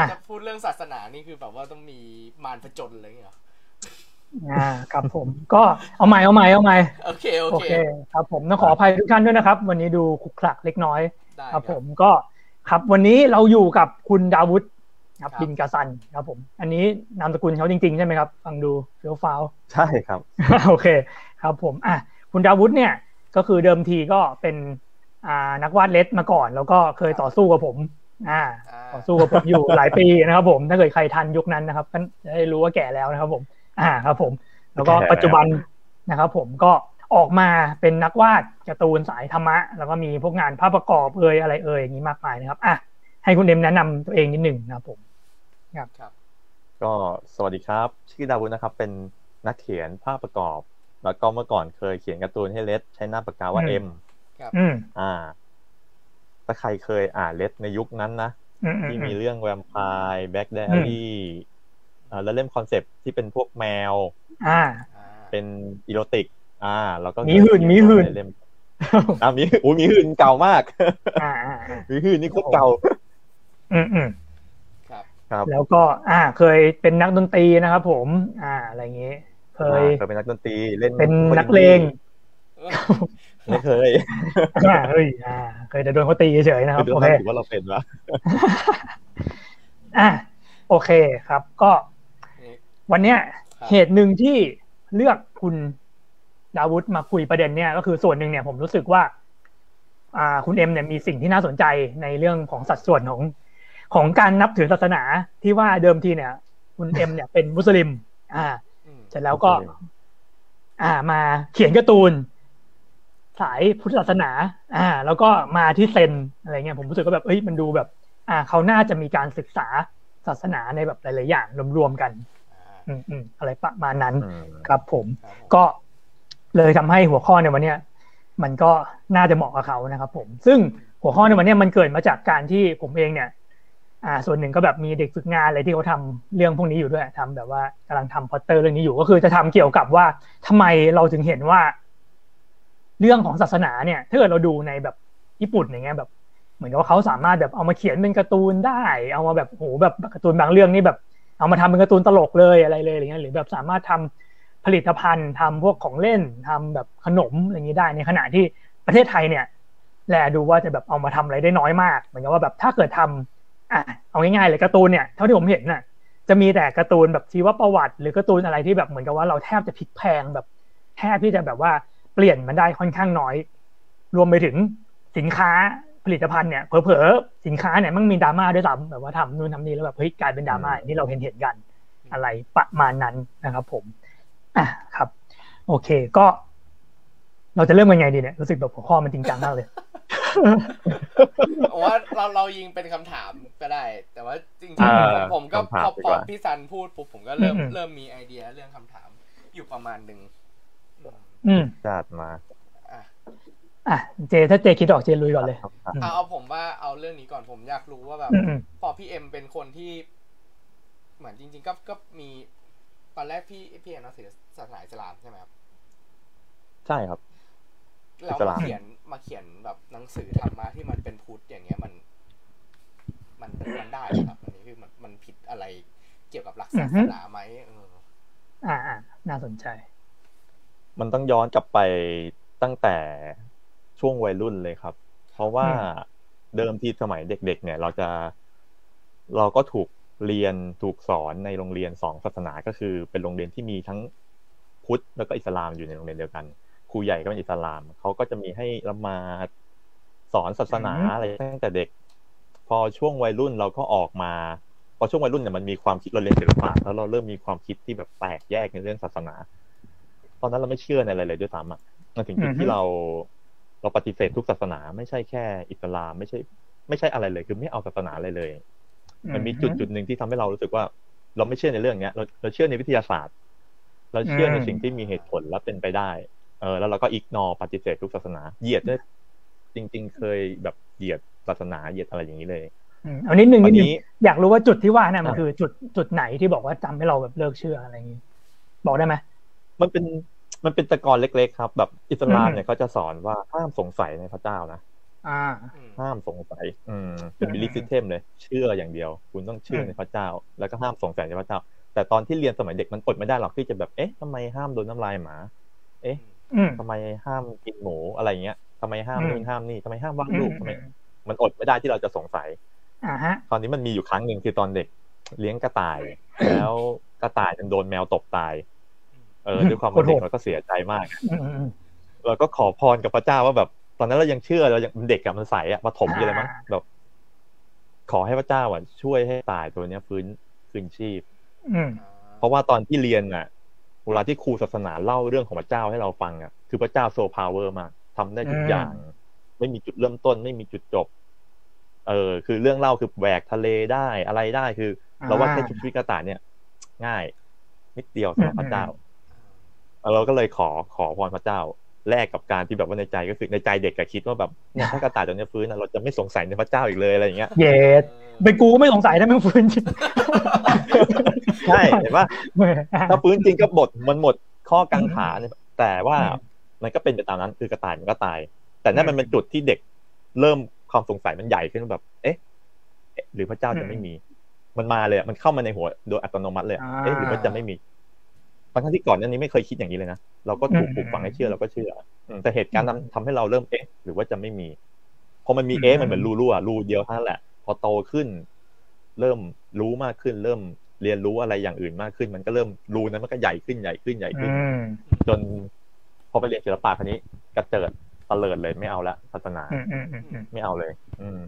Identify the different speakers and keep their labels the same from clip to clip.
Speaker 1: อะ
Speaker 2: จะพูดเรื่องศาสนานี่คือแบบว่าต้องมีมารผจญอะไรอย่างเงี้ยเหรอ
Speaker 1: อ่าครับผมก็เอาใหม่เอาใหม่เอาใหม่
Speaker 2: โอเคโอ
Speaker 1: โอ
Speaker 2: เค
Speaker 1: เคครับผมต้องขออภัยทุกท่านด้วยนะครับ วันนี้ดูขลุกขลักเล็กน้อย
Speaker 2: ได้
Speaker 1: ครับผมก็ครับวันนี้เราอยู่กับคุณดาวุฒิครับ
Speaker 2: ครับ
Speaker 1: บินกาซันครับผม อันนี้นามสกุลเขาจริงๆ ใช่ไหมครับ ฟังดูเฟี้ยวฟ้าว
Speaker 3: ใช่ครับ
Speaker 1: โอเคครับผมอะคุณดาวุฒิเนี่ยก็คือเดิมทีก็เป็นอ่านักวาดเล็ดมาก่อน แล้วก็เคยต่อสู้กับผม อ่า
Speaker 2: อ่า
Speaker 1: ต่อสู้กับผมอยู่หลายปีนะครับผม ถ้าเกิดใครทันยุคนั้นนะครับก็จะได้รู้ว่าแก่แล้วนะครับผม อ่าครับผม แล้วก็
Speaker 3: แก่แล้ว
Speaker 1: ปัจจุบันนะครับผมก็ออกมาเป็นนักวาดการ์ตูนสายธรรมะ แล้วก็มีพวกงานภาพประกอบเอ่ยอะไรเอ่ยอย่างนี้มากมายนะครับอะให้คุณเดมแนะนำตัวเองนิดหนึ่งนะครับผม
Speaker 2: ครับ
Speaker 3: ก็สวัสดีครับ ชื่อดาวุฒินะครับ เป็นนักเขียนภาพประกอบ แล้วก็เมื่อก่อนเคยเขียนการ์ตูนให้เลดใช้หน้าปากกาว่า
Speaker 1: อืม
Speaker 3: เอ็ม
Speaker 1: อืม
Speaker 3: อ่า ถ้าใครเคยอ่านเลดในยุคนั้นนะ
Speaker 1: อืมอืม
Speaker 3: ที่
Speaker 1: อื
Speaker 3: มี
Speaker 1: ม
Speaker 3: เรื่องแวมไพร์แบ็กไดอารี่อ่าแล้วเล่มคอนเซปต์ที่เป็นพวกแมว
Speaker 1: อ่า
Speaker 2: อ่า
Speaker 3: เป็นอีโรติก อ่า แล้วก็
Speaker 1: มีหื่นมีหื่น
Speaker 3: ใเล่มอ่ามีโอ้ยมีหื่นเก่ามาก
Speaker 1: อ่าอ่าอ่า
Speaker 3: มีหื่นนี่โคตรเก่า
Speaker 1: อืมอืม
Speaker 2: ครับ
Speaker 3: ครับ
Speaker 1: แล้วก็ อ่า เคยเป็นนักดนตรีนะครับผม อ่า อะไรอย่างงี้เคย
Speaker 3: เคยเป็นนักดนตรีเล่น
Speaker 1: เป็นนักเลง
Speaker 3: ไม่เคย
Speaker 1: อ่าเฮ้ยอ่าเคยแต่โดนเขาตีเฉยๆนะครับ
Speaker 3: คือ
Speaker 1: โอ
Speaker 3: เรา
Speaker 1: เค
Speaker 3: ถือว่าเราเป็นวะ
Speaker 1: อะโอเคครับ ก็
Speaker 2: นี่
Speaker 1: วันเนี้ย
Speaker 2: ครับ
Speaker 1: เหตุหนึ่งที่เลือกคุณดาวุฒมาคุยประเด็นเนี่ยก็คือส่วนหนึ่งเนี่ยผมรู้สึกว่าอ่าคุณเอ็มเนี่ยมีสิ่งที่น่าสนใจในเรื่องของสัดส่วนของของการนับถือศาสนาที่ว่าเดิมทีเนี่ย คุณเอ็มเนี่ยเป็นมุสลิม อ่า
Speaker 2: อืม
Speaker 1: เสร็จแล้วก็ อ่ามาเขียนการ์ตูน สายพุทธศาสนา อ่า แล้วก็มาที่เซนอะไรเงี้ยผมรู้สึกว่าแบบเอ้ยมันดูแบบ อ่าเขาน่าจะมีการศึกษาศาสนาในแบบหลาย ๆ อย่างรวมๆกัน
Speaker 2: อ่า
Speaker 1: อืมอืมอะไรประมาณนั้น
Speaker 3: อืม
Speaker 1: ครับผม
Speaker 2: ครับผม
Speaker 1: ก็เลยทำให้หัวข้อในวันเนี้ยมันก็น่าจะเหมาะกับเขานะครับผม ซึ่งหัวข้อในวันเนี้ยมันเกิดมาจากการที่ผมเองเนี่ย อ่า ส่วนหนึ่งก็แบบมีเด็กฝึกงานอะไรที่เขาทำเรื่องพวกนี้อยู่ด้วยทำแบบว่ากำลังทำพอตเตอร์เรื่องนี้อยู่ก็คือจะทำเกี่ยวกับว่าทำไมเราถึงเห็นว่า เรื่องของศาสนาเนี่ย ถ้าเกิดเราดูในแบบญี่ปุ่นอย่างเงี้ยแบบ เหมือนกับว่าเขาสามารถแบบเอามาเขียนเป็นการ์ตูนได้ เอามาแบบโหแบบการ์ตูนบางเรื่องนี่แบบ เอามาทำเป็นการ์ตูนตลกเลยอะไรเลยอะไรเงี้ยหรือแบบสามารถทำผลิตภัณฑ์ทำพวกของเล่นทำแบบขนมอะไรอย่างี้ได้ในขณะที่ประเทศไทยเนี่ยแลดูว่าจะแบบเอามาทำอะไรได้น้อยมาก เหมือนกับว่าแบบถ้าเกิดทำอะเอาง่ายๆเลยการ์ตูนเนี่ยเท่าที่ผมเห็นน่ะจะมีแต่การ์ตูนแบบชีวประวัติ หรือการ์ตูนอะไรที่แบบเหมือนกับว่าเราแทบจะพลิกแพงแบบแทบที่จะแบบว่า เปลี่ยนมันได้ค่อนข้างน้อย รวมไปถึงสินค้าผลิตภัณฑ์เนี่ยเผลอๆสินค้าเนี่ยมันมีดราม่าด้วยซ้ำแบบว่าทำนู่นทำนี่แล้วแบบเฮ้ยกลายเป็นดราม่าอย่างที่เราเห็นเห็นๆกัน อะไรประมาณนั้นนะครับ ผมอะครับ โอเคก็ เราจะเริ่มกันไงดีเนี่ยรู้สึกแบบหัวข้อมันจริงจังมากเลย
Speaker 2: ผมว่าเราเรายิงเป็นคำถามก็ได้ แต่ว่าจริง
Speaker 3: อ่า
Speaker 2: ๆผมผมก็
Speaker 3: คำถาม
Speaker 2: พอ
Speaker 3: ดี
Speaker 2: พอก
Speaker 3: ว่า
Speaker 2: พี่ซันพูดปุ๊บผมก็เริ่ม
Speaker 1: อืม
Speaker 2: เริ่มมีไอเดียเรื่องคำถามอยู่ประมาณหนึ่ง อืม
Speaker 1: อืม
Speaker 3: จัดมา
Speaker 2: อะ
Speaker 1: อะเจ ถ้าเจคิดออกเจลุยก่อนเลย
Speaker 3: ครับ
Speaker 1: อืม
Speaker 2: เอาเอาผมว่าเอาเรื่องนี้ก่อนผมอยากรู้ว่าแบบ
Speaker 1: อืมอืม
Speaker 2: พอพี่เอ็มเป็นคนที่ เหมือนจริง ๆ ก็ก็มีตอนแรกพี่พี่เอ็มนับถือศาสนาอิสลามใช่ไหมครับ
Speaker 3: ใช่ครับ
Speaker 2: เรา
Speaker 3: อิสลาม
Speaker 2: มาเขียนมาเขียนแบบหนังสือธรรมะที่มันเป็นพุทธอย่างเงี้ยมัน มันมันได้เหรอครับอันนี้คือมันมันผิดอะไรเกี่ยวกับหลักศาสนาไหมเออ
Speaker 1: อ่าอ่าน่าสนใจ
Speaker 3: มันต้องย้อนกลับไปตั้งแต่ช่วงวัยรุ่นเลยครับ เพราะว่า
Speaker 1: อืม
Speaker 3: เดิมที่สมัยเด็ก ๆ เนี่ย เราจะเราก็ถูกเรียนถูกสอนในโรงเรียนสองศาสนาก็คือ เป็นโรงเรียนที่มีทั้งพุทธแล้วก็อิสลามอยู่ในโรงเรียนเดียวกันครูใหญ่ก็เป็นอิสลามเขาก็จะมีให้ละหมาดสอนศาสนา
Speaker 1: อืม
Speaker 3: อะไรตั้งแต่เด็ก พอช่วงวัยรุ่นเราก็ออกมาพอช่วงวัยรุ่นเนี่ยมันมีความคิดเราเรียนศิลปะแล้วเราเริ่มมีความคิดที่แบบแตกแยกในเรื่องศาสนา ตอนนั้นเราไม่เชื่อในอะไรเลยด้วยซ้ำอะมันถึงจุด
Speaker 1: อือฮึ
Speaker 3: ที่เรา เราปฏิเสธทุกศาสนา ไม่ใช่แค่ อิสลามไม่ใช่ ไม่ใช่อะไรเลย คือไม่เอาศาสนาอะไรเลย มันมีจุดจุดหนึ่งที่ทำให้เรารู้สึกว่า เราไม่เชื่อในเรื่องเนี้ย เราเราเชื่อในวิทยาศาสตร์ เราเชื่อใน
Speaker 1: อืม
Speaker 3: สิ่งที่มีเหตุผลและเป็นไปได้เออแล้วเราก็อิกนอปฏิเสธทุกศาสนาเหยียดด้วยจริง ๆ เคยแบบเหยียดศาสนาเหยียดอะไรอย่างนี้เลย
Speaker 1: อืมเอานิดนึง
Speaker 3: วั
Speaker 1: นิ
Speaker 3: น
Speaker 1: ดนึง
Speaker 3: นี้
Speaker 1: อยากรู้ว่าจุดที่ว่าเนี่ยมัน
Speaker 3: อะ
Speaker 1: คือจุดจุดไหนที่บอกว่าจำให้เราแบบเลิกเชื่ออะไรอย่างงี้ บอกได้ไหม
Speaker 3: มันเป็นมันเป็นตะกอนเล็ก ๆ ครับ แบบอิสลาม
Speaker 1: อืม
Speaker 3: เนี่ยเขาจะสอนว่าห้ามสงสัยในพระเจ้านะ
Speaker 1: อ่า
Speaker 2: อืม
Speaker 3: ห้ามสงสัย อืม เป็น
Speaker 1: อืม
Speaker 3: belief system เลย เชื่ออย่างเดียว คุณต้องเชื่ออ
Speaker 1: ม
Speaker 3: ในพระเจ้า แล้วก็ห้ามสงสัยในพระเจ้า แต่ตอนที่เรียนสมัยเด็กมันอดไม่ได้หรอกที่จะแบบเอ๊ะทำไมห้ามโดนน้ำลายหมา เอ๊ะ
Speaker 1: อืม
Speaker 3: ทำไมห้ามกินหมูอะไรเงี้ยทำไมห้าม
Speaker 1: อืม
Speaker 3: นู่นห้ามนี่ทำไมห้ามวาด
Speaker 1: อื
Speaker 3: รู
Speaker 1: ม
Speaker 3: ปทำไมมันอดไม่ได้ที่เราจะสงสัย
Speaker 1: อ่าฮะ
Speaker 3: ตอนนี้มันมีอยู่ครั้งหนึ่งคือตอนเด็ก เลี้ยงกระต่าย แล้วกระต่ายมันโดนแมวตบตาย เออ
Speaker 1: อืม
Speaker 3: ด้วยความเป็น
Speaker 1: โคตร
Speaker 3: เด็
Speaker 1: โห
Speaker 3: ก
Speaker 1: ด
Speaker 3: เราก็เสียใจมาก
Speaker 1: อืมอืมอืม
Speaker 3: เราก็ขอพรกับพระเจ้าว่าแบบ ตอนนั้นเรายังเชื่อเรายังเด็กอะมันใสอะประถมอยู่เลยมั้ง
Speaker 1: อ่า
Speaker 3: แบบ ขอให้พระเจ้าอะช่วยให้ต่ายตัวเนี้ยฟื้นคืนชีพ
Speaker 1: อืม
Speaker 3: เพราะว่าตอนที่เรียนอะเวลาที่ครูศาสนาเล่าเรื่องของพระเจ้าให้เราฟังอะคือพระเจ้า so power มากทำได้ทุกอย่าง ไม่มีจุดเริ่มต้น ไม่มีจุดจบ เออ คือเรื่องเล่าคือแหวกทะเลได้อะไรได้คือ เราว่าแค่ชุบชีวิตกระต่ายเนี่ย ง่าย นิดเดียวสำหรับพระเจ้า เราก็เลยขอขอพรพระเจ้าแลกกับการที่แบบว่าในใจก็คือในใจเด็กก็คิดว่าแบบเนี่ยถ้ากระต่ายตัวเนี้ยฟื้นนะเราจะไม่สงสัยในพระเจ้าอีกเลยอะไรอย่างเงี้ย
Speaker 1: เย็ดเป็นกูก็ไม่สงสัยถ้ามึงฟื้นจริง
Speaker 3: ใช่เห็นปะถ้าฟื้นจริงก็บทมันหมดข้อกังขาเนี่ยแต่ว่า
Speaker 1: อืม
Speaker 3: มันก็เป็นไปตามนั้นคือกระต่ายมันก็ตาย แต่นั่นมันเป็นจุดที่เด็กเริ่มความสงสัยมันใหญ่ขึ้นแบบ เอ๊ะเอ๊ะหรือพระเจ้าจะไม่มี มันมาเลยอะมันเข้ามาในหัวโดยอัตโนมัติเลยอะ
Speaker 1: อ่า
Speaker 3: เอ๊ะหรือว่าจะไม่มี ทั้งที่ก่อนหนั้นนี้ไม่เคยคิดอย่างนี้เลยนะ เราก็ถูก
Speaker 1: อืม
Speaker 3: ปลูกฝังให้เชื่อเราก็เชื่ออืมแต่เหตุการณ์นั้นทำให้เราเริ่มเอ๊ะหรือว่าจะไม่มี พอมันมี
Speaker 1: อืม
Speaker 3: เอ๊ะมันเหมือนรูรั่วรูเดียวเท่านั้นแหละ พอโตขึ้น เริ่มรู้มากขึ้น เริ่มเรียนรู้อะไรอย่างอื่นมากขึ้น มันก็เริ่มรูนั้นมันก็ใหญ่ขึ้นใหญ่ขึ้นใหญ่ขึ้น
Speaker 1: อืม
Speaker 3: จน พอไปเรียนศิลปะคันนี้กระเจิดตะเลิดเลยไม่เอาละศาสนา
Speaker 1: อืมอืมอืมอืม
Speaker 3: ไม่เอาเลย อืม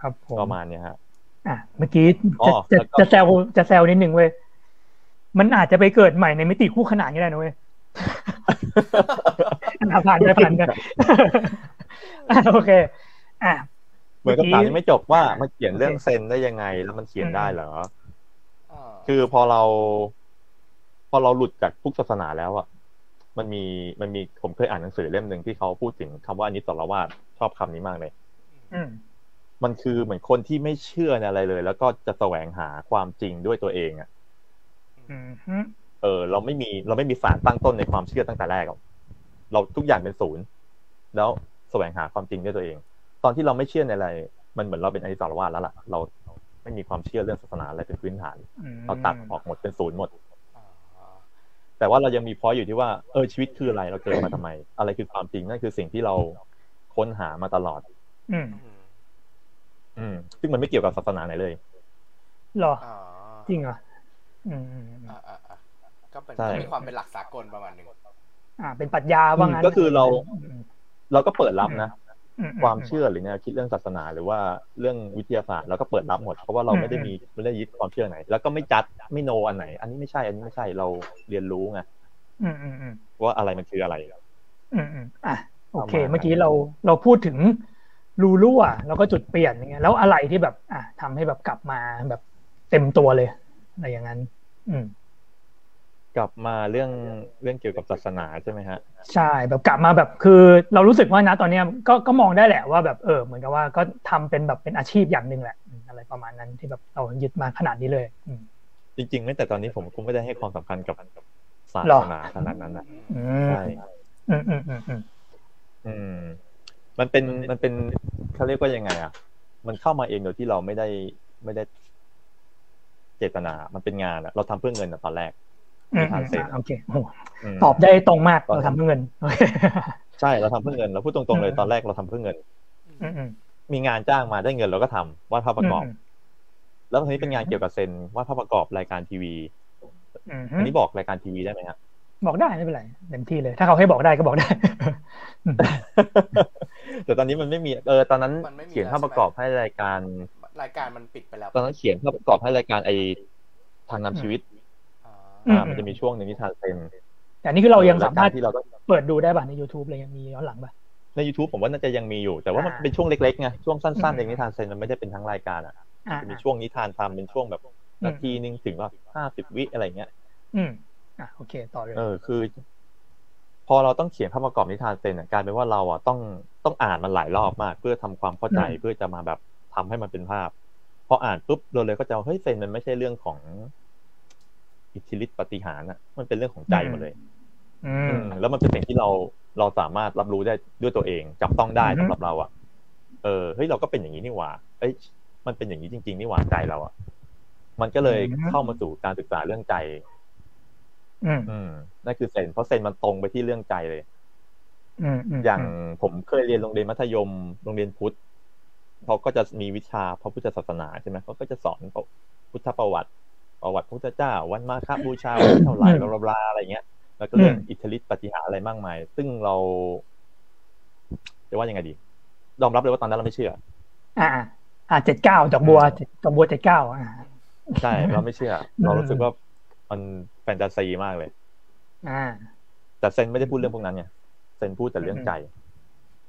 Speaker 1: ครับผม
Speaker 3: ประมาณเนี้ยฮะ
Speaker 1: อะเมื่อกี้
Speaker 3: อ๋
Speaker 1: จะ
Speaker 3: อ
Speaker 1: จะ
Speaker 3: แล้วก็
Speaker 1: จะแซวจะแซวนิดนึงเว้ย มันอาจจะไปเกิดใหม่ในมิติคู่ขนานก็ได้นะเว้ยอะผ่านไปผ่านไปอะโอเค อะ
Speaker 3: เหมือนกับ
Speaker 1: เมื่อกี้
Speaker 3: ถามยังไม่จบว่ามันเขียนเรื่องเซนได้ยังไง แล้วมันเขียนได้เหรอ
Speaker 2: อ่า
Speaker 3: คือพอเรา พอเราหลุดจากทุกศาสนาแล้วอะมันมีมันมีผมเคยอ่านหนังสือเล่มหนึ่งที่เขาพูดถึงคำว่าอนิสสรวาสชอบคำนี้มากเลย
Speaker 1: อืม
Speaker 3: มันคือเหมือนคนที่ไม่เชื่อในอะไรเลย แล้วก็จะแสวงหาความจริงด้วยตัวเองอะ
Speaker 1: อืมฮึ
Speaker 3: เออ เราไม่มีเราไม่มีสารตั้งต้นในความเชื่อตั้งแต่แรกหรอกเราทุกอย่างเป็นศูนย์ แล้วแสวงหาความจริงด้วยตัวเอง ตอนที่เราไม่เชื่อในอะไร มันเหมือนเราเป็นอนิสสรวาสแล้วล่ะ เราไม่มีความเชื่อเรื่องศาสนาอะไรเป็นพื้นฐาน
Speaker 1: อืม
Speaker 3: เราตัดออกหมดเป็นศูนย์หมด
Speaker 2: อ่า
Speaker 3: แต่ว่าเรายังมีพอยอยู่ที่ว่า เออชีวิตคืออะไร เราเกิดมาทำไม อะไรคือความจริงนั่นคือสิ่งที่เราค้นหามาตลอด
Speaker 1: อืม
Speaker 2: อืม
Speaker 3: อืมซึ่งมันไม่เกี่ยวกับศาสนาไหนเลย
Speaker 1: เหรอ
Speaker 2: อ่า
Speaker 1: จริงเหรอ อืมอืมอืม
Speaker 2: อ่าอ่าอ่าก็เป็น
Speaker 3: ใช่
Speaker 2: ก็มีความเป็นหลักสากลประมาณหนึ่ง
Speaker 1: อ่า เป็นปรัชญาว่างั้น
Speaker 3: ก็คือเรา
Speaker 1: อืม
Speaker 3: เราก็เปิดรับนะ
Speaker 1: อืม
Speaker 3: ความเชื่อหรือแนวคิดเรื่องศาสนาหรือว่าเรื่องวิทยาศาสตร์เราก็เปิดรับหมดเพราะว่าเราไม่ได้มีไม่ได้ยึดความเชื่อไหน แล้วก็ไม่จัดไม่โนอันไหน อันนี้ไม่ใช่ อันนี้ไม่ใช่เราเรียนรู้ไง
Speaker 1: อืมอืมอืม
Speaker 3: ว่าอะไรมันคืออะไร
Speaker 1: อืมอืมอะโอเค
Speaker 3: ประมาณนั้น
Speaker 1: เมื่อกี้เราเราพูดถึงรูรั่วแล้วก็จุดเปลี่ยนอย่างเงี้ยแล้วอะไรที่แบบ อะทำให้แบบกลับมาแบบเต็มตัวเลย อะไรอย่างนั้น อืม
Speaker 3: กลับมาเรื่องเรื่องเกี่ยวกับศาสนาใช่ไหมฮะ
Speaker 1: ใช่แบบกลับมาแบบคือ เรารู้สึกว่านะตอนเนี้ยก็ก็มองได้แหละว่าแบบเออเหมือนกับว่าก็ทำเป็นแบบเป็นอาชีพอย่างหนึ่งแหละอืมอะไรประมาณนั้นที่แบบเรายึดมาขนาดนี้เลย อืม
Speaker 3: จริงๆไม่แต่ตอนนี้ผมคงไม่ได้ให้ความสำคัญกับศา
Speaker 1: หรอ
Speaker 3: สนาขนาดนั้นนะ
Speaker 1: อืม
Speaker 3: ใช่
Speaker 1: อืมอืมอืมอืม
Speaker 3: อืมมันเป็นมันเป็นเขาเรียกว่ายังไงอะ มันเข้ามาเองโดยที่เราไม่ได้ไม่ได้ เจตนา มันเป็นงานอะเราทำเพื่อเงินอะตอนแรก
Speaker 1: อืม
Speaker 3: ทานเสร็จ
Speaker 1: อะโอเคโอ้
Speaker 3: ม
Speaker 1: ตอบได้ตรงมาก
Speaker 3: ตอน
Speaker 1: เราทำเพื่อเงินโอเค
Speaker 3: ใช่เราทำเพื่อเงินเราพูดตรงๆเลย
Speaker 1: อืม
Speaker 3: ตอนแรกเราทำเพื่อเงิน
Speaker 1: อืมอืม
Speaker 3: มีงานจ้างมาได้เงินเราก็ทำวาดภาพประกอบ
Speaker 1: อืม
Speaker 3: แล้วทีนี้เป็นงานเกี่ยวกับเซนวาดภาพประกอบรายการทีวี
Speaker 1: อืม
Speaker 3: อันนี้บอกรายการทีวีได้ไหมฮะ
Speaker 1: บอกได้ไม่เป็นไรเต็มที่เลย ถ้าเขาให้บอกได้ก็บอกได้อืม
Speaker 3: แต่ตอนนี้มันไม่มีเออตอนนั้น
Speaker 2: มันไม่มี
Speaker 3: เขียนภาพประกอบให้รายการ
Speaker 2: รายการมันปิดไปแล้ว
Speaker 3: ตอนนั้นเขียนภาพประกอบให้รายการไอทางนำชีวิต
Speaker 2: อ่า
Speaker 1: อืม
Speaker 3: อ่ามันจะมีช่วงหนึ่งที่ทานเซน
Speaker 1: แต่นี่คือเรายังสามารถ
Speaker 3: ยกที่เราต้อง
Speaker 1: เปิดดูได้ป่ะใน YouTube อะไรเงี้ยมีย้อนหลังป่ะ
Speaker 3: ใน YouTube ผมว่าน่าจะยังมีอยู่ แต่ว่ามัน
Speaker 1: อ่า
Speaker 3: เป็นช่วงเล็กๆไงช่วงสั้น
Speaker 1: อื
Speaker 3: ๆ
Speaker 1: ม
Speaker 3: เองนิทานเซนมันไม่ได้เป็นทั้งรายการอะ
Speaker 1: อ่า
Speaker 3: จะมีช่วงนิทานทำเป็นช่วงแบบ
Speaker 1: อืม
Speaker 3: นาทีหนึงถึงว่าห้าสิบวิอะไรเงี้ย
Speaker 1: อืมอะโอเคต่อเลย
Speaker 3: เออคือ พอเราต้องเขียนภาพประกอบนิทานเซนอะกลายเป็นว่าเราอะต้องต้องอ่านมันหลายรอบมาก เพื่อทำความเข้าใจเพื่อจะมาแบบ ทำให้มันเป็นภาพ พออ่านปุ๊บเราเลยก็จะว่าเฮ้ยเซนมันไม่ใช่เรื่องของอิทธิฤทธิปาฏิหารย์อะมันเป็นเรื่องของใจหมดเลย
Speaker 1: อื
Speaker 3: อื
Speaker 1: ม
Speaker 3: มแล้วมันเป็นสิ่งที่เราเราสามารถรับรู้ได้ด้วยตัวเอง จับต้องได้
Speaker 1: อือฮึ
Speaker 3: สำหรับเราอะเออเฮ้ยเราก็เป็นอย่างนี้นี่หว่า เอ้ย มันเป็นอย่างนี้จริง ๆ นี่หว่าใจเราอะมันก็เลยเข้ามาสู่การศึกษาเรื่องใจ
Speaker 1: อืม
Speaker 3: อืมนั่นคือเซนเพราะเซนมันตรงไปที่เรื่องใจเลย
Speaker 1: อืมอืม
Speaker 3: อย่างผมเคยเรียนโรงเรียนมัธยมโรงเรียนพุทธ เขาก็จะมีวิชาพระพุทธศาสนาใช่ไหมเขาก็จะสอนพุทธประวัติ ประวัติพระพุทธเจ้า วันมาฆบูชาวันเท่าไหร่บลาบลาอะไรเงี้ย แล้วก็เรื่องอิทธิฤทธิปฏิหารย์อะไรมากมาย ซึ่งเราจะว่ายังไงดี ยอมรับเลยว่าตอนนั้นเราไม่เชื่อ
Speaker 1: อ่า อ่าเจ็ดเก้าดอกบัวดอกบัวเจ็ดเก้าอ่า
Speaker 3: ใช่เราไม่เชื่อ เรารู้สึกว่ามันแฟนตาซีมากเลย
Speaker 1: อ่า
Speaker 3: แต่เซนไม่ได้พูดเรื่องพวกนั้นไงเซนพูดแต่เรื่องใจ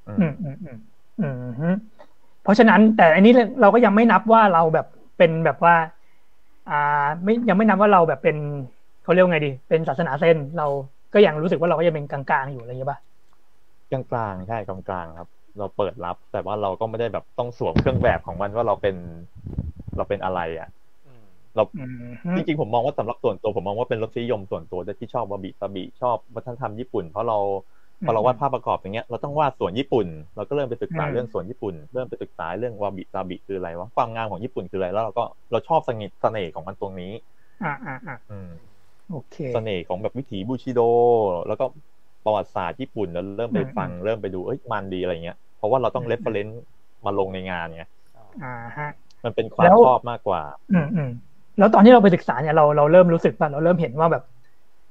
Speaker 3: อืม
Speaker 1: อืมอืมอืมอืมฮึ เพราะฉะนั้นแต่อันนี้เราก็ยังไม่นับว่าเราแบบเป็นแบบว่า อ่าไม่ยังไม่นับว่าเราแบบเป็นเขาเรียกว่าไงดี เป็นศาสนาเซนเราก็ยังรู้สึกว่าเราก็ยังเป็นกลางๆอยู่อะไรอย่างเงี้ยป่ะ
Speaker 3: กลางๆใช่กลางๆครับ เราเปิดรับ แต่ว่าเราก็ไม่ได้แบบต้องสวมเครื่องแบบของมันว่าเราเป็นเราเป็นอะไรอะ
Speaker 2: อืม
Speaker 3: เรา
Speaker 1: อืมฮึ
Speaker 3: จริงๆผมมองว่าสำหรับส่วนตัวผมมองว่าเป็นรสนิยมส่วนตัวด้วยที่ชอบบาบิซาบิชอบวัฒนธรรมญี่ปุ่น เพราะเรา พอเราวาดภาพประกอบอย่างเงี้ยเราต้องวาดสวนญี่ปุ่น เราก็เริ่มไปศึกษาเรื่องสวนญี่ปุ่น เริ่มไปศึกษาเรื่องวาบิซาบิคืออะไรวะความงามของญี่ปุ่นคืออะไรแล้วเราก็เราชอบเสน่ห์เสน่ห์ของมันตรงนี้
Speaker 1: อ่าอ่าอ่า
Speaker 3: อืม
Speaker 1: โอเค
Speaker 3: เสน่ห์ของแบบวิถีบูชิโด แล้วก็ประวัติศาสตร์ญี่ปุ่นแล้วเริ่มไปฟังเริ่มไปดูเอ้ยมันดีอะไรเงี้ยเพราะว่าเราต้อง reference มาลงในงานไง
Speaker 2: อ๋อ
Speaker 1: อ่าฮะ
Speaker 3: มันเป็นความ
Speaker 1: แล้ว
Speaker 3: ชอบมากกว่า
Speaker 1: อืมอืมแล้วตอนที่เราไปศึกษาเนี่ยเราเราเริ่มรู้สึกป่ะเราเริ่มเห็นว่าแบบ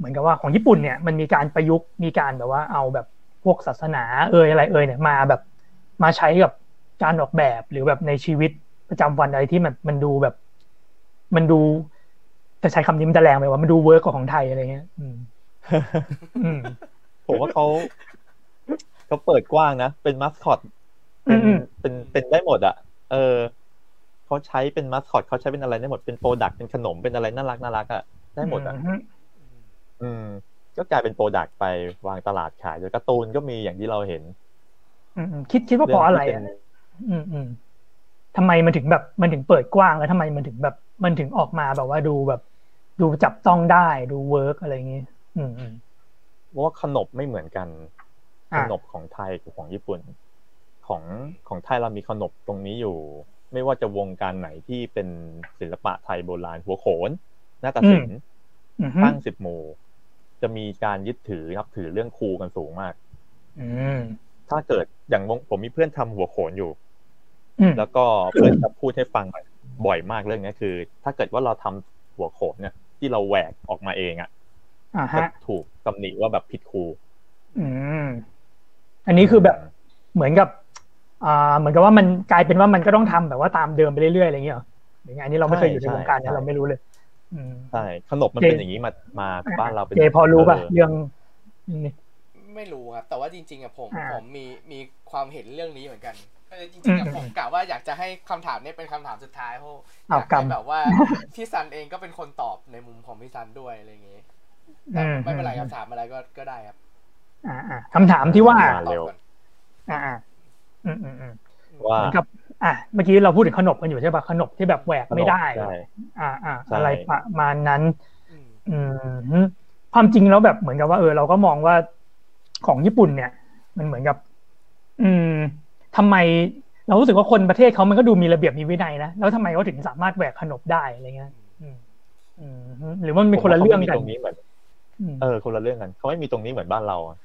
Speaker 1: เหมือนกับว่าของญี่ปุ่นเนี่ยมันมีการประยุกต์มีการแบบว่าเอาแบบพวกศาสนาเอ่ยอะไรเอ่ยเนี่ยมาแบบมาใช้กับการออกแบบหรือแบบในชีวิตประจำวันอะไรที่มันมันดูแบบ มันดูจะใช้คำนี้มันจะแรงไปว่ามันดู work กว่าของไทยอะไรเงี้ย อืมอืม
Speaker 3: ผมว่าเขาเขาเปิดกว้างนะ เป็นมัสคอตเป็น
Speaker 1: อืม
Speaker 3: เป็นเป็นได้หมดอะ เออเขาใช้เป็นมัสคอตเขาใช้เป็นอะไรได้หมดเป็น product เป็นขนมเป็นอะไรน่ารักน่ารักอะได้หมดอะ
Speaker 1: อืม
Speaker 3: อืม ก็กลายเป็น product ไปวางตลาดขายโดยการ์ตูนก็มีอย่างที่เราเห็น
Speaker 1: อืมอืมคิดคิดว่าเพราะอะไร
Speaker 3: ที่
Speaker 1: อะ
Speaker 3: เป็น
Speaker 1: อืมอืมทำไมมันถึงแบบมันถึงเปิดกว้างแล้วทำไมมันถึงแบบมันถึงออกมาแบบว่าดูแบบ ดูจับต้องได้ดู work อะไรอย่างงี้อืมอืม
Speaker 3: เพราะว่าขนบไม่เหมือนกัน
Speaker 1: อะข
Speaker 3: นบของไทยกับของญี่ปุ่น ของของไทยเรามีขนบตรงนี้อยู่ ไม่ว่าจะวงการไหนที่เป็นศิลปะไทยโบราณหัวโขนหน้าตาศิลป์
Speaker 1: อืม
Speaker 3: ช่างสิบหมู่ จะมีการยึดถือนับถือเรื่องครูกันสูงมาก
Speaker 1: อืม
Speaker 3: ถ้าเกิดอย่างวงผมมีเพื่อนทำหัวโขนอยู่
Speaker 1: อืม
Speaker 3: แล้วก็เพื่อนจะพูดให้ฟังบ่อยมากเรื่องนี้คือ ถ้าเกิดว่าเราทำหัวโขนเนี่ย ที่เราแหวกออกมาเองอะ
Speaker 1: อ่า
Speaker 3: จะ
Speaker 1: ฮะ
Speaker 3: ถูกตำหนิว่าแบบผิดครู
Speaker 1: อืมอันนี้คือแบบเหมือนกับอ่าเหมือนกับว่ามันกลายเป็นว่ามันก็ต้องทำแบบว่าตามเดิมไปเรื่อยๆอะไรอย่างเงี้ยเหรอหรือไงอันนี้เราไม่เคยอยู่ในวงการเนี่ยเราไม่รู้เลยอืม
Speaker 3: ใช่ขนมมัน
Speaker 1: เจ
Speaker 3: เป็นอย่างนี้มามาบ้านเราเป็น
Speaker 1: เจพอรู้ป่ะ
Speaker 3: เออ
Speaker 1: เรื่องนี่
Speaker 2: ไม่รู้ครับ แต่ว่าจริงๆอะผม
Speaker 1: อ่า
Speaker 2: ผมมีมีความเห็นเรื่องนี้เหมือนกันเออจริงๆอะ
Speaker 1: อืม
Speaker 2: ผมกะว่าอยากจะให้คำถามเนี้เป็นคำถามสุดท้ายเพราะอ
Speaker 1: อ้าวยา
Speaker 2: ก
Speaker 1: กรร
Speaker 2: ให้
Speaker 1: ม
Speaker 2: แบบว่าพี่ซันเองก็เป็นคนตอบในมุมของพี่ซันด้วยอะไรอย่างงี้แต่
Speaker 1: อืม
Speaker 2: ไม่เป็นไรครับถามอะไรก็ก็ได้ครับ
Speaker 1: อ่าอ่าคำถามที่ว่า
Speaker 3: อ่
Speaker 2: ตอบ
Speaker 3: เร็ว
Speaker 2: ก่อน
Speaker 1: อ่าอ่าอืมอืมอืม
Speaker 3: ว่า
Speaker 1: เหมื อนกับอะเมื่อกี้เราพูดถึงขนมกันอยู่ใช่ป่ะขนมที่แบบแหวกไม่ได้
Speaker 3: ใช่
Speaker 1: อ่าอ่า
Speaker 3: ใช่
Speaker 1: อะไรประมาณนั้น
Speaker 2: อืม
Speaker 1: อืมความจริงแล้วแบบเหมือนกับว่าเออเราก็มองว่าของญี่ปุ่นเนี่ย มันเหมือนกับ อืมทำไม เรารู้สึกว่าคนประเทศเขามันก็ดูมีระเบียบมีวินัยนะแล้วทำไมเขาถึงสามารถแหวกขนบได้อะไรเงี้ยอืมอืมหรือว่ามันเป็นคนละเรื่องกัน
Speaker 3: ผมว่าขาไม่มีตรงนี้เหมือน
Speaker 1: อืม
Speaker 3: เออ คนละเรื่องกันเขาไม่มีตรงนี้เหมือนบ้านเราอะ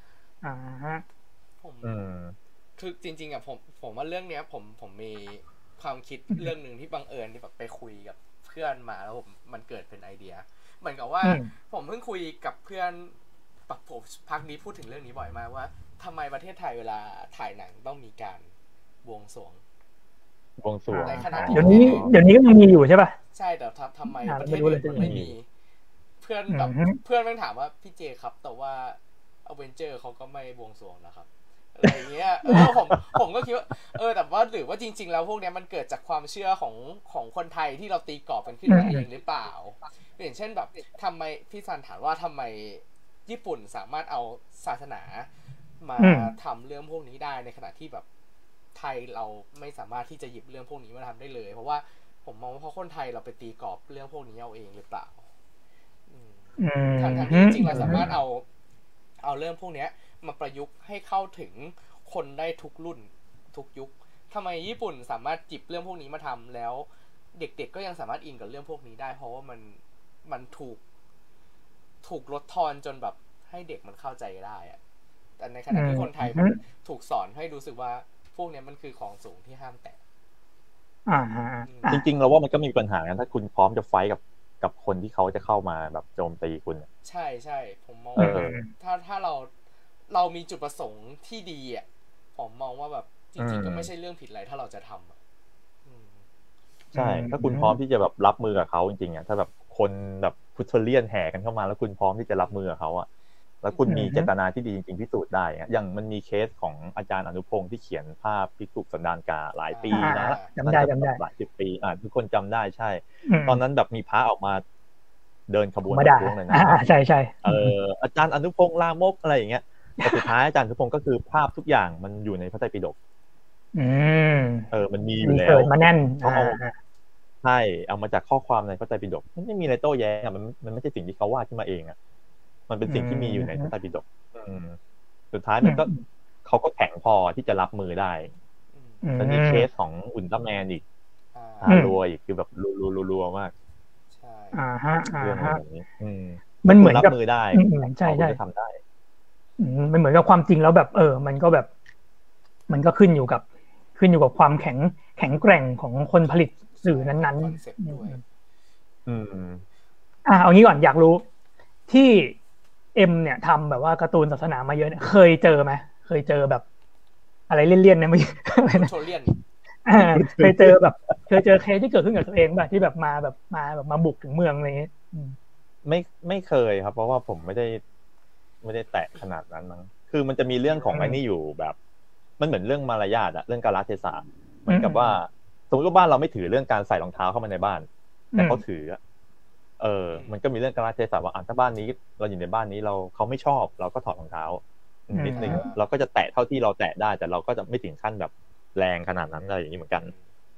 Speaker 1: อ่าฮะ
Speaker 2: ผม
Speaker 3: อืม
Speaker 2: คือจริงๆอะผมผมว่าเรื่องเนี้ย ผมผมมีความคิดเรื่องหนึ่งที่บังเอิญที่แบบไปคุยกับเพื่อนมาแล้วผมมันเกิดเป็นไอเดีย เหมือนกับว่า
Speaker 1: อืม
Speaker 2: ผมเพิ่งคุยกับเพื่อนแบบผมพักนี้พูดถึงเรื่องนี้บ่อยมากว่าทำไมประเทศไทยเวลาถ่ายหนังต้องมีการบวงสรวง
Speaker 3: วงสรวง
Speaker 2: ในขณะที่
Speaker 1: เดี๋ยวนี้เดี๋ยวนี้ก็ยังมีอยู่ใช่ป่ะ
Speaker 2: ใช่แต่ทำทำไม
Speaker 1: อ่า
Speaker 2: ประเท
Speaker 1: ไม่
Speaker 2: ศ
Speaker 1: รู้เลย
Speaker 2: อื่นมันไม่มี เพื่อนแบบ
Speaker 1: อืม
Speaker 2: เพื่อนแม่งถามว่าพี่เจครับ แต่ว่าอเวนเจอร์เขาก็ไม่บวงสรวงนะครับ อะไรอย่างเงี้ยเออผมผมก็คิดว่าเออแต่ว่าหรือว่าจริง ๆ แล้วพวกเนี้ยมันเกิดจากความเชื่อของของคนไทยที่เราตีกรอบกันขึ้นมา
Speaker 1: อืม
Speaker 2: เองหรือเปล่าอย่างเช่นแบบทำไมพี่ซันถามว่าทำไมญี่ปุ่นสามารถเอาศาสนามา
Speaker 1: อืม
Speaker 2: ทำเรื่องพวกนี้ได้ในขณะที่แบบไทยเราไม่สามารถที่จะหยิบเรื่องพวกนี้มาทำได้เลย เพราะว่าผมมองว่าเพราะคนไทยเราไปตีกรอบเรื่องพวกนี้เอาเองหรือเปล่าอืม
Speaker 1: อืม
Speaker 2: ทั้งทั้งที่จริงๆเราสามารถเอา เอาเรื่องพวกเนี้ย มาประยุกต์ให้เข้าถึงคนได้ทุกรุ่นทุกยุคทำไมญี่ปุ่นสามารถจิบเรื่องพวกนี้มาทำแล้ว เด็กๆก็ยังสามารถอินกับเรื่องพวกนี้ได้ เพราะว่ามันมันถูกถูกลดทอนจนแบบให้เด็กมันเข้าใจได้อะแต่ในขณะที่คนไทยมันถูกสอนให้รู้สึกว่าพวกเนี้ยมันคือของสูงที่ห้ามแตะ
Speaker 1: อ่าฮะอะ
Speaker 3: จริงๆเราว่ามันก็มีปัญหานะถ้าคุณพร้อมจะไฟท์กับกับคนที่เขาจะเข้ามาแบบโจมตีคุณอะ
Speaker 2: ใช่ใช่ผมมอง
Speaker 3: เอ
Speaker 2: ว่า
Speaker 3: อ
Speaker 2: ถ้าถ้าเรา เรามีจุดประสงค์ที่ดีอะผมมองว่าแบบจริงๆก็ไม่ใช่เรื่องผิดอะไรถ้าเราจะทำอะอืม
Speaker 3: ใช่ ถ้าคุณพร้อมที่จะแบบรับมือกับเขาจริงๆอะถ้าแบบคนแบบพุทธเลียนแห่กันเข้ามา แล้วคุณพร้อมที่จะรับมือกับเขาอะแล้วคุณมีเจตนาที่ดีจริงๆพิสูจน์ได้อะอย่างมันมีเคสของอาจารย์อนุพงศ์ที่เขียนภาพพิกุสันดานกาหลายปี
Speaker 1: อ่า
Speaker 3: นะ
Speaker 1: จำได้จำได้
Speaker 3: หลายสิบปีอ่าทุกคนจำได้ใช่
Speaker 1: อืม
Speaker 3: ตอนนั้นแบบมีพระออกมาเดินขบวน
Speaker 1: มาด่า
Speaker 3: ประท้วงเลยนะ
Speaker 1: อ่าใช่ใช่
Speaker 3: เอออาจารย์อนุพงศ์ลามกอะไรอย่างเงี้ย แต่สุดท้ายอาจารย์อนุพงศ์ก็คือภาพทุกอย่างมันอยู่ในพระไตรปิฎก
Speaker 1: อืม
Speaker 3: เออ มันมีอยู่
Speaker 1: มี
Speaker 3: แล้
Speaker 1: เกิ
Speaker 3: ว
Speaker 1: ดมาแน่น
Speaker 3: เขา
Speaker 1: อ่า
Speaker 3: เอาใช่เอามาจากข้อความในพระไตรปิฎกมันไม่มีอะไรโต้แย้งอะมันมันไม่ใช่สิ่งที่เขาวาดขึ้นมาเองอะมันเป็นสิ่งที่มีอยู่ในพระไตรปิฎกอืมสุดท้ายมันก็เขาก็แข็งพอที่จะรับมือได้
Speaker 2: อืม
Speaker 1: อืม
Speaker 3: มันมีเคสของอุลตร้าแมนอีก
Speaker 2: อ่า
Speaker 3: ฮารัวอีกคือแบบรัวๆๆๆมาก
Speaker 2: ใช่
Speaker 1: อ่าฮะอ่า
Speaker 3: เรื่องอะไร
Speaker 1: ฮะ
Speaker 3: แบบนี้อืม
Speaker 1: มันเหมือน
Speaker 3: รับ
Speaker 1: กับ
Speaker 3: มือได้
Speaker 1: อืมอืมใช่ใช่
Speaker 3: เขาก็จะทำได้
Speaker 1: อื มมันเหมือนกับความจริงแล้วแบบ เออ มันก็แบบ มันก็ขึ้นอยู่กับ ขึ้นอยู่กับความแข็งแข็งแกร่งของคนผลิตสื่อนั้น
Speaker 2: concept ด้วย
Speaker 1: ๆ
Speaker 3: อืม
Speaker 1: อะเอางี้ก่อนอยากรู้ ที่เอ็มเนี่ยทำแบบว่าการ์ตูนศาสนามาเยอะเนี่ยเคยเจอไหมเคยเจอแบบ อะไรเลี่ยนๆเนี่ยไม่อะไรนะ
Speaker 2: โทเลียน
Speaker 1: อ่าเคยเจอแบบเคยเจอเคสที่เกิดขึ้นกับตัวเองแบบที่แบบมาแบบมาแบบมาบุกถึงเมืองอะไรอย่างเงี้ยอืม
Speaker 3: ไม่ไม่เคยครับ เพราะว่าผมไม่ได้ ไม่ได้แตะขนาดนั้นมั้งคือมันจะมีเรื่องของ
Speaker 1: อืม
Speaker 3: ไอ้นี่อยู่แบบ มันเหมือนเรื่องมารยาทอะเรื่องการรัเทศะเหมือนกับ
Speaker 1: อืม
Speaker 3: ว่าสมมติว่าบ้านเราไม่ถือเรื่องการใส่รองเท้าเข้ามาในบ้าน แต่เขาถืออะเออ มันก็มีเรื่องการรัเทศะว่าอะถ้าบ้านนี้เราอยู่ในบ้านนี้เราเขาไม่ชอบ เราก็ถอดรองเท้าอืมนิดนึง
Speaker 2: อืม
Speaker 3: เราก็จะแตะเท่าที่เราแตะได้ แต่เราก็จะไม่ถึงขั้นแบบแรงขนาดนั้นอะไรอย่างนี้เหมือนกัน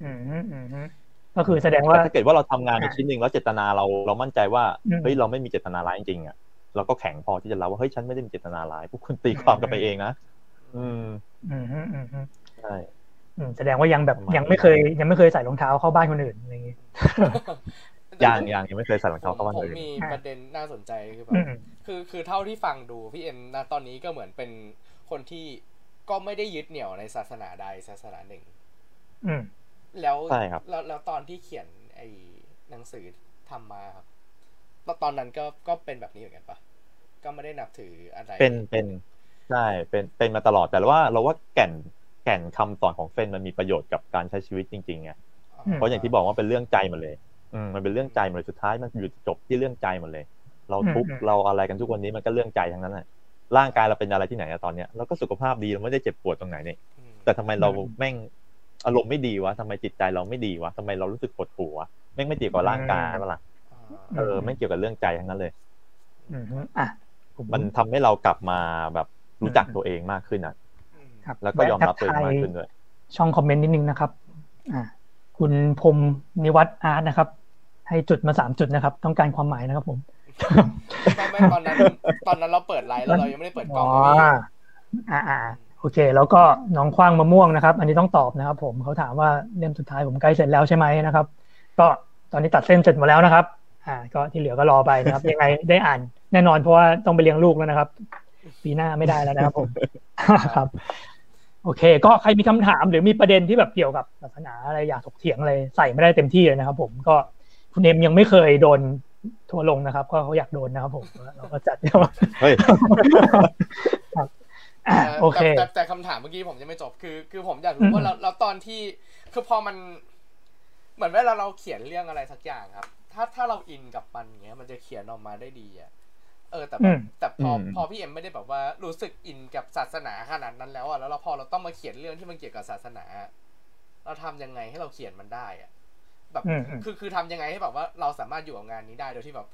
Speaker 1: อืมอืมอืมอืมก็คือแสดงว่า
Speaker 3: แต่ถ้าเกิดว่าเราทำงานใน
Speaker 1: อะ
Speaker 3: ชิ้นหนึ่งแล้วเจตนาเราเรามั่นใจว่า
Speaker 1: อืม
Speaker 3: เฮ้ยเราไม่มีเจตนาร้ายจริงๆอะ เราก็แข็งพอที่จะรับว่าเฮ้ยฉันไม่ได้มีเจตนาร้ายพวกคุณตีความกันไปเองนะอืม
Speaker 1: อืมอืมอืมอืม
Speaker 3: ใช่
Speaker 1: อืมแสดงว่ายังแบบ
Speaker 3: ประมาณ
Speaker 1: ยังไม่เคย ยังไม่เคยใส่รองเท้าเข้าบ้านคนอื่นอะไรอย่างเงี้ย
Speaker 3: อย่างอย่างยังไม่เคยใส่รอง
Speaker 2: ผ
Speaker 3: เท้ามเข้าบ้าน
Speaker 2: ผม
Speaker 3: เลย
Speaker 2: มีประเด็นน่าสนใจคือแบ
Speaker 1: อื
Speaker 2: บ
Speaker 1: ม
Speaker 2: คือคือเท่าที่ฟังดูพี่เอ็มนะตอนนี้ก็เหมือนเป็นคนที่ก็ไม่ได้ยึดเหนี่ยวในศาสนาใดศาสนาหนึ่ง
Speaker 1: อืม
Speaker 2: แล้ว
Speaker 3: ใช่ครับ
Speaker 2: แล้วแล้วตอนที่เขียนไอ้หนังสือทำมาครับแล้ว ตอนนั้นก็ก็เป็นแบบนี้เหมือนกันปะก็ไม่ได้นับถืออะไร
Speaker 3: เป็นเป็นใช่เป็นเป็นมาตลอดแต่ว่าเราว่าแก่นแก่นคำสอนของเฟนมันมีประโยชน์กับการใช้ชีวิตจริงๆไง
Speaker 1: อืม
Speaker 3: เพราะอย่างที่บอกว่าเป็นเรื่องใจหมันเลย อืมมันเป็นเรื่องใจหมดเลยสุดท้ายมันอยู่จบที่เรื่องใจหมดเลย เราทุกข์
Speaker 1: อืม
Speaker 3: เราอะไรกันทุกวันนี้มันก็เรื่องใจทั้งนั้นแหละร่างกายเราเป็นอะไรที่ไหนอะตอนเนี้ยเราก็สุขภาพดีเราไม่ได้เจ็บปวดตรงไหนนี่
Speaker 2: อืม
Speaker 3: แต่ทำไมเรา
Speaker 1: อืม
Speaker 3: แม่งอารมณ์ไม่ดีวะทำไมจิตใจเราไม่ดีวะทำไมเรารู้สึกปวดหัวะแม่งไม่เกี่ยวกับร่างกายเปะล่ะ
Speaker 2: อ่า
Speaker 3: เออไม่เกี่ยวกับเรื่องใจทั้งนั้นเลย
Speaker 1: อืมอืมอะผม
Speaker 3: มันทำให้เรากลับมาแบบรู้จักตัวเองมากขึ้นอะ
Speaker 2: อืม
Speaker 1: ครับ
Speaker 3: แล้วก็ยอมรับตัวเองมากขึ้นด้วย
Speaker 1: ช่องคอมเมนต์นิดนึงนะครับอ่าคุณพรหมนิวัฒน์อาร์ตนะครับ ให้จุดมาสามจุดนะครับ ต้องการความหมายนะครับผม
Speaker 2: ไม่ไม่ตอนนั้น ตอนนั้นเราเปิดไลฟ์แล้วเรายังไม่ได้เปิดกล้
Speaker 1: อ๋
Speaker 2: อ
Speaker 1: อง
Speaker 2: เลยพี่
Speaker 1: อ่าอ่าโอเค แล้วก็น้องคว้างมะม่วงนะครับ อันนี้ต้องตอบนะครับ ผมเขาถามว่าเล่มสุดท้ายผมใกล้เสร็จแล้วใช่ไหมนะครับ ก็ตอนนี้ตัดเส้นเสร็จหมดแล้วนะครับ อ่า ก็ที่เหลือก็รอไปนะครับ ยังไงได้อ่าน แน่นอนเพราะว่าต้องไปเลี้ยงลูกแล้วนะครับ ปีหน้าไม่ได้แล้วนะครับผมครับ โอเค ก็ใครมีคำถามหรือมีประเด็นที่แบบเกี่ยวกับศาสนาอะไรอยากถกเถียงอะไรใส่ไม่ได้เต็มที่เลยนะครับ ผมก็คุณเอ็มยังไม่เคยโดนทัวร์ลงนะครับก็เขาอยากโดนนะครับผมเราก็จัด
Speaker 3: เฮ้ย
Speaker 1: ครับอะโอเค
Speaker 2: แต่แต่แต่คำถามเมื่อกี้ผมยังไม่จบคือ คือผมอยากรู้ว่าเราเราตอนที่คือพอมัน เหมือนเวลาเราเขียนเรื่องอะไรสักอย่างครับ ถ้าถ้าเราอินกับมันอย่างเงี้ย มันจะเขียนออกมาได้ดีอะเออแต่แบ
Speaker 1: อื
Speaker 2: บ
Speaker 1: ม
Speaker 2: แต่พอ
Speaker 3: อืม
Speaker 2: พอพี่เอ็มไม่ได้แบบว่ารู้สึกอินกับศาสนาขนาดนั้นแล้วอะแล้วเราพอเราต้องมาเขียนเรื่องที่มันเกี่ยวกับศาสนา เราทำยังไงให้เราเขียนมันได้อะแบบ
Speaker 1: อืมอืม
Speaker 2: คือคือทำยังไงให้แบบว่าเราสามารถอยู่กับงานนี้ได้โดยที่แบบ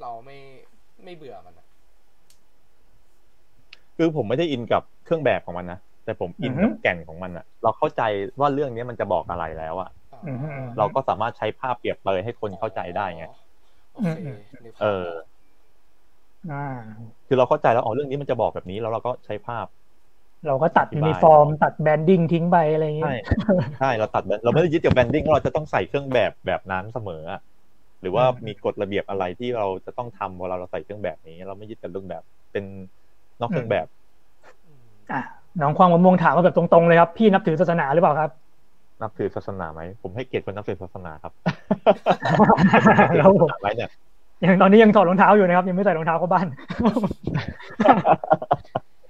Speaker 2: เราไม่ไม่เบื่อมันอะ
Speaker 3: คือผมไม่ได้อินกับเครื่องแบบของมันนะแต่ผมอิน
Speaker 1: อือฮึ
Speaker 3: กับแก่นของมันอะเราเข้าใจว่าเรื่องนี้มันจะบอกอะไรแล้วอะ
Speaker 1: อืมอืม
Speaker 3: เราก็สามารถใช้ภาพเปรียบเปรยให้คนเข้าใจได้ไง
Speaker 2: โอเค
Speaker 1: อืม
Speaker 2: นึกภาพ
Speaker 3: เออ
Speaker 1: อ่า
Speaker 3: คือเราเข้าใจแล้วอ๋อเรื่องนี้มันจะบอกแบบนี้แล้วเราก็ใช้ภาพ
Speaker 1: เราก็ตัด
Speaker 3: อธิบาย
Speaker 1: ยูนิฟอร์ม ตัด branding ทิ้งไปอะไรอย่างเงี้
Speaker 3: ใช่ใช่เราตัดแบรนด์เราไม่ได้ยึดกับ branding ว่าเราจะต้องใส่เครื่องแบบแบบนั้นเสมออะหรือว่า
Speaker 1: อืม
Speaker 3: มีกฎระเบียบอะไรที่เราจะต้องทำเวลาเราใส่เครื่องแบบนี้ เราไม่ยึดกับเรื่องแบบเป็นนอกเครื่องแบบ
Speaker 2: อืม
Speaker 1: อะน้องควางมะม่วงถามมาแบบตรงๆเลยครับ พี่นับถือศาสนาหรือเปล่าครับ
Speaker 3: นับถือศาสนาไหม ผมให้เกียรติคนนับถือศาสนาครับ
Speaker 1: แล้วผม
Speaker 3: อะไรเนี่ย
Speaker 1: อย่างตอนนี้ยังถอดรองเท้าอยู่นะครับ ยังไม่ใส่รองเท้าเข้าบ้าน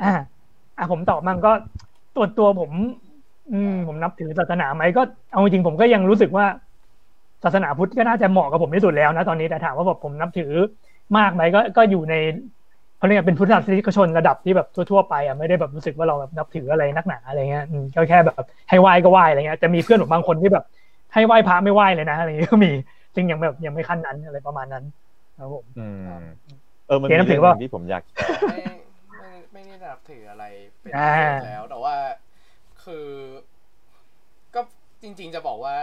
Speaker 1: อะอะผมตอบมั่งก็ตัวตัวผม อืม ผมนับถือศาสนาไหมก็เอาจริงๆผมก็ยังรู้สึกว่า ศาสนาพุทธก็น่าจะเหมาะกับผมที่สุดแล้วนะตอนนี้แต่ถามว่าแบบผมนับถือมากไหมก็ก็อยู่ใน เขาเรียกว่าเป็นพุทธศาสนิกชนระดับที่แบบทั่วๆไปอะไม่ได้แบบรู้สึกว่าเราแบบนับถืออะไรนักหนาอะไรเงี้ยอืมก็แค่แบบให้ไหว้ก็ไหว้อะไรเงี้ยจะมีเพื่อนผมบางคนที่แบบ ให้ไหว้พระไม่ไหว้เลยนะอะไรเงี้ยก็มีซึ่งยังแบบยังไม่ขั้นนั้นอะไรประมาณนั้นครับผม
Speaker 3: อืมเออมัน
Speaker 1: เจ๊
Speaker 3: มี
Speaker 1: นับถื
Speaker 3: เรื่
Speaker 1: อ
Speaker 3: องห
Speaker 1: ว่า
Speaker 3: นึ่งที่ผมอยาก
Speaker 2: ไม่ไม่ไม่ได้นับถืออะไรเป็น
Speaker 1: อ่า
Speaker 2: พิเศษแล้วแต่ว่าคือ ก็จริง ๆ จะบอกว่า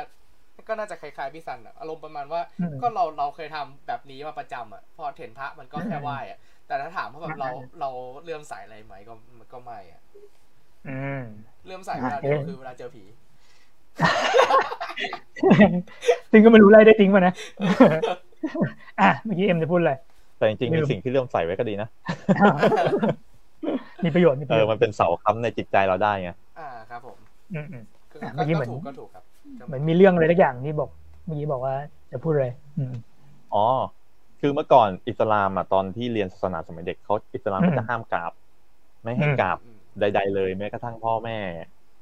Speaker 2: ก็น่าจะคล้ายๆพี่ซันอะอารมณ์ประมาณว่า
Speaker 1: อืม
Speaker 2: ก็เราเราเคยทำแบบนี้มาประจำอะพอเห็นพระมันก็แค่ไหว้อะ แต่ถ้าถามว่าแบบเรา
Speaker 1: อืม
Speaker 2: เราเลื่อมใสอะไรไหมก็ก็ไม่อะ
Speaker 1: อืม
Speaker 2: เลื่อมใสเวลาเดียวคือเวลาเจอผี
Speaker 1: ซึ่งก็ไม่รู้ไล่ได้จริงป่ะนะอะเมื่อกี้เอ็มจะพูดอะไร
Speaker 3: แต่จริงๆ
Speaker 1: ลื
Speaker 3: มี
Speaker 1: ม
Speaker 3: สิ่งที่เริ่มใส่ไว้ก็ดีนะ
Speaker 1: มีประโยชน์มีป
Speaker 3: เอ
Speaker 1: ระโย
Speaker 3: อ
Speaker 1: ชน์
Speaker 3: มันเป็นเสาค้ำในจิตใจเราได้ไง
Speaker 2: อ่าครับ ผม
Speaker 1: อืมอืม
Speaker 2: ก็
Speaker 1: อะ
Speaker 2: ก็
Speaker 1: เมื่อกี้เหมื
Speaker 2: ก็
Speaker 1: อน
Speaker 2: ถูกก็ถูกครับก็
Speaker 1: เหมือนมีเรื่องอะไรสักอย่างที่บอกเมื่อกี้บอกว่าจะพูดอะไรอืม
Speaker 3: อ๋อ คือเมื่อก่อนอิสลามอะตอนที่เรียนศาสนาสมัยเด็กเขาอิสลาม
Speaker 1: อืม
Speaker 3: ก็จะห้ามกราบ ไม่ให้
Speaker 1: อืม
Speaker 3: กราบ
Speaker 2: อืม
Speaker 3: ใด ๆ เลยแม้กระทั่งพ่อแม่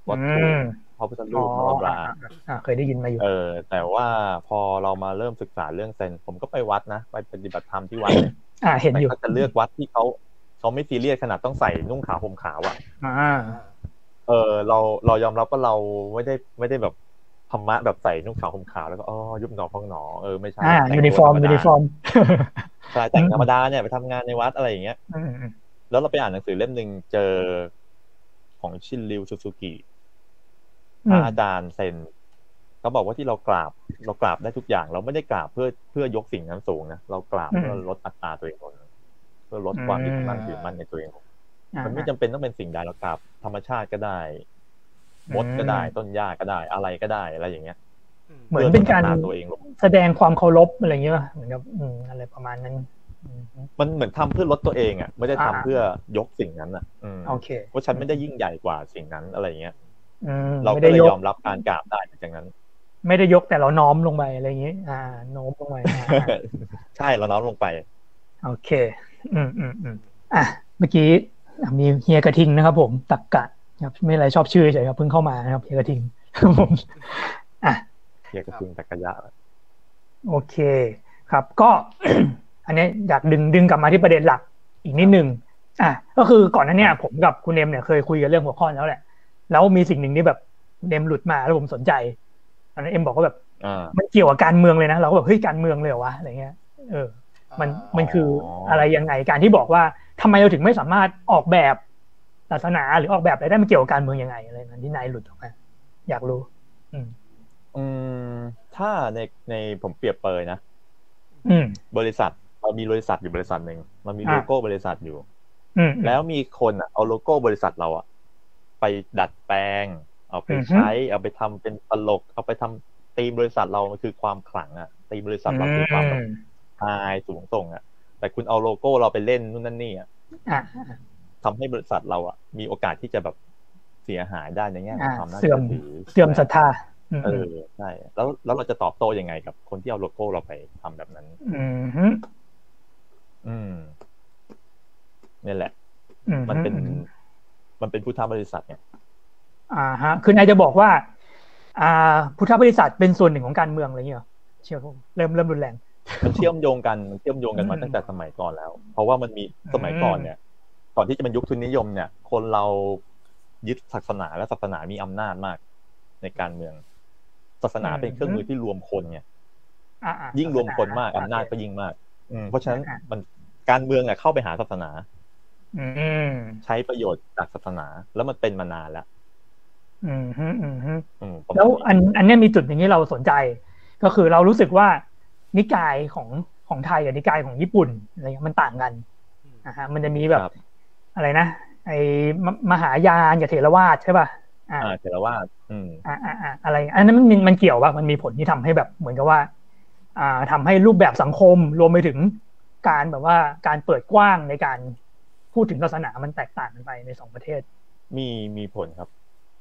Speaker 3: วัตถุ
Speaker 1: อืม
Speaker 3: พระพุทธ
Speaker 1: อ๋
Speaker 3: รู
Speaker 1: อ
Speaker 3: ปบลาบลา
Speaker 1: อะอะอะเคยได้ยินมาอยู่
Speaker 3: เออ แต่ว่าพอเรามาเริ่มศึกษาเรื่องเซนผมก็ไปวัดนะ ไปปฏิบัติธรรมที่วัดเนี่ย
Speaker 1: อ่า เห็น
Speaker 3: แต่
Speaker 1: อยู่
Speaker 3: ก็จะเลือกวัดที่เขาเขาไม่ซีเรียสขนาดต้องใส่นุ่งขาวห่มขาวอะ
Speaker 1: อ่า
Speaker 2: อ่า
Speaker 3: เออ เราเรายอมรับว่าเราไม่ได้ไม่ได้แบบ ธรรมะแบบใส่นุ่งขาวห่มขาวแล้วก็อ๋อยุบหนอพองหนอเออไม่ใช่
Speaker 1: อ่า
Speaker 3: แต่ง
Speaker 1: ยูนิฟอร์ม
Speaker 3: ตัวธ
Speaker 1: ยู
Speaker 3: รร
Speaker 1: นิฟอร์ม
Speaker 3: ใช่แต่งธรรมดาเนี่ยไปทำงานในวัดอะไรอย่างเงี้ย
Speaker 1: อืมอืม
Speaker 3: แล้วเราไปอ่านหนังสือเล่มหนึ่งเจอของชุนริวซูซูกิพระอาจารย์เซนเขาบอกว่าที่เรากราบ เรากราบได้ทุกอย่าง เราไม่ได้กราบเพื่อเพื่อยกสิ่งนั้นสูงนะเรากราบเพื่อลดอัตราตัวเองลงเพื่อลดความยึดมั่นถือมั่นในตัวเองลง
Speaker 1: อ่า
Speaker 3: มันไม่จำเป็นต้องเป็นสิ่งใดเรากราบธรรมชาติก็ได้ มดก็ได้ ต้นหญ้าก็ได้อะไรก็ได้อะไรอย่างเงี้ย
Speaker 2: อืม
Speaker 1: เหมือนเป็นการ
Speaker 3: พื่อลดอัตตัวเองลง
Speaker 1: แสดงความเคารพอะไรอย่างเงี้ยป่ะเหมือนกับอืมอะไรประมาณนั้นอืม
Speaker 3: มันเหมือนทำเพื่อลดตัวเองอะไม่ได้ทำ
Speaker 1: อ่า
Speaker 3: เพื่อยกสิ่งนั้นอะอืม
Speaker 1: โอเค
Speaker 3: ว่าฉันไม่ได้ยิ่งใหญ่กว่าสิ่งนั้นอะไรอย่างเงี้ย
Speaker 1: อืม
Speaker 3: เรา
Speaker 1: ไม่
Speaker 3: ก็
Speaker 1: ได้
Speaker 3: เลย
Speaker 1: ยก
Speaker 3: ยอมรับการกราบได้หลังจากนั้น
Speaker 1: ไม่ได้ยกแต่เราน้อมลงไปอะไรอย่างงี้อ่าโน้มลงไปอ่า
Speaker 3: ใช่เราน้อมลงไป
Speaker 1: โอเค อืมอืมอืมอะเมื่อกี้อะมีเฮียกระทิงนะครับผมตักกะ ครับไม่อะไรชอบชื่อเฉยครับเพิ่งเข้ามานะครับเฮียกระทิงครับผมอะ
Speaker 3: เทียกระทิงตะกะยะ
Speaker 1: โอเคครับ ก็ อันนี้อยากดึงดึงกลับมาที่ประเด็นหลักอีกนิดนึงอะก็คือก่อนหนั้นเนี่ยผมกับคุณเอมเนี่ยเคยคุยกันเรื่องหัวข้อแล้วแหละ แล้วมีสิ่งหนึ่งที่แบบคุณเอมหลุดมาแล้วผมสนใจตอนนั้นเอมบอกว่าแบบ
Speaker 3: อ่า
Speaker 1: มันเกี่ยวกับการเมืองเลยนะเราก็แบบเฮ้ยการเมืองเลยเหรอวะอะไรเงี้ย เออ มัน
Speaker 2: อ่า
Speaker 1: มันคือ
Speaker 3: อ๋ออ
Speaker 1: อะไรยังไงการที่บอกว่าทำไมเราถึงไม่สามารถออกแบบ ศาสนาหรือออกแบบอะไรได้มันเกี่ยวกับการเมืองยังไงอะไรนั้นที่นายหลุดออกมาอยากรู้ อืม
Speaker 3: อืมถ้าในในผมเปรียบเปรยนะ
Speaker 1: อืม
Speaker 3: บริษัทเรามีบริษัทอยู่บริษัทหนึ่งมันมี
Speaker 1: อ่า
Speaker 3: โลโก้บริษัทอยู่
Speaker 1: อืม
Speaker 3: แล้วมีคนอะเอาโลโก้บริษัทเราอะไปดัดแปลง เอาไป
Speaker 1: อือฮึ
Speaker 3: ใช้ เอาไปทำเป็นตลก เอาไปทำตีมบริษัทเรามันคือความขลังอะตีมบริษัทเราคือความแบบ
Speaker 1: อืม
Speaker 3: ฮายสูงส่งอะ แต่คุณเอาโลโก้เราไปเล่นนู่นนั่นนี่อะ
Speaker 1: อะ
Speaker 3: ทำให้บริษัทเราอะมีโอกาสที่จะแบบเสียหายได้ในแง่ของ
Speaker 1: อ่า
Speaker 3: ความน่า
Speaker 1: เสื่อ
Speaker 3: เชื่
Speaker 1: ม
Speaker 3: อถือ
Speaker 1: เสื่อมศรัทธาอืม
Speaker 3: เออใช่แล้วแล้วเราจะตอบโต้ยังไงกับคนที่เอาโลโก้เราไปทำแบบนั้น
Speaker 1: อืมฮึ
Speaker 3: อืมนี่แหละ
Speaker 1: อื
Speaker 3: มันเป็น
Speaker 1: อื
Speaker 3: มันเป็นพุทธบริษัทเนี่ย
Speaker 1: อ่าฮะ คือนายจะบอกว่า อ่า พุทธบริษัทเป็นส่วนหนึ่งของการเมืองอะไรอย่างเงี้ยเหรอเชื่อผมเริ่มเริ่มรุนแรง
Speaker 3: มันเชื่อมโยงกัน มันเชื่อมโยงกันมา
Speaker 1: อืม
Speaker 3: ตั้งแต่สมัยก่อนแล้ว เพราะว่ามันมีสมัยก่อนเนี่ย ก่อนที่จะเป็นยุคทุนนิยมเนี่ย คนเรายึดศาสนาและศาสนามีอำนาจมากในการเมือง ศาสนาเป็นเครื่องมือที่รวมคนไง
Speaker 1: อ่าอ่า
Speaker 3: ยิ่งรวมคนมาก
Speaker 1: โอ
Speaker 3: อำ
Speaker 1: เค
Speaker 3: นาจก็ยิ่งมาก อืมเพราะฉะนั้น
Speaker 1: อ่า
Speaker 3: มันการเมืองอะเข้าไปหาศาสนา
Speaker 1: อืม
Speaker 3: ใช้ประโยชน์จากศาสนา แล้วมันเป็นมานานแล้ว
Speaker 1: อืมฮึอืมฮึ
Speaker 3: อืมประมาณ
Speaker 1: แล้ว
Speaker 3: นี้
Speaker 1: อันอันเนี้ยมีจุดอย่างนี้เราสนใจ ก็คือเรารู้สึกว่านิกายของของไทยกับนิกายของญี่ปุ่นอะไรเงี้ยมันต่างกัน
Speaker 2: อืม
Speaker 1: นะฮะมันจะมีแบบ
Speaker 3: ครับ
Speaker 1: อะไรนะไอ้มมหายานกับเถรวาทใช่ป่ะอ่า
Speaker 3: อ่าเทรวาสอืม
Speaker 1: อ่าอ่าอ่าอะไรอันนั้นมันมีมันเกี่ยวป่ะมันมีผลที่ทำให้แบบเหมือนกับว่า อ่าทำให้รูปแบบสังคมรวมไปถึงการแบบว่าการเปิดกว้างในการพูดถึงศาสนามันแตกต่างกันไปในสองประเทศ
Speaker 3: มีมีผลครับ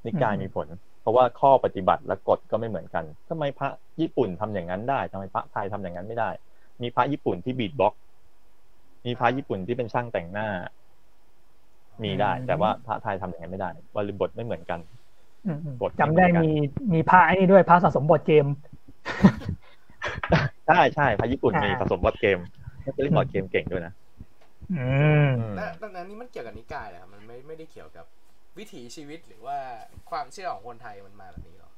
Speaker 3: นิกาย
Speaker 1: อืม
Speaker 3: มีผล เพราะว่าข้อปฏิบัติและกฎก็ไม่เหมือนกันทำไมพระญี่ปุ่นทำอย่างนั้นได้ทำไมพระไทยทำอย่างนั้นไม่ได้ มีพระญี่ปุ่นที่ beatbox มีพระญี่ปุ่นที่เป็นช่างแต่งหน้า มีได้
Speaker 1: อืม
Speaker 3: แต่ว่าพระไทยทำอย่างนั้นไม่ได้บริบทไม่เหมือนกัน
Speaker 1: อืมอืม
Speaker 3: กฎ
Speaker 1: จำได้
Speaker 3: ไม่เหมือนกัน
Speaker 1: มีมีพระไอ้นี่ด้วยพระสะสม board game
Speaker 3: ใช่ใช่พระญี่ปุ่นมี
Speaker 1: อ่า
Speaker 3: สะสม board game น่าจะเล่น board game เก่งด้วยนะ
Speaker 1: อืม
Speaker 3: อืม
Speaker 2: แต่แต่อันนี้มันเกี่ยวกับนิกายเหรอครับมันไม่ไม่ได้เกี่ยวกับวิถีชีวิตหรือว่าความเชื่อของคนไทยมันมาแบบนี้หรอ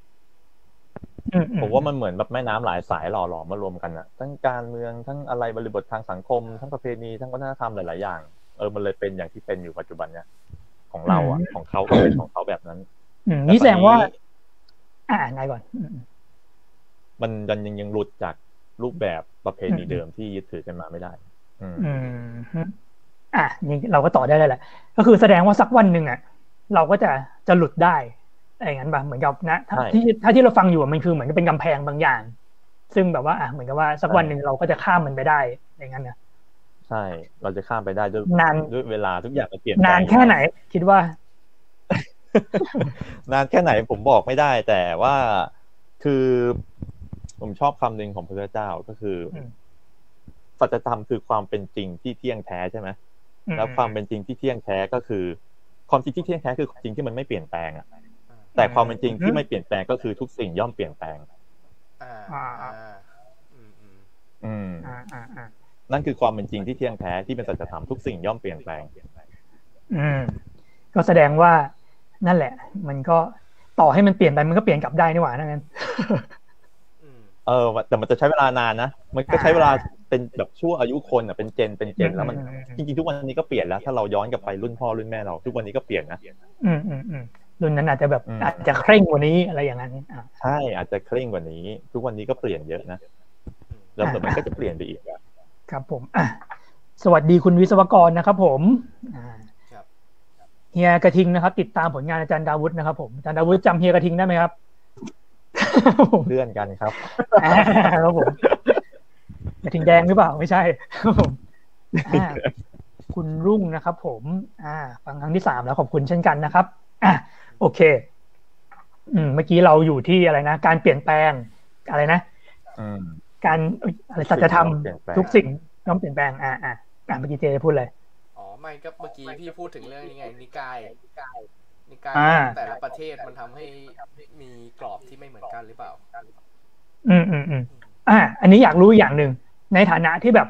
Speaker 1: อือื
Speaker 3: ผมว่ามันเหมือนแบบแม่น้ำหลายสายหล่อหลอมมารวมกันอะทั้งการเมืองทั้งอะไรบริบททางสังคม ทั้งประเพณีทั้งวัฒนธรรมหลาย ๆ อย่าง เออมันเลยเป็นอย่างที่เป็นอยู่ปัจจุบันเนี่ยของเราอะของเขาก็เป็นของเขาแบบนั้น
Speaker 1: อืมนี่แสดงว่า อ่านายก่อนอืม
Speaker 3: มันยังยังยังหลุดจากรูปแบบประเพณีเดิมที่ยึดถือกันมาไม่ได้ อืม
Speaker 1: อืมฮึอะนี่เราก็ต่อได้เลยแหละ ก็คือแสดงว่าสักวันหนึ่งอะ เราก็จะจะหลุดได้อะไรอย่างนั้นป่ะเหมือนกับนะถ้า
Speaker 3: ใช่
Speaker 1: ที่ถ้าที่เราฟังอยู่อะมันคือเหมือนกับเป็นกำแพงบางอย่าง ซึ่งแบบว่า อะเหมือนกับว่าสักวันหนึ่งเราก็จะข้ามมันไปได้อย่างนั้นนะ
Speaker 3: ใช่ เราจะข้ามไปได้ด้วย
Speaker 1: นาน
Speaker 3: ด้วยเวลาทุกอย่างมันเปลี่ยนแปลง
Speaker 1: นานแค่ไหน คิดว่า
Speaker 3: นานแค่ไหนผมบอกไม่ได้ แต่ว่าคือผมชอบคำหนึ่งของพระเจ้าก็คืออ
Speaker 1: ม
Speaker 3: สัจธรรมคือความเป็นจริงที่เที่ยงแท้ใช่ไหม
Speaker 1: อืม
Speaker 3: แล้วความเป็นจริงที่เที่ยงแท้ก็คือ ความจริงที่เที่ยงแท้คือความจริงที่มันไม่เปลี่ยนแปลงอะแต่ความเป็นจริงที่ไม่เปลี่ยนแปลงก็คือทุกสิ่งย่อมเปลี่ยนแปลง
Speaker 2: อ่า
Speaker 1: อ่า
Speaker 2: อ่าอืมอืม
Speaker 3: อืม
Speaker 1: อ่าอ่าอ่า
Speaker 3: นั่นคือความเป็นจริงที่เที่ยงแท้ที่เป็นสัจธรรมทุกสิ่งย่อมเปลี่ยนแปลง
Speaker 1: อืม ก็แสดงว่านั่นแหละ มันก็ต่อให้มันเปลี่ยนไปมันก็เปลี่ยนกลับได้นี่หว่านั่นงั้น
Speaker 2: อืม
Speaker 3: เออแต่มันจะใช้เวลานานนะมันก็ใช้เวลาเป็นแบบชั่วอายุคนอะเป็นเจนเป็นเจนแล้วมัน
Speaker 1: อืม
Speaker 3: จริงๆทุกวันนี้ก็เปลี่ยนแล้ว ถ้าเราย้อนกลับไปรุ่นพ่อรุ่นแม่เรา ทุกวันนี้ก็เปลี่ยนนะ
Speaker 1: อืมอืมอืมรุ่นนั้นอาจจะแบบ
Speaker 3: อืม
Speaker 1: อาจจะเคร่งกว่านี้อะไรอย่างนั้นอ่า
Speaker 3: ใช่อาจจะเคร่งกว่านี้ ทุกวันนี้ก็เปลี่ยนเยอะนะ
Speaker 2: อืม
Speaker 3: แล้วเดี๋ยวมันก็จะเปลี่ยนไปอีกอะ
Speaker 1: ครับผมอะสวัสดีคุณวิศวกรนะครับผมอ่า
Speaker 2: ครับ
Speaker 1: เฮียกระทิงนะครับ ติดตามผลงานอาจารย์ดาวุฒินะครับผมอาจารย์ดาวุฒิจำเฮียกระทิงได้ไหมครับ
Speaker 3: เพื่อนกันครับ
Speaker 1: อ่าครับผมกระทิงแดงหรือเปล่าไม่ใช่ครับผมอ่าคุณรุ่งนะครับ ผม อ่า ฟังครั้งที่สามแล้วขอบคุณเช่นกันนะครับอะโอเค อืมเมื่อกี้เราอยู่ที่อะไรนะการเปลี่ยนแปลงอะไรนะ
Speaker 3: อืม
Speaker 1: การเอ้ยอะไรสัจธรรม
Speaker 3: ทุกสิ่งย่อมเปลี่ยนแปลง
Speaker 1: ทุกสิ่งย่อมเปลี่ยนแปลงอ่าอ่าอ่าเมื่อกี้เจจะพูดเลย
Speaker 2: อ๋อไม่ก็เมื่อกี้พี่พูดถึงเรื่องนี้ไงนิกายนิกาย
Speaker 1: อ่า
Speaker 2: แต่ละประเทศมันทำให้มีกรอบที่ไม่เหมือนกันหรือเปล่า
Speaker 1: อืมอืมอืมอ่า อันนี้อยากรู้อย่างหนึ่งในฐานะที่แบบ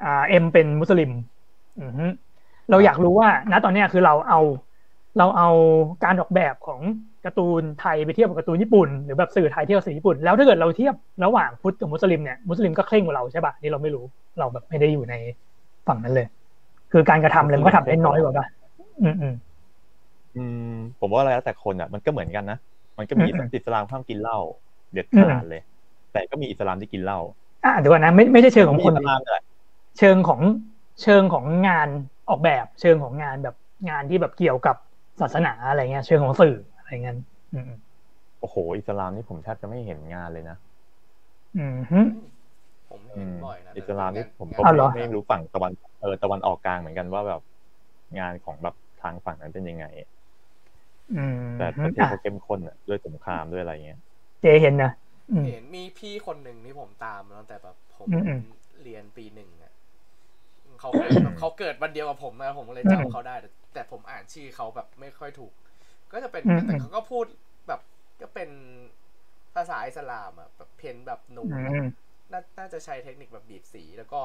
Speaker 1: อ่าเอ็มเป็นมุสลิม อือฮึเราอยากรู้ว่า ณตอนเนี้ยคือเราเอา เราเอาการออกแบบของ การ์ตูนไทยไปเทียบกับการ์ตูนญี่ปุ่นหรือแบบสื่อไทยเทียบกับสื่อญี่ปุ่นแล้วถ้าเกิดเราเทียบระหว่างพุทธกับมุสลิมเนี่ยมุสลิมก็เคร่งกว่าเราใช่ปะนี่เราไม่รู้เราแบบไม่ได้อยู่ในฝั่งนั้นเลย คือการกระทำอะไรมันก็ทำได้น้อยกว่าปะอืมอืม
Speaker 3: อืมผมว่าแล้วแต่คนอะ มันก็เหมือนกันนะมันก็มี
Speaker 1: อืม
Speaker 3: อิสลามห้ามกินเหล้าเด็ด
Speaker 1: อืม
Speaker 3: ขาดเลย แต่ก็มีอิสลามที่กินเหล้า
Speaker 1: อ่าเดี๋ยวก่อนนะไม่ไม่ใช่เชิงของ
Speaker 3: มี
Speaker 1: คน
Speaker 3: อิสลามแหละ
Speaker 1: เชิงของเชิงของงานออกแบบ เชิงของงานแบบงานที่แบบเกี่ยวกับศาสนาอะไรเงี้ย เชิงของสื่อ อะไรเงี้ยอืม
Speaker 3: โอ้โห อิสลามนี่ผมแทบจะไม่เห็นงานเลยนะ
Speaker 1: อืมฮึ
Speaker 2: ผม
Speaker 3: อื
Speaker 2: เห็น
Speaker 3: ม
Speaker 2: บ่อยนะ
Speaker 3: อิสลามนี่ผมก็
Speaker 1: เอาเหรอ
Speaker 3: ไม่รู้ฝั่งตะวันเออตะวันออกกลางเหมือนกันว่าแบบงานของแบบทางฝั่งนั้นเป็นยังไง
Speaker 1: อืม
Speaker 3: แต่ประเทศ
Speaker 1: อะ
Speaker 3: เขาเข้มข้นอะด้วยสงครามด้วยอะไรเงี้ย
Speaker 1: เจเห็นนะอืม
Speaker 2: เห็นมีพี่คนหนึ่งที่ผมตามตั้งแต่แบบผม
Speaker 1: อืมอืม
Speaker 2: เรียนปีหนึ่งอะเขาเกิดเขาเกิดวันเดียวกับผมนะผมเลย
Speaker 1: อืม
Speaker 2: จำเขาได้แต่แต่ผมอ่านชื่อเขาแบบไม่ค่อยถูก ก็จะเป็น
Speaker 1: อืม
Speaker 2: แต่เขาก็พูดแบบก็เป็นภาษาอิสลามอะแบบเพ้นแบบหนู
Speaker 1: อื
Speaker 2: อะ
Speaker 1: ม
Speaker 2: นาน่าจะใช้เทคนิคแบบบีบสี แล้วก็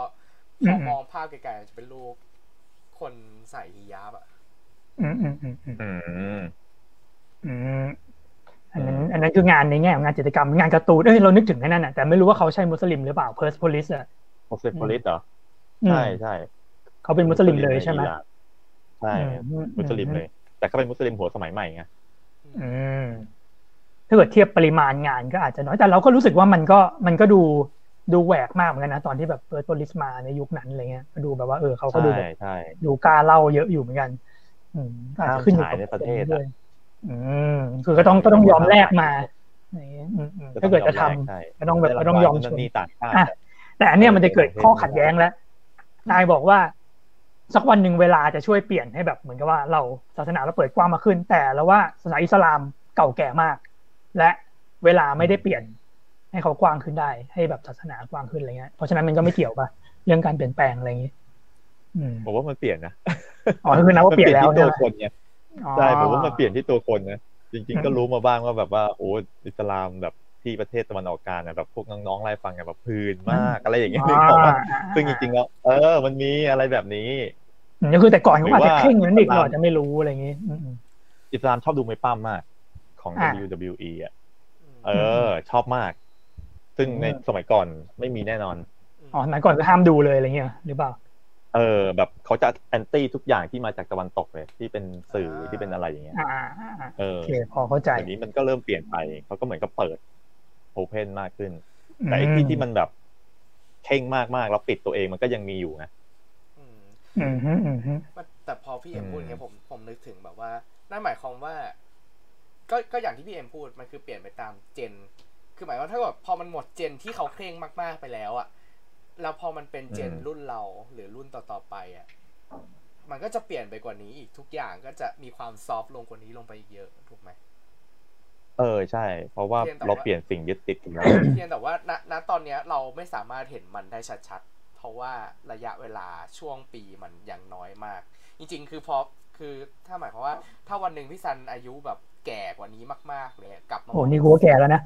Speaker 1: อื
Speaker 2: พ
Speaker 1: ม
Speaker 2: อมองภาพไกลๆมันจะเป็นรูปคนใส่ฮิญาบอะ
Speaker 1: อืมอืมอืมอืม
Speaker 3: อืม
Speaker 1: อืมอันนั้นอันนั้นคืองานในแง่ของงานจิตรกรรมงานการ์ตูนเอ้ยเรานึกถึงไอ้นั่นน่ะแต่ไม่รู้ว่าเขาใช่มุสลิมหรือเปล่าเพิร์สโพลิสอะ
Speaker 3: โอเซโพลิสเหรอ
Speaker 1: อืม
Speaker 3: ใช่ใช่
Speaker 1: เขาเป็นมุสลิมเลยใช่ไหม
Speaker 3: อิรานใช่
Speaker 1: อืม
Speaker 3: มุสลิมเลย แต่เขาเป็นมุสลิมหัวสมัยใหม่ไง
Speaker 1: อืมถ้าเกิดเทียบปริมาณงานก็อาจจะน้อยแต่เราก็รู้สึกว่ามันก็มันก็ดูดูแหวกมากเหมือนกันนะตอนที่แบบเปิดโพลิสมาในยุคนั้นอะไรเงี้ยก็ดูแบบว่าเออเขาก็ดู
Speaker 3: ใช่
Speaker 1: แบบ
Speaker 3: ใช่
Speaker 1: ดูกล้าเล่าเยอะอยู่เหมือนกัน อืมอาจจะขึ้นอยู่กับ
Speaker 3: ห้ามฉายในประเทศอะ
Speaker 1: ด้วยอืมคือก็ต้องก็ต้องยอมแลกมาอย่างเงี้ยอืมอืมถ้าเกิดจะทำ
Speaker 3: ใช่
Speaker 1: ก็ต้องแบบก็ต้องยอมช
Speaker 3: นั่น
Speaker 1: น
Speaker 3: นี่ต่างชาติ
Speaker 1: อะแต่อันเนี้ยมันจะเกิดข้อขัดแย้งแล้วนายบอกว่า สักวันหนึ่งเวลาจะช่วยเปลี่ยนให้แบบเหมือนกับว่าเราศาสนาเราเปิดกว้างมากขึ้น แต่แล้วว่าศาสนาอิสลามเก่าแก่มาก และเวลาไม่ได้เปลี่ยนให้เขากว้างขึ้นได้ ให้แบบศาสนากว้างขึ้นอะไรเงี้ยเพราะฉะนั้นมันก็ไม่เกี่ยวกับเรื่องการเปลี่ยนแปลงอะไรอย่างงี้อืม
Speaker 3: ผมว่ามันเปลี่ยนนะ
Speaker 1: อ๋อคือนับว่าเปลี่ยนแล้ว
Speaker 3: ที่ตัว
Speaker 1: ใช่ไหม
Speaker 3: คนไง
Speaker 1: อ๋อ
Speaker 3: ใช่ผมว่ามันเปลี่ยนที่ตัวคนนะจริง
Speaker 1: อืม
Speaker 3: ๆก็รู้มาบ้างว่าแบบว่าโอ้อิสลามแบบ ที่ประเทศตะวันออกกลางอะแบบพวกน้องๆไล่ฟังอะแบบพื้นมากอะไรอย่างเงี้ยนึกออกปะซึ่งจริงๆแล้วเออ มันมีอะไรแบบนี้
Speaker 1: อืมก็คือแต่ก่อนเขาอาจจะ
Speaker 3: หรือว่า
Speaker 1: เคร่งนั้นอีกเราอาจจะไม่รู้อะไรอย่างงี้อืมอืม
Speaker 3: อิสลามชอบดูมวยปั้มมาก ของ
Speaker 1: อ่า
Speaker 3: WWE อะ
Speaker 2: ม
Speaker 3: เออ ชอบมาก ซึ่งใน
Speaker 1: อืม
Speaker 3: สมัยก่อนไม่มีแน่นอน
Speaker 1: อ๋อสมัยก่อนก็ห้ามดูเลยอะไรเงี้ยหรือเปล่า
Speaker 3: เออแบบเขาจะแอนตี้ทุกอย่างที่มาจากตะวันตกเลยที่เป็นสื่อที่เป็นอะไรอย่างเงี้ย
Speaker 1: อ่าอ่าอ่า
Speaker 3: เอ
Speaker 1: โอ
Speaker 3: อ
Speaker 1: เคพอเข้าใจ
Speaker 3: เดี๋ยวนี้มันก็เริ่มเปลี่ยนไปเขาก็เหมือนกับเปิด โอเพนมากขึ้น แต่ไอ้ที่ที่มันแบบเข่งมากๆแล้วปิดตัวเองมันก็ยังมีอยู่นะ
Speaker 2: อืม
Speaker 1: อืมฮึอืมฮึ
Speaker 2: มันแต่พอพี่เอ็ม
Speaker 3: อืม
Speaker 2: พูดอย่างเงี้ยผมผมนึกถึงแบบว่านั่นหมายความว่า ก็ก็อย่างที่พี่เอ็มพูดมันคือเปลี่ยนไปตามเจน คือหมายว่าถ้าแบบพอมันหมดเจนที่เขาเคร่งมากๆไปแล้วอะแล้วพอมันเป็นเจนรุ่นเราหรือรุ่นต่อๆไปอะมันก็จะเปลี่ยนไปกว่านี้อีกทุกอย่างก็จะมีความซอฟต์ลงกว่านี้ลงไปอีกเยอะถูกไหม
Speaker 3: เออใช่ เพราะว่า
Speaker 2: เพียงแต่ว่า
Speaker 3: เราเปลี่ยนสิ่งยึดติดกันแล้ว
Speaker 2: เพียงแต่ว่าณณตอนเนี้ยเราไม่สามารถเห็นมันได้ชัดๆ เพราะว่าระยะเวลาช่วงปีมันยังน้อยมาก จริง ๆ คือพอคือถ้าหมายความว่าถ้าวันหนึ่งพี่ซันอายุแบบแก่กว่านี้มาก ๆ เลยกลับมา
Speaker 1: โอ้นี่กูก็แก่แล้วนะ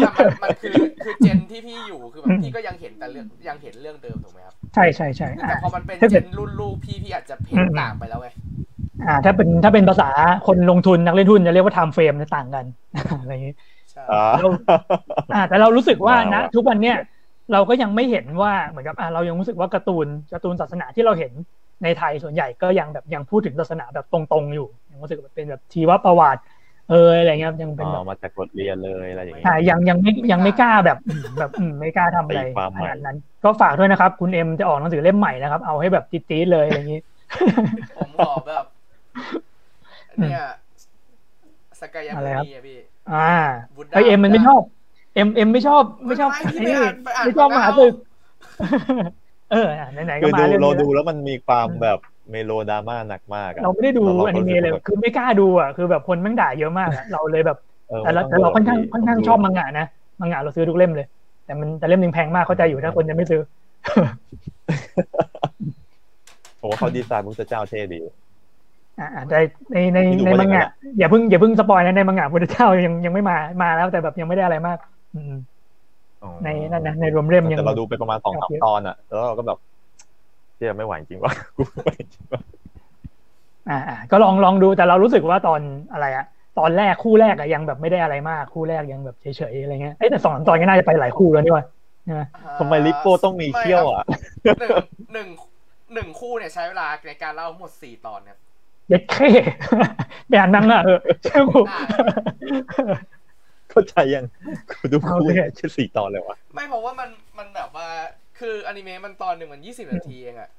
Speaker 2: แต่มันมันคือคือเจนที่พี่อยู่คือแบ
Speaker 1: อื
Speaker 2: บ
Speaker 1: ม
Speaker 2: พี่ก็ยังเห็นแต่เรื่องยังเห็นเรื่องเดิมถูกไหมครับ
Speaker 1: ใช่ใช่ใช่
Speaker 2: แต่
Speaker 1: อ่า
Speaker 2: พอมันเป็น
Speaker 1: ถ้า
Speaker 2: เจ
Speaker 1: เกิด
Speaker 2: นรุ่นลูกพี่พี่อาจจะเห็น
Speaker 1: อืม
Speaker 2: ต่างไปแล้วไง
Speaker 1: อ่า ถ้าเป็นถ้าเป็นภาษาคนลงทุนนักเล่นหุ้นจะเรียกว่า time frame จะต่างกันอะไรอย่างนี้
Speaker 2: ใช่
Speaker 3: อ่า
Speaker 1: เราอ่าแต่เรารู้สึกว่า
Speaker 3: ว้าว
Speaker 1: นะทุกวันเนี้ยเราก็ยังไม่เห็นว่าเหมือนกับอ่าเรายังรู้สึกว่าการ์ตูนการ์ตูนศาสนาที่เราเห็นในไทยส่วนใหญ่ก็ยังแบบยังพูดถึงศาสนาแบบตรงๆอยู่ยังรู้สึกว่าเป็นแบบชีวประวัติ เอออะไรเงี้ยยังเป็น
Speaker 3: อ๋
Speaker 1: แบ
Speaker 3: อบมาจากบทเรียนเลยอะไรอย่างเงี้ย
Speaker 1: อ่ายังยังไม่ยังไม่กล้าแบบอืมแบบอืมไม่กล้าทำอะไร
Speaker 3: ตีความ
Speaker 1: ข
Speaker 3: ใหม่
Speaker 1: นาดนั้น ก็ฝากด้วยนะครับ คุณเอ็มจะออกหนังสือเล่มใหม่นะครับ เอาให้แบบจี๊ดๆเลยอะไรอย่างนี้
Speaker 2: ผมขอแบบ เนี่ยสกายา
Speaker 1: อะไร
Speaker 2: มุ
Speaker 1: ครับ
Speaker 2: นีอะพี่
Speaker 1: อ่า
Speaker 2: บุตดา
Speaker 1: ไอเอ็มมันไม่ชอบ เอ็มเอ็มไม่ชอบ ไม่ชอบ
Speaker 2: ไม่
Speaker 1: ไอ้
Speaker 2: พี่
Speaker 1: นี่
Speaker 2: ไปอ่านไปอ่าน
Speaker 1: ไม่ชอบมหา
Speaker 2: เอา
Speaker 1: ตึกเอออะไหนๆก็
Speaker 3: คือ
Speaker 1: มา
Speaker 3: ดู
Speaker 1: เรื่อง
Speaker 3: เรา
Speaker 1: นี้
Speaker 3: ดู
Speaker 1: แล้ว
Speaker 3: แล้วมันมีความแบบเมโลดราม่าหนักมากอะ
Speaker 1: เราไม่ได้ดู
Speaker 3: เราก็
Speaker 1: อนิเมะเลย
Speaker 3: รู้สึกว่า
Speaker 1: คือไม่กล้าดูอะคือแบบคนแม่งด่าเยอะมากอะเราเลยแบบ
Speaker 3: ออ
Speaker 1: แต่เรา
Speaker 3: ต้
Speaker 1: แต่เราค่อนข้าง
Speaker 3: ดู
Speaker 1: ค่อนข้างชอบมังงะนะมังงะเราซื้อทุกเล่มเลย แต่มันแต่เล่มหนึ่งแพงมากเข้าใจอยู่ถ้าคนจะไม่ซื้อ
Speaker 3: ผมว่าเขาดีไซน์พระพุทธเจ้าเท่ดี
Speaker 1: อ่าในในใน
Speaker 3: ที่ดู
Speaker 1: ใน
Speaker 3: ว่า
Speaker 1: มัง
Speaker 3: อย่างนั้
Speaker 1: งะ
Speaker 3: น
Speaker 1: อย่าเพิ่งอย่าเพิ่ง spoil นะในมังงะพุทธเจ้ายังยังไม่มามาแล้วแต่แบบยังไม่ได้อะไรมาก อืม
Speaker 3: อ๋อ
Speaker 1: ในนั่นนะในรวมเล่มยัง
Speaker 3: แต่เราดูไปประมาณสองสามตอน
Speaker 1: โอเค
Speaker 3: อะ แล้วเราก็แบบเชื่อไม่ไหวจริงวะกูไม่ไหวจริงวะ
Speaker 1: อ่าอ่าก็ลองลองดูแต่เรารู้สึกว่าตอนอะไรอะตอนแรกคู่แรกอะยังแบบไม่ได้อะไรมากคู่แรกยังแบบเฉยๆอะไรเงี้ยเอ้ยแต่สองสามตอนก็น่าจะไปหลายคู่แล้วนี่วะใช่ไหม
Speaker 3: ทำไมลิปโป้ต้องมีเขี้ยวอะ
Speaker 2: หนึ่งหนึ่งหนึ่งคู่เนี่ยใช้เวลาในการเล่าทั้งหมดสี่ตอนเนี่ย
Speaker 1: เย็ดเข้ไปอ่านมังงะเออใช่กู
Speaker 2: อ่า
Speaker 3: เข้าใจยังกูดูคู่
Speaker 1: โอเค
Speaker 3: แค่สี่ตอนเลยวะ
Speaker 2: ไม่เพราะว่ามันมันแบบว่า คืออนิเมะมันตอนหนึ่งมันยี่สิบนาทีเองอะ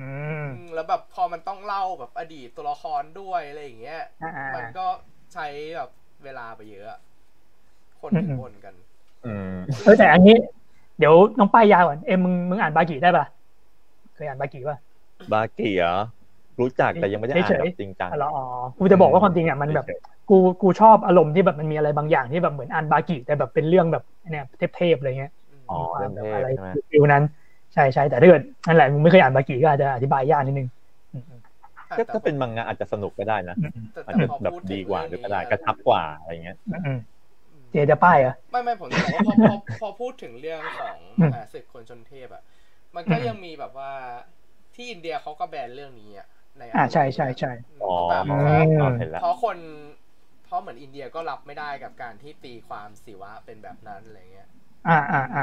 Speaker 1: อืม
Speaker 2: อืมแล้วแบบพอมันต้องเล่าแบบอดีตตัวละครด้วยอะไรอย่างเงี้ย
Speaker 1: อ่าๆ
Speaker 2: มันก็ใช้แบบเวลาไปเยอะอะคน
Speaker 1: อืม
Speaker 2: ถึงบ่นกัน
Speaker 3: อืม
Speaker 1: เออแต่อันนี้ เดี๋ยวน้องป้ายยาวก่อนเอ็มมึงมึงอ่านบากิได้ปะเคยอ่านบากิปะ
Speaker 3: บากิเหรอ รู้จักแต่ยังไม่ได้อ่าน
Speaker 1: เฉยๆ
Speaker 3: แบบจริงจัง
Speaker 1: อ๋ออ๋อกูจะบอกว่าความจริงอะมันแบบ กูกูชอบอารมณ์ที่แบบมันมีอะไรบางอย่างที่แบบเหมือนอ่านบากิแต่แบบเป็นเรื่องแบบเนี่ยเทพๆอะไรเงี้ย
Speaker 3: อ๋อ
Speaker 1: มีความ
Speaker 3: เล่น
Speaker 1: แบบ
Speaker 3: เทพ
Speaker 1: อะไร
Speaker 3: ใช่ไหม
Speaker 1: ฟิลนั้นใช่ใช่แต่ถ้าเกิดนั่นแหละมึงไม่เคยอ่านบากิก็อาจจะอธิบายยากนิดนึงอืม
Speaker 2: อะ
Speaker 3: ก็
Speaker 2: แต่
Speaker 3: ถ้าเป็นมังงะอาจจะสนุกก็ได้นะ
Speaker 1: อืมอืม
Speaker 2: แต่
Speaker 3: อาจ
Speaker 2: แต่
Speaker 3: จะ
Speaker 2: พอ
Speaker 3: แบบ
Speaker 2: พูถึง
Speaker 3: ดีกว่าห
Speaker 2: เรื่
Speaker 3: รือ
Speaker 2: อง
Speaker 3: ก็
Speaker 2: นี้
Speaker 3: ได้กระชับกว่าอะไรเงี้ย
Speaker 1: อืมอืม
Speaker 2: อืม
Speaker 1: เจจะป้ายเหรอ
Speaker 2: ไม่ไม่ผมจะบอกว่าพอพอพอพูดถึงเรื่องของ
Speaker 1: อืม
Speaker 2: อ่าศึกคนชนเทพอะมันก็
Speaker 1: อืม
Speaker 2: ยังมีแบบว่าที่อินเดียเขาก็แบนเรื่องนี้อะ ใน
Speaker 1: อ่าใช่ใช่ใช่
Speaker 3: อ๋อ
Speaker 2: แบบ
Speaker 1: อื
Speaker 2: เพราะ
Speaker 1: ม
Speaker 3: อ๋อเห็นแล้ว
Speaker 2: เพราะคนเพราะเหมือนอินเดียก็รับไม่ได้กับการที่ตีความศิวะเป็นแบบนั้นอะไรเงี้ย
Speaker 1: อ่าอ่าอ่า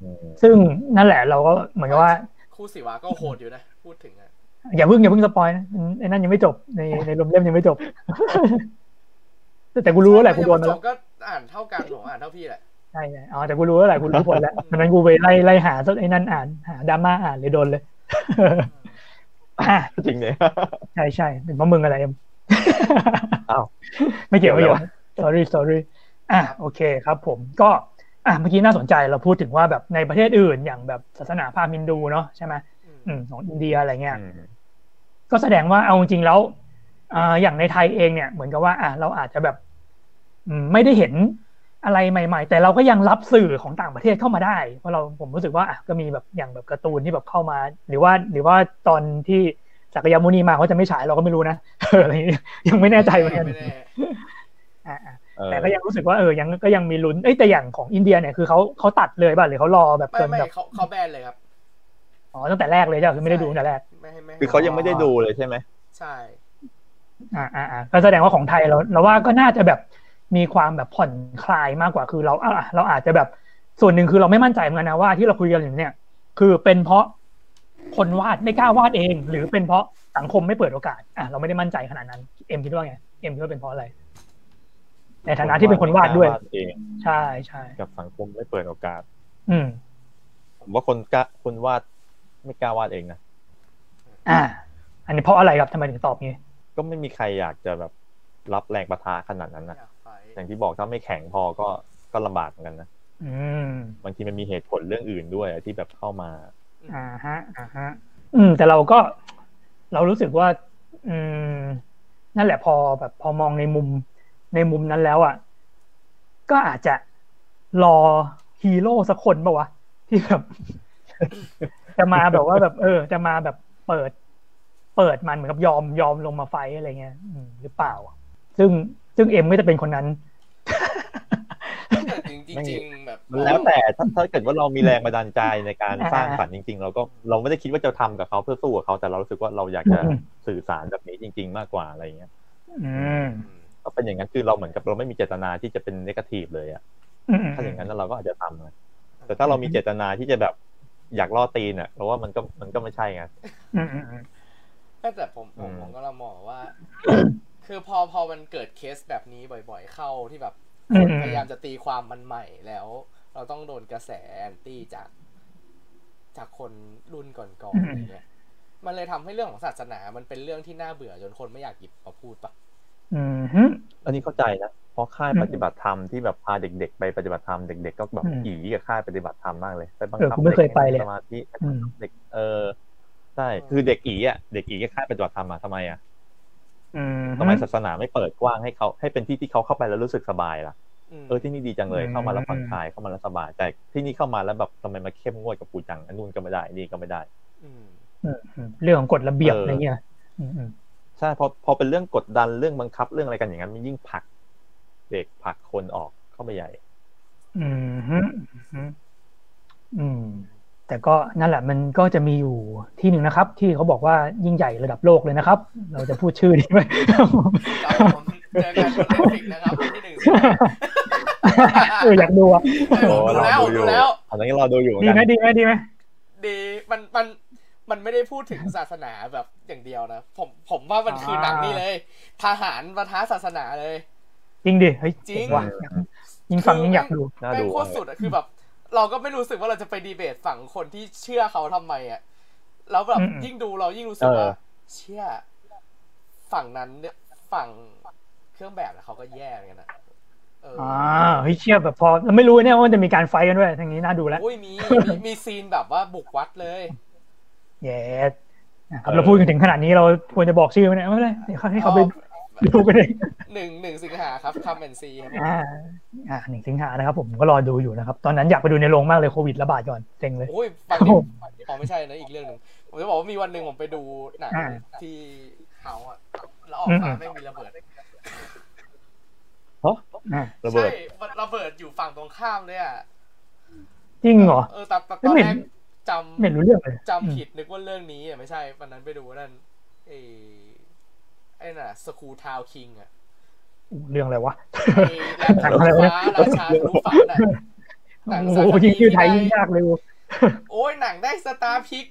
Speaker 3: อืม
Speaker 1: ซึ่งนั่นแหละเราก็เหมือนกับว่า
Speaker 2: คู่ศิวะก็โหดอยู่นะ พูดถึงอะ
Speaker 1: อย่าเพิ่งอย่าเพิ่งสปอยนะไอ้นั่นยังไม่จบในในรวมเล่มยังไม่จบแต่แต่กูรู้แล้วแหละกูโดนมา
Speaker 2: จ
Speaker 1: แล้ว
Speaker 2: บก็อ่านเท่ากันผมอ่านเท่าพี่แหละ
Speaker 1: ใช่ใช่อ๋อแต่กูรู้แล้วแหละกูรู้ผลแล้วตอนนั้นกูไปไล่ไล่หาไอ้นั่นอ่านหาดราม่าอ่านเลยโดนเลยอ่า
Speaker 3: จริงเนี่ย
Speaker 1: ใช่ใช่เป็นเพราะมึงอะไรเอ็ม
Speaker 3: อ้าว
Speaker 1: ไม่เกี่ยวไม่เกี่ยว
Speaker 3: เกี่ยวอะไรวะ
Speaker 1: sorry sorry อะโอเคครับ ผมก็อะเมื่อกี้น่าสนใจเราพูดถึงว่าแบบในประเทศอื่นอย่างแบบศาสนาพราหมณ์ฮินดูเนาะใช่ไหม
Speaker 2: อืม
Speaker 1: อืมของอินเดียอะไรเงี้ย
Speaker 3: อืม
Speaker 1: ก็แสดงว่าเอาจริงๆแล้วอ่าอย่างในไทยเองเนี่ยเหมือนกับว่า อะเราอาจจะแบบอืมไม่ได้เห็น อะไรใหม่ ๆ แต่เราก็ยังรับสื่อของต่างประเทศเข้ามาได้ เพราะเราผมรู้สึกว่าอะก็มีแบบอย่างแบบการ์ตูนที่แบบเข้ามา หรือว่าหรือว่าตอนที่สักยมุนีมาเขาจะไม่ฉายเราก็ไม่รู้นะอะไรอย่างเงี้ยยังไม่แน่ใจเหมือนกัน
Speaker 2: ไม่แน่
Speaker 1: อะอะ
Speaker 3: เออ
Speaker 1: แต่ก็ยังรู้สึกว่าเออยังก็ยังมีลุ้นเอ้ยแต่อย่างของอินเดียเนี่ยคือเขาเขาตัดเลยป่ะหรือเขารอแบบ
Speaker 2: ไม่
Speaker 1: จน
Speaker 2: ไม่
Speaker 1: แบบ
Speaker 2: เขาเขาแบนเลยครับ
Speaker 1: อ๋อตั้งแต่แรกเลยจ้ะคือไม่ได้ดูตั้งแต่แรก
Speaker 2: ไม่ให้ไม่ให้
Speaker 3: คือเขายังไม่ได้ดูเลยใช่ไหม
Speaker 2: ใช่
Speaker 1: อ่าอ่าอ่าก็แสดงว่าของไทยเราเราว่าก็น่าจะแบบ มีความแบบผ่อนคลายมากกว่าคือเราอะเราอาจจะแบบส่วนหนึ่งคือเราไม่มั่นใจเหมือนกันนะว่าที่เราคุยกันอยู่เนี่ยคือเป็นเพราะคนวาดไม่กล้าวาดเอง หรือเป็นเพราะสังคมไม่เปิดโอกาสอะเราไม่ได้มั่นใจขนาดนั้นเอ็มคิดว่าไงเอ็มคิดว่าเป็นเพราะอะไรในฐานะที่เป็นคนวาดด้วย
Speaker 3: เอง
Speaker 1: ใช่ใช่
Speaker 3: กับสังคมไม่เปิดโอกาส
Speaker 1: อืม
Speaker 3: ผมว่าคนกล้าคนวาดไม่กล้าวาดเองนะ
Speaker 1: อ่า อันนี้เพราะอะไรครับทำไมถึงตอบงี้
Speaker 3: ก็ไม่มีใครอยากจะแบบรับแรงประทะขนาดนั้นนะ
Speaker 2: อยากไป
Speaker 3: อย่างที่บอกถ้าไม่แข็งพอก็ก็ลำบากเหมือนกันนะ
Speaker 1: อืม
Speaker 3: บางทีมันมีเหตุผลเรื่องอื่นด้วยที่แบบเข้ามา
Speaker 1: อ่าฮะอ่าฮะอืม แต่เราก็ เรารู้สึกว่า อืม นั่นแหละพอแบบ พอมองในมุมในมุมนั้นแล้วอะก็อาจจะรอฮีโร่สักคนปะวะที่แบบจะมาแบบว่าแบบ เออ จะมาแบบเปิด เปิดมันเหมือนกับยอมยอมลงมาไฟท์อะไรเงี้ยอืมหรือเปล่า ซึ่ง ซึ่งเอ็มก็จะเป็นคนนั้น
Speaker 2: แต่จริงจริงๆแบบ
Speaker 3: มันแล้วแต่ถ้าถ้าเกิดว่าเรามีแรงบันดาลใจในการ
Speaker 1: อ่า
Speaker 3: สร้างฝันจริง ๆ เราก็เราไม่ได้คิดว่าจะทำกับเขาเพื่อสู้กับเขาแต่เรารู้สึกว่าเราอยากจะ
Speaker 1: อืม
Speaker 3: สื่อสารแบบนี้จริง ๆ มากกว่าอะไรเงี้ย
Speaker 1: อืม
Speaker 2: อืม
Speaker 3: ก็เป็นอย่างนั้นคือเราเหมือนกับเราไม่มีเจตนาที่จะเป็นนกาทีฟเลยอะ
Speaker 1: อืม
Speaker 3: ถ้าอย่างนั้นเราก็อาจจะทำนะแต่ถ้าเรามีเจตนาที่จะแบบอยากล่อตีนอะเราว่ามันก็มันก็ไม่ใช่ไง
Speaker 1: อืมอืมอืม
Speaker 2: แต่ผมผม
Speaker 3: อืม
Speaker 2: ผมก็เรามองว่า คือพอพอมันเกิดเคสแบบนี้บ่อย ๆ เข้าที่แบบ
Speaker 1: อื
Speaker 2: ค
Speaker 1: ม
Speaker 2: น
Speaker 1: อืม
Speaker 2: พยายามจะตีความมันใหม่แล้ว เราต้องโดนกระแสแอนตี้จาก จากคนรุ่นก่อนๆอะไรเงี้ยมันเลยทำให้เรื่องของศาสนา มันเป็นเรื่องที่น่าเบื่อจนคนไม่อยากหยิบมาพูดปะ
Speaker 1: อืมฮึ
Speaker 3: อันนี้เข้าใจนะเพราะค่ายปฏิบัติธรรมที่แบบพาเด็กๆไปปฏิบัติธรรมเด็กๆก็แบบ
Speaker 1: อืม
Speaker 3: อีกับค่ายปฏิบัติธรรมมากเลยไปบัง
Speaker 1: เออ
Speaker 3: คับ
Speaker 1: กูไม่เคยไปเลย
Speaker 3: ด็กให้นั่งสมาธิ
Speaker 1: อืม
Speaker 3: เด็ก เออใช่คือเด็กอีอะเด็กอีกับค่ายปฏิบัติธรรมอะทำไมอะ
Speaker 1: อืม
Speaker 3: ทำไมศาสนาไม่เปิดกว้างให้เขาให้เป็นที่ที่เขาเข้าไปแล้วรู้สึกสบายล่ะ
Speaker 2: ม
Speaker 3: เออที่นี่ดีจังเลยเข้ามาแล้วผ่อนคลายเข้ามาแล้วสบายแต่ที่นี่เข้ามาแล้วแบบทำไมมาเข้มงวดกับกูจังอันนู้นก็ไม่ได้นี่ก็ไม่ได้
Speaker 2: ม
Speaker 1: อืมอืมเรื่องของกฎระเบียบ
Speaker 3: เอออ
Speaker 1: อะไรเงี้ยอืมอืม
Speaker 3: ใช่พอพอเป็นเรื่องกดดันเรื่องบังคับเรื่องอะไรกันอย่างนั้นมันยิ่งผลัก เด็กผลักคนออกเข้าไปใหญ่
Speaker 1: อืมฮึอืมอืม แต่ก็นั่นแหละมันก็จะมีอยู่ที่หนึ่งนะครับ ที่เขาบอกว่ายิ่งใหญ่ระดับโลกเลยนะครับ เราจะพูดชื่อดีไหม
Speaker 2: ครับผมเจอกันบนเน็ตฟลิกนะครับวันที่หนึ่งสิงหา
Speaker 1: เอออยากดูอะ
Speaker 2: เออดูแล้วดูแล้ว
Speaker 3: อันนั้นเราดูอยู่เหมือน
Speaker 1: ดี
Speaker 3: กัน
Speaker 1: ไหมดีไหมดีไหม
Speaker 2: ดีมันมันมันไม่ได้พูดถึงศาสนาแบบอย่างเดียวนะ ผมผมว่ามันคือหนังนี่เลย ทหารปะทะศาสนาเลย
Speaker 1: จริงดิเฮ้ย
Speaker 2: จริง
Speaker 1: ว่ะยิ่งฟังยิ่งอยากดู
Speaker 3: น่า
Speaker 2: แม่
Speaker 3: ดู
Speaker 2: งโคตรสุดอะคือแบบ เราก็ไม่รู้สึกว่าเราจะไปดีเบตฝั่งคนที่เชื่อเขาทำไมอะแล้วแบบ
Speaker 1: อืม
Speaker 2: ยิ่งดูเรายิ่งรู้สึกว่าเชื่อฝั่งนั้นเนี่ยฝั่งเครื่องแบบน่ะเขาก็แย่เหมือนกันนะเอออ
Speaker 1: อ่าเฮ้ยเชี่ยแบบพอเราไม่รู้เนี่ยว่ามันจะมีการ fight กันด้วยทางนี้น่าดูแล้ว
Speaker 2: โอ้ยมีมีมี scene แบบว่าบุกวัดเลย
Speaker 1: เย้นะครับเราพูดกันถึงขนาดนี้เราควรจะบอกชื่อไหมเนี่ยไม่เป็นไรเดี๋ยวให้เขาไป ดูกันเอง
Speaker 2: หนึ่งหนึ่งสิงหาครับ come and see ครับผม
Speaker 1: อ่าอ่าหนึ่งสิงหานะครับ ผมก็รอดูอยู่นะครับ ตอนนั้นอยากไปดูในโรงมากเลยโควิดระบาดก่อนเซ็งเลย
Speaker 2: โอ้ยฟังดิอ๋อไม่ใช่นะอีกเรื่องหนึ่งผมจะบอกว่ามีวันหนึ่งผมไปดูหนัง
Speaker 1: อ่า
Speaker 2: ที่เฮาอะแล้วออก
Speaker 1: อื
Speaker 2: มามไม่มีระเบิด
Speaker 3: ฮะ
Speaker 1: อ่า
Speaker 3: ระเบิด
Speaker 2: ใช่มันระเบิดอยู่ฝั่งตรงข้ามเลยอะ
Speaker 1: จริงเหรอ
Speaker 2: เออแต่แต่ต
Speaker 1: ไม่
Speaker 2: อน
Speaker 1: เห็น
Speaker 2: แรกจ
Speaker 1: ไม่เห็นรู้เรื่องเลยำ
Speaker 2: จำผิดนึกว่าเรื่องนี้อะไม่ใช่วันนั้นไปดูนั่นไอ้ ไอ้น่ะสกูทาวคิงอะ
Speaker 1: อืมเรื่องอะไรวะ
Speaker 2: ไอ้แลบทะลุฟ้าราชาทะลุฝันอะหนัง
Speaker 1: โอ้
Speaker 2: สาร
Speaker 1: โห
Speaker 2: คดี
Speaker 1: ยิ่งชื่อไทย
Speaker 2: ที่ได้
Speaker 1: ยิ่งยากเลย
Speaker 2: โอ้ยหนังได้สตาร์พิก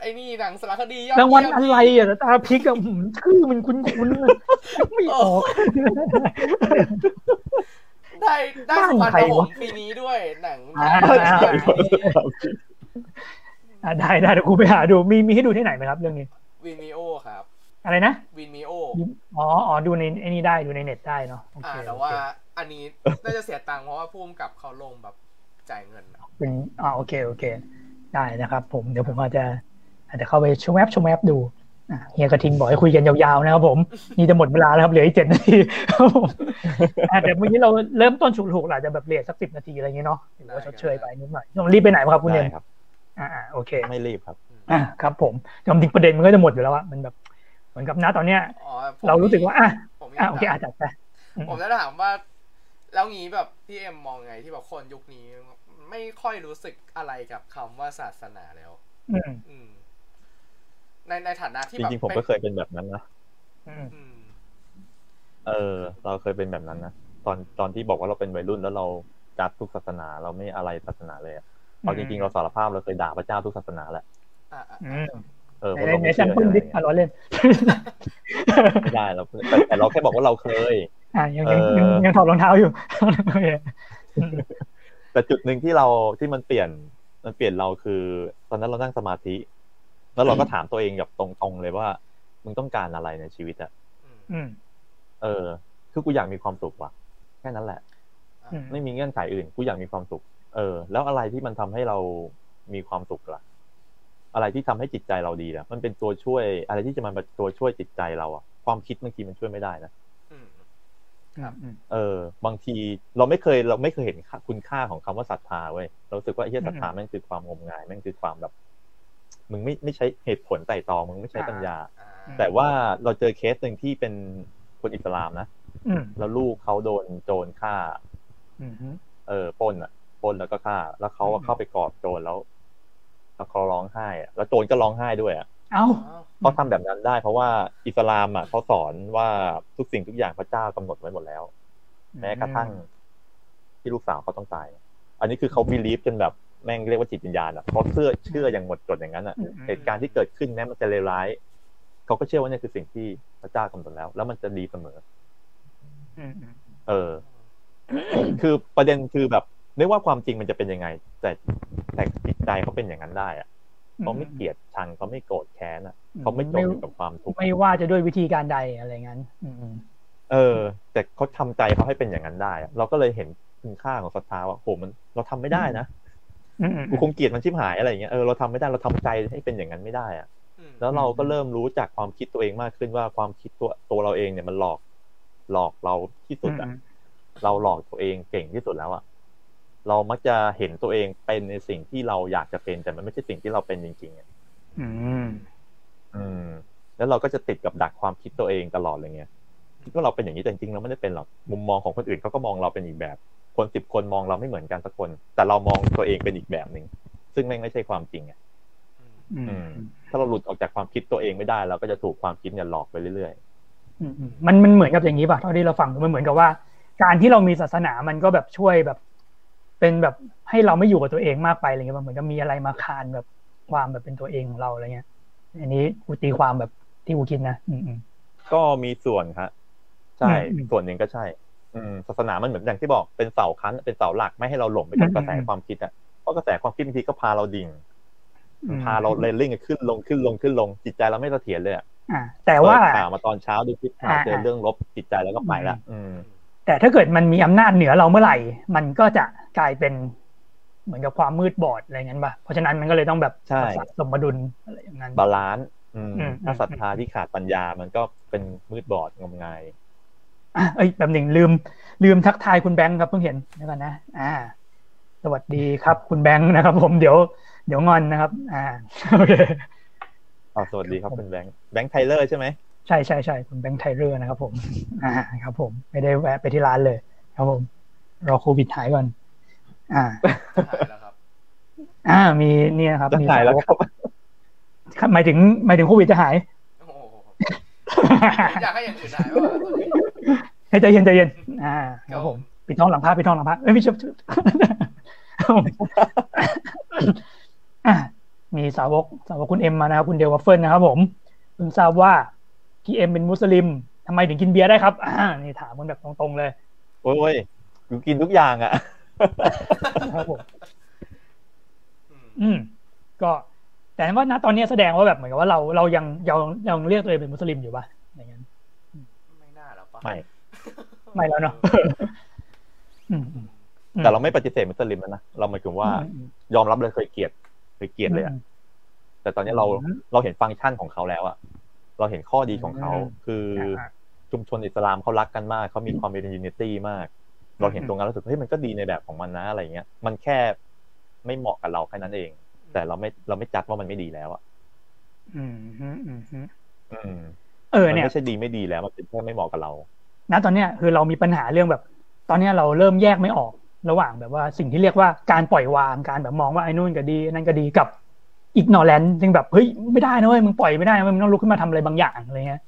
Speaker 2: ไอ้นี่หนังสารคดียอด
Speaker 1: รางวัล
Speaker 2: เยี่ยม
Speaker 1: อะไรอะตาพริกอะหืมชื่อมันคุ้นๆเลยไม่ออก
Speaker 2: ได้ได้
Speaker 1: บ้าน
Speaker 2: สุพรรณ
Speaker 1: ใคร
Speaker 2: ห
Speaker 1: วะ
Speaker 2: งส์ปีนี้ด้วยหนัง
Speaker 1: อ่า
Speaker 2: หนัง
Speaker 1: อ่าได้ได้เดี๋ยวกูไปหาดูมีมีให้ดูที่ไหนไหมครับ เรื่องนี้
Speaker 2: วินมิโอครับ
Speaker 1: อะไรนะ
Speaker 2: วินมิโอ
Speaker 1: อ๋ออ๋อดูในไอ้นี่ได้ดูในเน็ตได้เนาะโอเค
Speaker 2: อ่าแต่
Speaker 1: โอ
Speaker 2: ว่า
Speaker 1: เค
Speaker 2: อันนี้น่าจะเสียตังค์เพราะว่าพุ่มกับเขาลงแบบจ่ายเงินอะ
Speaker 1: เป็นอ่าโอเคโอเค ได้นะครับผมเดี๋ยวผมอาจจะอาจจะเข้าไปชมแอปชมแอปดูอะเฮียกระทิงบอกให้คุยกันยาวๆนะครับผม นี่จะหมดเวลาแล้วครับเหลืออีกเจ็ดนาทีครับผมอะเดี๋ยวเมื่อกี้เราเริ่มต้นฉุกถูกๆอาจจะแบบเลทสักสิบนาทีอะไรอย่างเงี้ยเนาะถือว่าชดเชยไปนิดหน่อยต้องรีบไปไหนมาครับคุณเน
Speaker 3: ได้
Speaker 1: ม
Speaker 3: ครับ
Speaker 1: อ่าอ่าโอเค
Speaker 3: ไม่รีบครับ
Speaker 1: อ่าครับ ผมจำจริงประเด็นมันก็จะหมดอยู่แล้วอะมันแบบ เหมือนกับณตอนเนี้ย
Speaker 2: อ๋อผม
Speaker 1: เรารู้สึกว่าอะ
Speaker 2: ผมมี
Speaker 1: อะโอเค
Speaker 2: คำถา
Speaker 1: อามจจะไป
Speaker 2: ผมจะถามว่า แล้วงี้แบบพี่เอ็มมองไงที่แบบคนยุคนี้ ไม่ค่อยรู้สึกอะไรกับคำว่าศาสนาแล้ว
Speaker 1: อืม
Speaker 2: อืมในในฐานะที่
Speaker 3: จ
Speaker 2: แบบ
Speaker 3: ริงๆผมก็เคยเป็นแบบนั้นนะ
Speaker 1: อืม
Speaker 2: อืม
Speaker 3: เออ เราเคยเป็นแบบนั้นนะตอนตอนที่บอกว่าเราเป็นวัยรุ่นแล้วเราจัดทุกศาสนา เราไม่อะไรศาสนาเลยอะเอาจริงๆเราสารภาพเราเคยด่าพระเจ้าทุกศาสนาแหละ
Speaker 2: อ่าอ่า
Speaker 1: อืม
Speaker 3: เออเพ
Speaker 1: ใน
Speaker 3: ราะเรา
Speaker 1: ใน
Speaker 3: ไม่
Speaker 1: แซ
Speaker 3: เชื่
Speaker 1: ม
Speaker 3: อ
Speaker 1: เปิล
Speaker 3: อะไร
Speaker 1: ดิ
Speaker 3: เงี้ย
Speaker 1: อะล้อเล่น
Speaker 3: ไม่ได้เราแต่แต่เราแค่บอกว่าเราเคย
Speaker 1: อะยังยัง
Speaker 3: เออ
Speaker 1: ยังยังถอดรองเท้าอยู่โอเค
Speaker 3: แต่จุดหนึ่งที่เราที่มันเปลี่ยนมันเปลี่ยนเราคือ ตอนนั้นเรานั่งสมาธิ แล้วเราก็ถามตัวเองแบบตรงๆเลยว่า มึงต้องการอะไรในชีวิตอะ
Speaker 2: อืม
Speaker 1: อืม
Speaker 3: เออ คือกูอยากมีความสุขว่ะ แค่นั้นแหละ
Speaker 2: อ่า
Speaker 1: อืม
Speaker 3: ไม่มีเงื่อนไขอื่น กูอยากมีความสุข เออ แล้วอะไรที่มันทำให้เรามีความสุขล่ะ อะไรที่ทำให้จิตใจเราดีล่ะมันเป็นตัวช่วย อะไรที่จะมาเป็นตัวช่วยจิตใจเราอะความคิดบางทีมันช่วยไม่ได้นะ
Speaker 2: อืม
Speaker 1: อืมอืม
Speaker 3: เออ บางทีเราไม่เคยเราไม่เคยเห็นค่าคุณค่าของคำว่าศรัทธาเว้ยเรารู้สึกว่าไอ้เหี้ยศรัทธาแม่งคือความงมงายแม่งคือความแบบ มึงไม่ไม่ใช้เหตุผลไต่ตรองมึงไม่ใช้ปัญญา
Speaker 2: อ่า
Speaker 3: แต่ว่าเราเจอเคสหนึ่งที่เป็นคนอิสลามนะ
Speaker 1: อืม
Speaker 3: แล้วลูกเขาโดนโจรฆ่า
Speaker 1: อืมอืม
Speaker 3: เออปล้นอะปล้นแล้วก็ฆ่า แล้วเขาอะ
Speaker 1: อืม
Speaker 3: เข้าไปกอดโจรแล้วแล้ว เขาร้องไห้อะแล้วโจรก็ร้องไห้ด้วยอะ
Speaker 1: เอ้า
Speaker 2: อ๋อ
Speaker 3: เขาทำแบบนั้นได้ เพราะว่าอิสลามอะเขาสอนว่าทุกสิ่งทุกอย่างพระเจ้ากำหนดไว้หมดแล้ว แม้กระทั่งที่ลูกสาวเขาต้องตาย อันนี้คือเขาบิลีฟจนแบบแม่งเรียกว่าจิตวิญญาณอะเขาเชื่อเชื่ออย่างหมดจดอย่างนั้นอะ
Speaker 1: อืม
Speaker 3: เหตุการณ์ที่เกิดขึ้นแม้มันจะเลวร้ายเขาก็เชื่อว่านี่คือสิ่งที่พระเจ้ากำหนดแล้ว แล้วมันจะดีเสมอ
Speaker 1: อืมอืม
Speaker 3: เออ คือประเด็นคือแบบไม่ว่าความจริงมันจะเป็นยังไง แต่ แต่จิตใจเขาเป็นอย่างนั้นได้อะเขาไม่เกลียดชังเขาไม่โกรธแค้นอะเขาไม่จมอยู่กับความทุกข์
Speaker 1: ไม่ว่าจะด้วยวิธีการใดอะไรงั้นอืมอืม
Speaker 3: เออ แต่เขาทำใจเขาให้เป็นอย่างนั้นได้อะเราก็เลยเห็นคุณค่าของศรัทธาว่าโหมัน เราทำไม่ได้นะ
Speaker 1: อืมอืม
Speaker 3: กูคงเกลียดมันชิบหายอะไรอย่างเงี้ยเออเราทำไม่ได้เราทำใจให้เป็นอย่างนั้นไม่ได้อะ
Speaker 2: อืม
Speaker 3: แล้วเราก็เริ่มรู้จักความคิดตัวเองมากขึ้นว่าความคิดตัวตัวเราเองเนี่ยมันหลอก หลอกเราที่สุดอะเราหลอกตัวเองเก่งที่สุดแล้วอะ เรามักจะเห็นตัวเองเป็นในสิ่งที่เราอยากจะเป็น แต่มันไม่ใช่สิ่งที่เราเป็นจริง ๆอะ
Speaker 1: อืม
Speaker 3: อืม แล้วเราก็จะติดกับดักความคิดตัวเองตลอดเลยไงคิดว่าเราเป็นอย่างนี้แต่จริงๆเราไม่ได้เป็นหรอกมุมมองของคนอื่นเขาก็มองเราเป็นอีกแบบ คนสิบคนมองเราไม่เหมือนกันสักคน แต่เรามองตัวเองเป็นอีกแบบหนึ่งซึ่งแม่งไม่ใช่ความจริงอะ
Speaker 2: อืม
Speaker 1: อืม
Speaker 3: ถ้าเราหลุดออกจากความคิดตัวเองไม่ได้เราก็จะถูกความคิดเนี่ยหลอกไปเรื่อย
Speaker 1: อืมอืมมันมันเหมือนกับอย่างนี้ป่ะเท่าที่เราฟังมันเหมือนกับว่า การที่เรามีศาสนามันก็แบบช่วยแบบ เป็นแบบให้เราไม่อยู่กับตัวเองมากไปอะไรเงี้ยมันเหมือนกับมีอะไรมาคานแบบความแบบเป็นตัวเองของเราอะไรเงี้ย อันนี้กูตีความแบบที่กูคิดนะอืมอืม
Speaker 3: ๆก็มีส่วนครับใช่
Speaker 1: อืม
Speaker 3: ส่วนหนึ่งก็ใช่ อืมศาสนามันเหมือนอย่างที่บอกเป็นเสาค้ำเป็นเสาหลักไม่ให้เราหลงไปกับ
Speaker 1: อืม
Speaker 3: กระแส
Speaker 1: อืม
Speaker 3: ความคิดอะเพราะกระแสความคิดบางทีก็พาเราดิ่ง
Speaker 1: อืม
Speaker 3: พาเราแล่นลิ่วขึ้นลงขึ้นลงขึ้นลงจิตใจเราไม่เสถียรเลยอะ
Speaker 1: อ่าแต่ว่า
Speaker 3: เปิดข่าวมาตอนเช้าดูคลิปข่าว
Speaker 1: อ่า
Speaker 3: เจอเรื่องลบจิตใจแล้วก็ไปละอืม
Speaker 1: แต่ถ้าเกิดมันมีอำนาจเหนือเราเมื่อไหร่ มันก็จะกลายเป็นเหมือนกับความมืดบอดอะไรเงี้ยป่ะเพราะฉะนั้นมันก็เลยต้องแบบ
Speaker 3: ใช่
Speaker 1: รักษาสมดุลอะไรอย่างนั้น
Speaker 3: balanceอืม
Speaker 1: อืม
Speaker 3: ถ้าศรัทธาที่ขาดปัญญามันก็เป็นมืดบอดงมงาย
Speaker 1: อะเอ้ยแบบหนึ่งลืม ลืมทักทายคุณแบงค์ครับเพิ่งเห็นเดี๋ยวก่อนนะ อ่า สวัสดีครับ คุณแบงค์นะครับ ผมเดี๋ยวเดี๋ยวงอนนะครับ อ่าโอเค
Speaker 3: อ๋อสวัสดีครับคุณแบงค์แบงค์ Tyler ใช่ไหม
Speaker 1: ใช่ใช่ใช่คุณแบงค์ Tyler นะครับผมอ่าครับผม ไม่ได้แวะไปที่ร้านเลย ครับผม รอโควิดหายก่อน อ่า
Speaker 2: หายแล้วครับ
Speaker 1: อ่า มีเนี่ยครับ
Speaker 3: จะ
Speaker 1: มี
Speaker 3: หายแล้วครับ
Speaker 1: ครับหมายถึงหมายถึงโควิดจะหาย
Speaker 2: โอ้โหอยากให้อย่างอื่นหายว่ะ
Speaker 1: ให้ใจเย็นใจเย็น อ่า ครับผมปิดท้องหลังพระปิดท้องหลังพระเอ้ยไม่ใช่อะมีสาวกสาวกคุณเอ็มมานะครับคุณเดลวัฟเฟิลนะครับผมเพิ่งทราบว่า พี่เอ็มเป็นมุสลิมทำไมถึงกินเบียร์ได้ครับอ่านี่ถามมันแบบตรงๆเลย
Speaker 3: โอ้ยกูกินทุกอย่างอะ
Speaker 1: ครับผม
Speaker 2: อืม
Speaker 1: อืม ก็ แต่ว่าณตอนนี้แสดงว่าแบบเหมือนกับว่าเราเรายังยังยังเรียกตัวเองเป็นมุสลิมอยู่ปะอย่างนั้น
Speaker 2: ไม่น่าหรอกปะ
Speaker 3: ไม่
Speaker 1: ไม่แล้วเนาะอืมอืม
Speaker 3: แต่เราไม่ปฏิเสธมุสลิมแล้วนะเราหมายถึงว่า
Speaker 1: อืม
Speaker 3: ยอมรับเลยเคยเกลียดเคยเกลียดเลยอะแต่ตอนนี้เรา
Speaker 1: อืม
Speaker 3: เราเห็นฟังก์ชันของเขาแล้วอะ เราเห็นข้อดีของเขา
Speaker 1: อืม
Speaker 3: คืออาชุมชนอิสลามเขารักกันมากเขามีความเป็นยูนิตี้มาก เราเห็น
Speaker 1: อืม
Speaker 3: ตรงนั้นรู้สึกเฮ้ยมันก็ดีในแบบของมันนะอะไรเงี้ย มันแค่ไม่เหมาะกับเราแค่นั้นเอง แต่เราไม่เราไม่จัดว่ามันไม่ดีแล้วอะ
Speaker 1: อืมอืมอืมอืม
Speaker 3: อืม
Speaker 1: เออ
Speaker 3: มัน
Speaker 1: เนี่ย
Speaker 3: ไม่ใช่ดีไม่ดีแล้วมันเป็นแค่ไม่เหมาะกับเรา
Speaker 1: ณตอนเนี้ยคือเรามีปัญหาเรื่องแบบ ตอนเนี้ยเราเริ่มแยกไม่ออกระหว่างแบบว่าสิ่งที่เรียกว่าการปล่อยวางการแบบมองว่าไอ้นู่นก็ดีนั่นก็ดีกับ อีกนอแลนด์ยังแบบเฮ้ยไม่ได้นะเว้ยมึงปล่อยไม่ได้นะเว้ยมึงต้องลุกขึ้นมาทำอะไรบางอย่างอะไรเงี้ย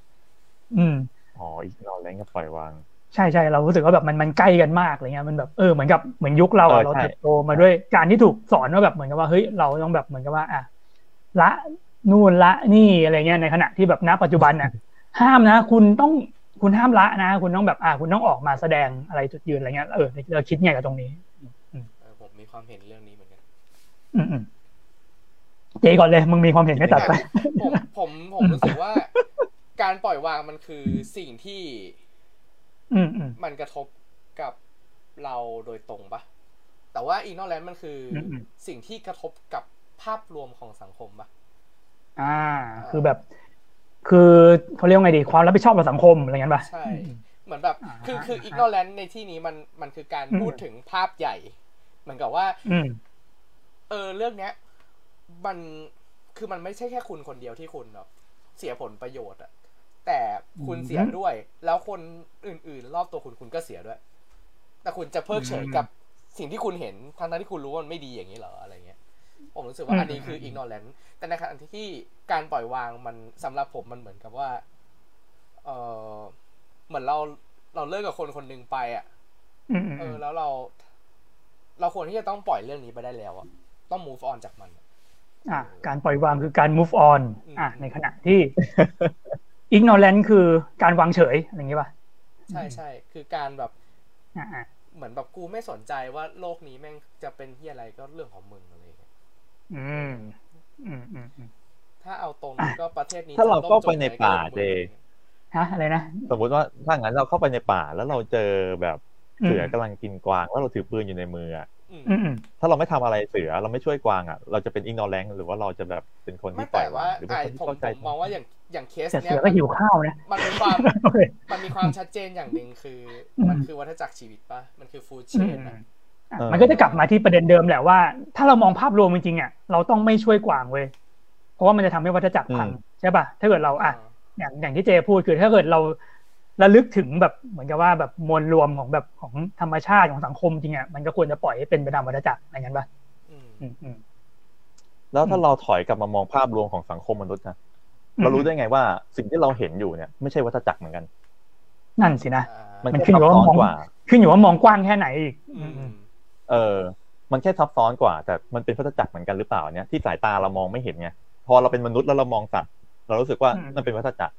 Speaker 1: อืม
Speaker 3: อ๋ออีกนอนแรงก็ปล่อยวาง
Speaker 1: ใช่ใช่เรารู้สึกว่าแบบมันมันใกล้กันมากอะไรเงี้ยมันแบบเออเหมือนกับเหมือนยุคเราอะ
Speaker 3: เออ
Speaker 1: เรา
Speaker 3: ใช่
Speaker 1: เติบโตมาด้วยการที่ถูกสอนว่าแบบเหมือนกับว่าเฮ้ยเราต้องแบบเหมือนกับว่า อะละนู่นละนี่อะไรเงี้ยในขณะที่แบบณปัจจุบันน่ะห้ามนะ คุณต้องคุณห้ามละนะ คุณต้องแบบอะคุณต้องออกมาแสดงอะไรจุดยืนอะไรเงี้ยเออเราคิดไงกับตรงนี้
Speaker 2: เออผมมีความเห็นเรื่องนี้เหมือนกัน
Speaker 1: อืมอืม เจก่อนเลย มึงมีความเห็นไม่ตัดไป
Speaker 2: ผมผมผมรู้สึกว่า การปล่อยวางมันคือสิ่งที่
Speaker 1: อืมอืม
Speaker 2: มันกระทบกับเราโดยตรงปะแต่ว่าอีกนอกแล้วมันคืออ
Speaker 1: มอืม
Speaker 2: สิ่งที่กระทบกับภาพรวมของสังคมปะ
Speaker 1: อ่า คือแบบ คือเขาเรียกว่าไงดีความรับผิดชอบต่อสังคมอะไรเงี้ยป่ะ
Speaker 2: ใช่เหมือนแบบ
Speaker 1: อ่า
Speaker 2: คือคือ
Speaker 1: อ่า
Speaker 2: อีกนอแลนในที่นี้มันมันคือการ
Speaker 1: อืม
Speaker 2: พูดถึงภาพใหญ่ เหมือนกับว่า
Speaker 1: อืม
Speaker 2: เออเรื่องเนี้ย มันคือมันไม่ใช่แค่คุณคนเดียวที่คุณแบบเสียผลประโยชน์อะแต่คุณเสียด้วย แล้วคนอื่น ๆ รอบตัวคุณคุณก็เสียด้วย แต่คุณจะเพิกเฉยกับสิ่งที่คุณเห็นทั้งๆที่คุณรู้ว่ามันไม่ดีอย่างนี้เหรออะไรเงี้ยผมรู้สึกว่าอันนี้คือ ignorance แต่ในขณะที่การปล่อยวางมันสำหรับผมมันเหมือนกับว่า เออเหมือนเราเราเลิกกับคนคนหนึ่งไปอะ
Speaker 1: อืมอืม
Speaker 2: เออ แล้วเรา เราควรที่จะต้องปล่อยเรื่องนี้ไปได้แล้วอะต้อง move on จากมันอะ
Speaker 1: อะการปล่อยวางคือการ move on
Speaker 2: อืม
Speaker 1: อะในขณะที่ ignorance คือการวางเฉยอะไรอย่างงี้ป่ะ
Speaker 2: ใช่ใช่คือการแบบ
Speaker 1: อะอะ
Speaker 2: เหมือนแบบกูไม่สนใจว่าโลกนี้แม่งจะเป็นที่อะไรก็เรื่องของมึงอะไรอย่างเงี้ย
Speaker 1: อืมอืมอืมอืม
Speaker 2: ถ้าเอาตรง
Speaker 1: อะ
Speaker 2: ก็ประเทศนี้
Speaker 3: ถ้าเรา
Speaker 2: จะล่ม
Speaker 3: เข้าไป
Speaker 2: จม
Speaker 3: ใน
Speaker 2: ก็
Speaker 3: ป่า
Speaker 2: รื่องของมึง
Speaker 3: เจ
Speaker 1: ฮะอะไรนะ
Speaker 3: สมมุติว่าถ้างั้นเราเข้าไปในป่าแล้วเราเจอแบบ
Speaker 1: อืม
Speaker 3: เสือกำลังกินกวางแล้วเราถือปืนอยู่ในมืออะ
Speaker 2: อืม
Speaker 1: อืมอืม
Speaker 3: ถ้าเราไม่ทำอะไรเสือเราไม่ช่วยกวางอะ เราจะเป็นอิงนอแรงหรือว่าเราจะแบบเป็นคน
Speaker 2: ไม่
Speaker 3: ที่ปล่
Speaker 2: แต่
Speaker 3: อยวา
Speaker 2: ว่าง
Speaker 3: หรือเป็น
Speaker 2: ไอ้
Speaker 3: คนที่
Speaker 2: ผม
Speaker 3: เข้าใจ
Speaker 2: ผมมองว่าอย่างอย่างเคส
Speaker 1: แต่
Speaker 2: เนี้
Speaker 1: เสื
Speaker 2: ย
Speaker 1: อก็หิวข้าวนะ
Speaker 2: มันมีความ
Speaker 1: โอเค
Speaker 2: มันมีความชัดเจนอย่างหนึ่งคืออ
Speaker 1: ม
Speaker 2: มันคือวัฏจักรชีวิตปะมันคือฟูดเช
Speaker 1: อืม
Speaker 2: น
Speaker 1: อื
Speaker 2: อะ
Speaker 1: มอะมันก็จะกลับมาที่ประเด็นเดิมแหละว่า ถ้าเรามองภาพรวมจริงๆอะเราต้องไม่ช่วยกวางเว้ยเพราะว่ามันจะทำให้วัฏจักรพังใช่ป่ะถ้าเกิดเราอะอย่างอย่างที่เจพูดคือถ้าเกิดเรา ระลึกถึงแบบเหมือนกับว่าแบบมวลรวมของแบบของธรรมชาติของสังคมจริงอะมันก็ควรจะปล่อยให้เป็นไปตามวัฏจักรอะไรงั้นป่ะ
Speaker 2: อืม
Speaker 1: อืมอืม
Speaker 3: แล้วถ้าเราถอยกลับมามองภาพรวมของสังคมมนุษย์นะเรารู้ได้ไงว่าสิ่งที่เราเห็นอยู่เนี่ย ไม่ใช่วัฏจักรเหมือนกัน
Speaker 1: นั่นสินะ
Speaker 2: อ่า
Speaker 3: มัน
Speaker 1: มัน
Speaker 3: แค่
Speaker 1: ขึ้น
Speaker 3: ซั
Speaker 1: อยู่
Speaker 3: บ
Speaker 1: ว่า
Speaker 3: ซ้อน
Speaker 1: มอง
Speaker 3: กว่า
Speaker 1: ขึ้นอยู่ว่ามองกว้างแค่ไหนอีก
Speaker 2: อื
Speaker 1: อื
Speaker 2: ม
Speaker 1: มอืม
Speaker 3: เออ มันแค่ซับซ้อนกว่า แต่มันเป็นวัฏจักรเหมือนกันหรือเปล่าเนี่ยที่สายตาเรามองไม่เห็นไงพอเราเป็นมนุษย์แล้วเรามองสัตว์เรารู้สึกว่ามันเป็นวัฏจักร